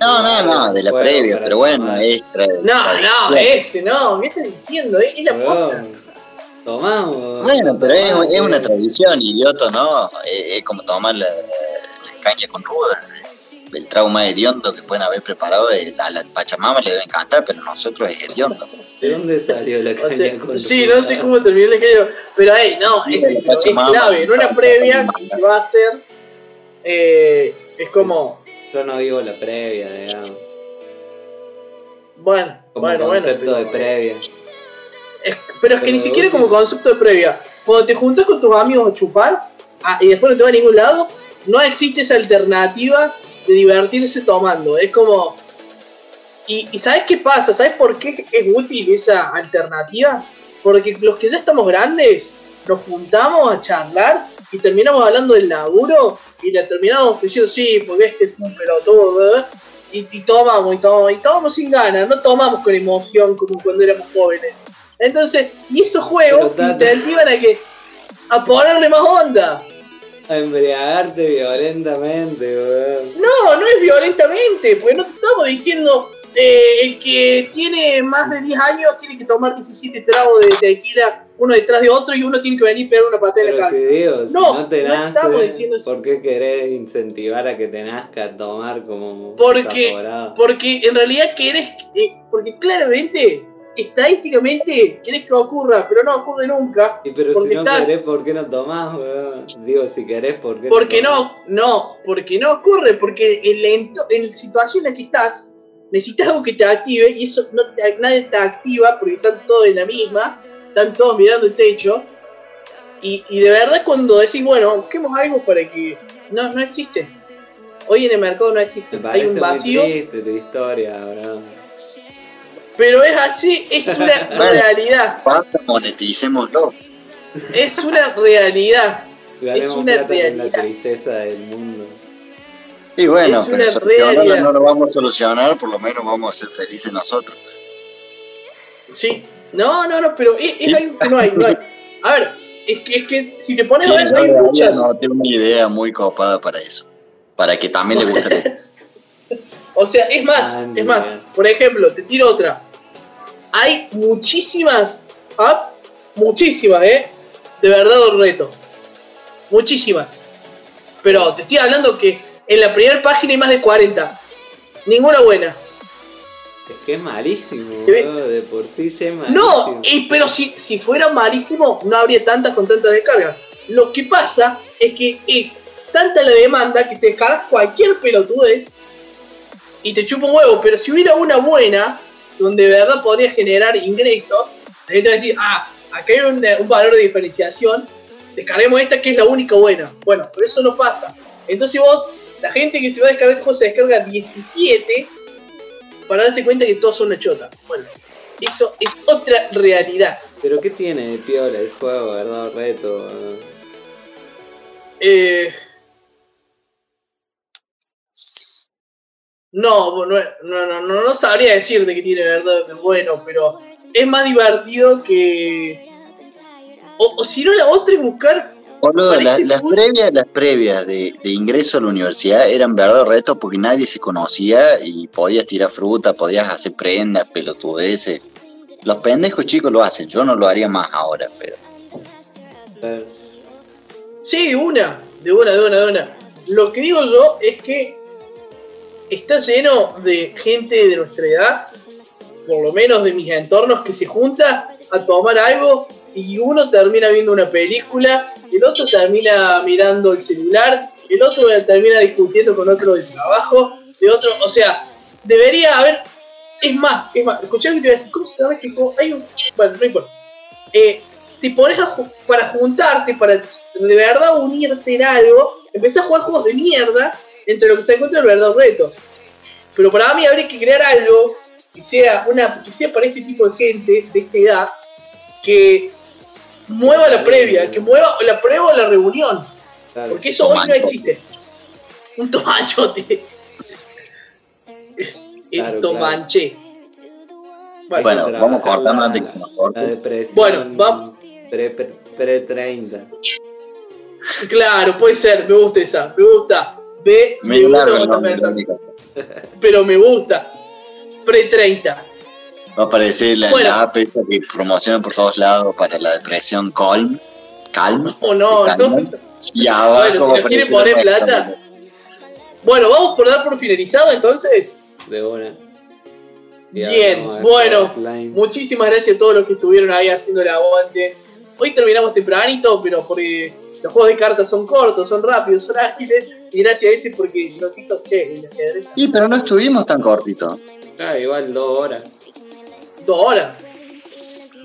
No, no, no, de la previa, pero bueno, tomar. extra. No, no, ese no, ¿qué estás diciendo? Es, la posta. Weón, Tomamos. Bueno, no pero es, tomamos, es una tradición, idiota, ¿no? Es, es como tomar la, la caña con ruda. El trauma hediondo que pueden haber preparado, eh, a la Pachamama le debe encantar, pero a nosotros es hediondo. ¿De dónde salió la O caña sea, con sí, ruda? no sé cómo terminó el aquello, pero ahí, no, es, la es clave. En una previa que se va a hacer, eh, es como, Yo no vivo la previa, digamos. bueno, Como bueno, bueno. concepto pero- de previa. Es- pero es que ni siquiera como concepto de previa. Cuando te juntas con tus amigos a chupar ah, y después no te va a ningún lado, no existe esa alternativa de divertirse tomando. Es como. Y, y ¿sabes qué pasa? ¿Sabes por qué es útil esa alternativa? Porque los que ya estamos grandes nos juntamos a charlar y terminamos hablando del laburo y la terminamos diciendo, sí, porque este es un pelotudo, ¿verdad? y, y tomamos y tomamos y tomamos sin ganas, no tomamos con emoción como cuando éramos jóvenes. Entonces, y esos juegos incentivan a que a ponerle más onda. A embriagarte violentamente, weón. No, no es violentamente, pues no te estamos diciendo eh, el que tiene más de 10 años tiene que tomar 17 tragos de tequila uno detrás de otro y uno tiene que venir y pegar una patada en la si cabeza. si No, no te no estamos diciendo eso. ¿por qué querés incentivar a que te nazca tomar como Porque-? Porque en realidad querés, eh, porque claramente, estadísticamente, querés que ocurra, pero no ocurre nunca. Y pero si porque no estás- querés, ¿por qué no tomás, weón? Digo, si querés, ¿por qué Porque tomás? no, no, porque no ocurre, porque en la, en la situación en la que estás, necesitas algo que te active y eso no te- nadie te activa porque están todos en la misma, están todos mirando el techo. Y, y de verdad cuando decís, bueno, busquemos algo para que... No, no existe. hoy en el mercado no existe. Me Hay un vacío, muy triste tu historia, bro. pero es así, es una [laughs] realidad. Moneticémoslo. Es una realidad. Ganemos una con la realidad. tristeza del mundo. Y bueno, Es pero una solucionarla realidad. no lo vamos a solucionar, por lo menos vamos a ser felices nosotros. Sí. No, no, no, pero es, es Sí. no hay, no hay. A ver, es que, es que si te pones Sí, a ver, hay muchas. no tengo una idea muy copada para eso. Para que también le guste eso. [laughs] O sea, es más, Ah, es más. Por ejemplo, te tiro otra. Hay muchísimas apps, muchísimas, ¿eh? De verdad o reto. Muchísimas. Pero te estoy hablando que en la primera página hay más de 40. Ninguna buena. Es que es malísimo. De por sí ya es malísimo. No, y- pero si, si fuera malísimo, no habría tantas con tantas descargas. Lo que pasa es que es tanta la demanda que te descargas cualquier pelotudez y te chupa un huevo. Pero si hubiera una buena, donde de verdad podría generar ingresos, la gente va a decir, ah, acá hay un, un valor de diferenciación, descarguemos esta que es la única buena. Bueno, pero eso no pasa. Entonces vos, la gente que se va a descargar el juego se descarga 17 para darse cuenta que todos son una chota. Bueno, eso es otra realidad. Pero ¿qué tiene de piola el juego, verdad? Reto. bro? Eh, no, no, no, no, no, no sabría decirte que tiene verdad de bueno, pero es más divertido que. O, o si no, la otra es buscar. Boludo, la- Parece las muy- previas, las previas de, de ingreso a la universidad eran verdad retos porque nadie se conocía y podías tirar fruta, podías hacer prendas, pelotudeces. Los pendejos chicos lo hacen, yo no lo haría más ahora, pero ver, Sí, una, de una, de una, de una. Lo que digo yo es que está lleno de gente de nuestra edad, por lo menos de mis entornos, que se junta a tomar algo y uno termina viendo una película, el otro termina mirando el celular, el otro termina discutiendo con otro del trabajo, de otro, o sea, debería haber, es más, es más, escuché lo que te iba a decir, ¿cómo se llama este? Hay un, bueno, no importa. Eh, te pones a para juntarte, para de verdad unirte en algo, empezás a jugar juegos de mierda entre lo que se encuentra el verdadero reto. Pero para mí habría que crear algo que sea una que sea para este tipo de gente de esta edad que mueva la previa, que mueva la prueba o la reunión, claro. porque eso hoy no existe. Un tomachote. El Claro, tomanche. Bueno, vamos cortando antes que se nos corte. Bueno, vamos. Pre, pre, pre 30. claro, puede ser, me gusta esa, me gusta. Ve, me gusta largo el pero me gusta. Pre-30. Va a aparecer la, Bueno. la app esta que promocionan por todos lados para la depresión Calm. Calm. O no, de no. Calm. Y abajo Bueno, si nos quiere aparecer poner la plata. Bueno, vamos por dar por finalizado entonces. De una. Bien, bueno. Muchísimas gracias a todos los que estuvieron ahí haciendo el aguante. Hoy terminamos tempranito, pero porque los juegos de cartas son cortos, son rápidos, son ágiles. Y gracias a ese porque los dijo, che, Y pero no estuvimos tan cortitos. Ah, igual dos horas. Dos horas.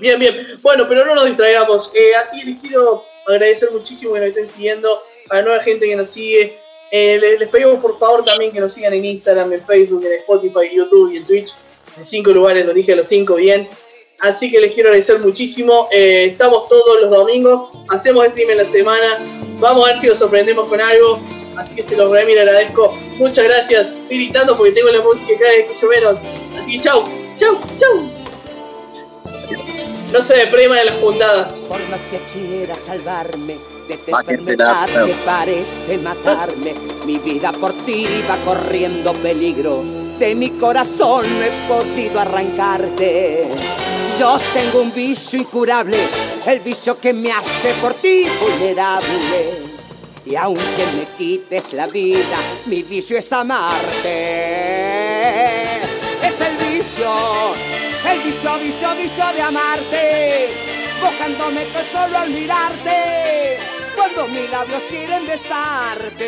Bien, bien. Bueno, pero no nos distraigamos. Eh, así que les quiero agradecer muchísimo que nos estén siguiendo, a la nueva gente que nos sigue. Eh, les, pedimos por favor también que nos sigan en Instagram, en Facebook, en Spotify, YouTube y en Twitch. En cinco lugares, lo dije a los cinco bien. Así que les quiero agradecer muchísimo. Eh, estamos todos los domingos, hacemos stream en la semana. Vamos a ver si nos sorprendemos con algo. Así que se los remil agradezco. Muchas gracias. Porque tengo la música cada vez escucho menos. Así que chau, chau, chau. No se depriman en las juntadas. Por más que quiera salvarme de esta enfermedad que parece matarme, mi vida por ti va corriendo peligro. De mi corazón no he podido arrancarte. Yo tengo un vicio incurable, el vicio que me hace por ti vulnerable. Y aunque me quites la vida, mi vicio es amarte. Es el vicio, el vicio, vicio, vicio de amarte. Buscándome tan solo al mirarte, cuando mis labios quieren besarte.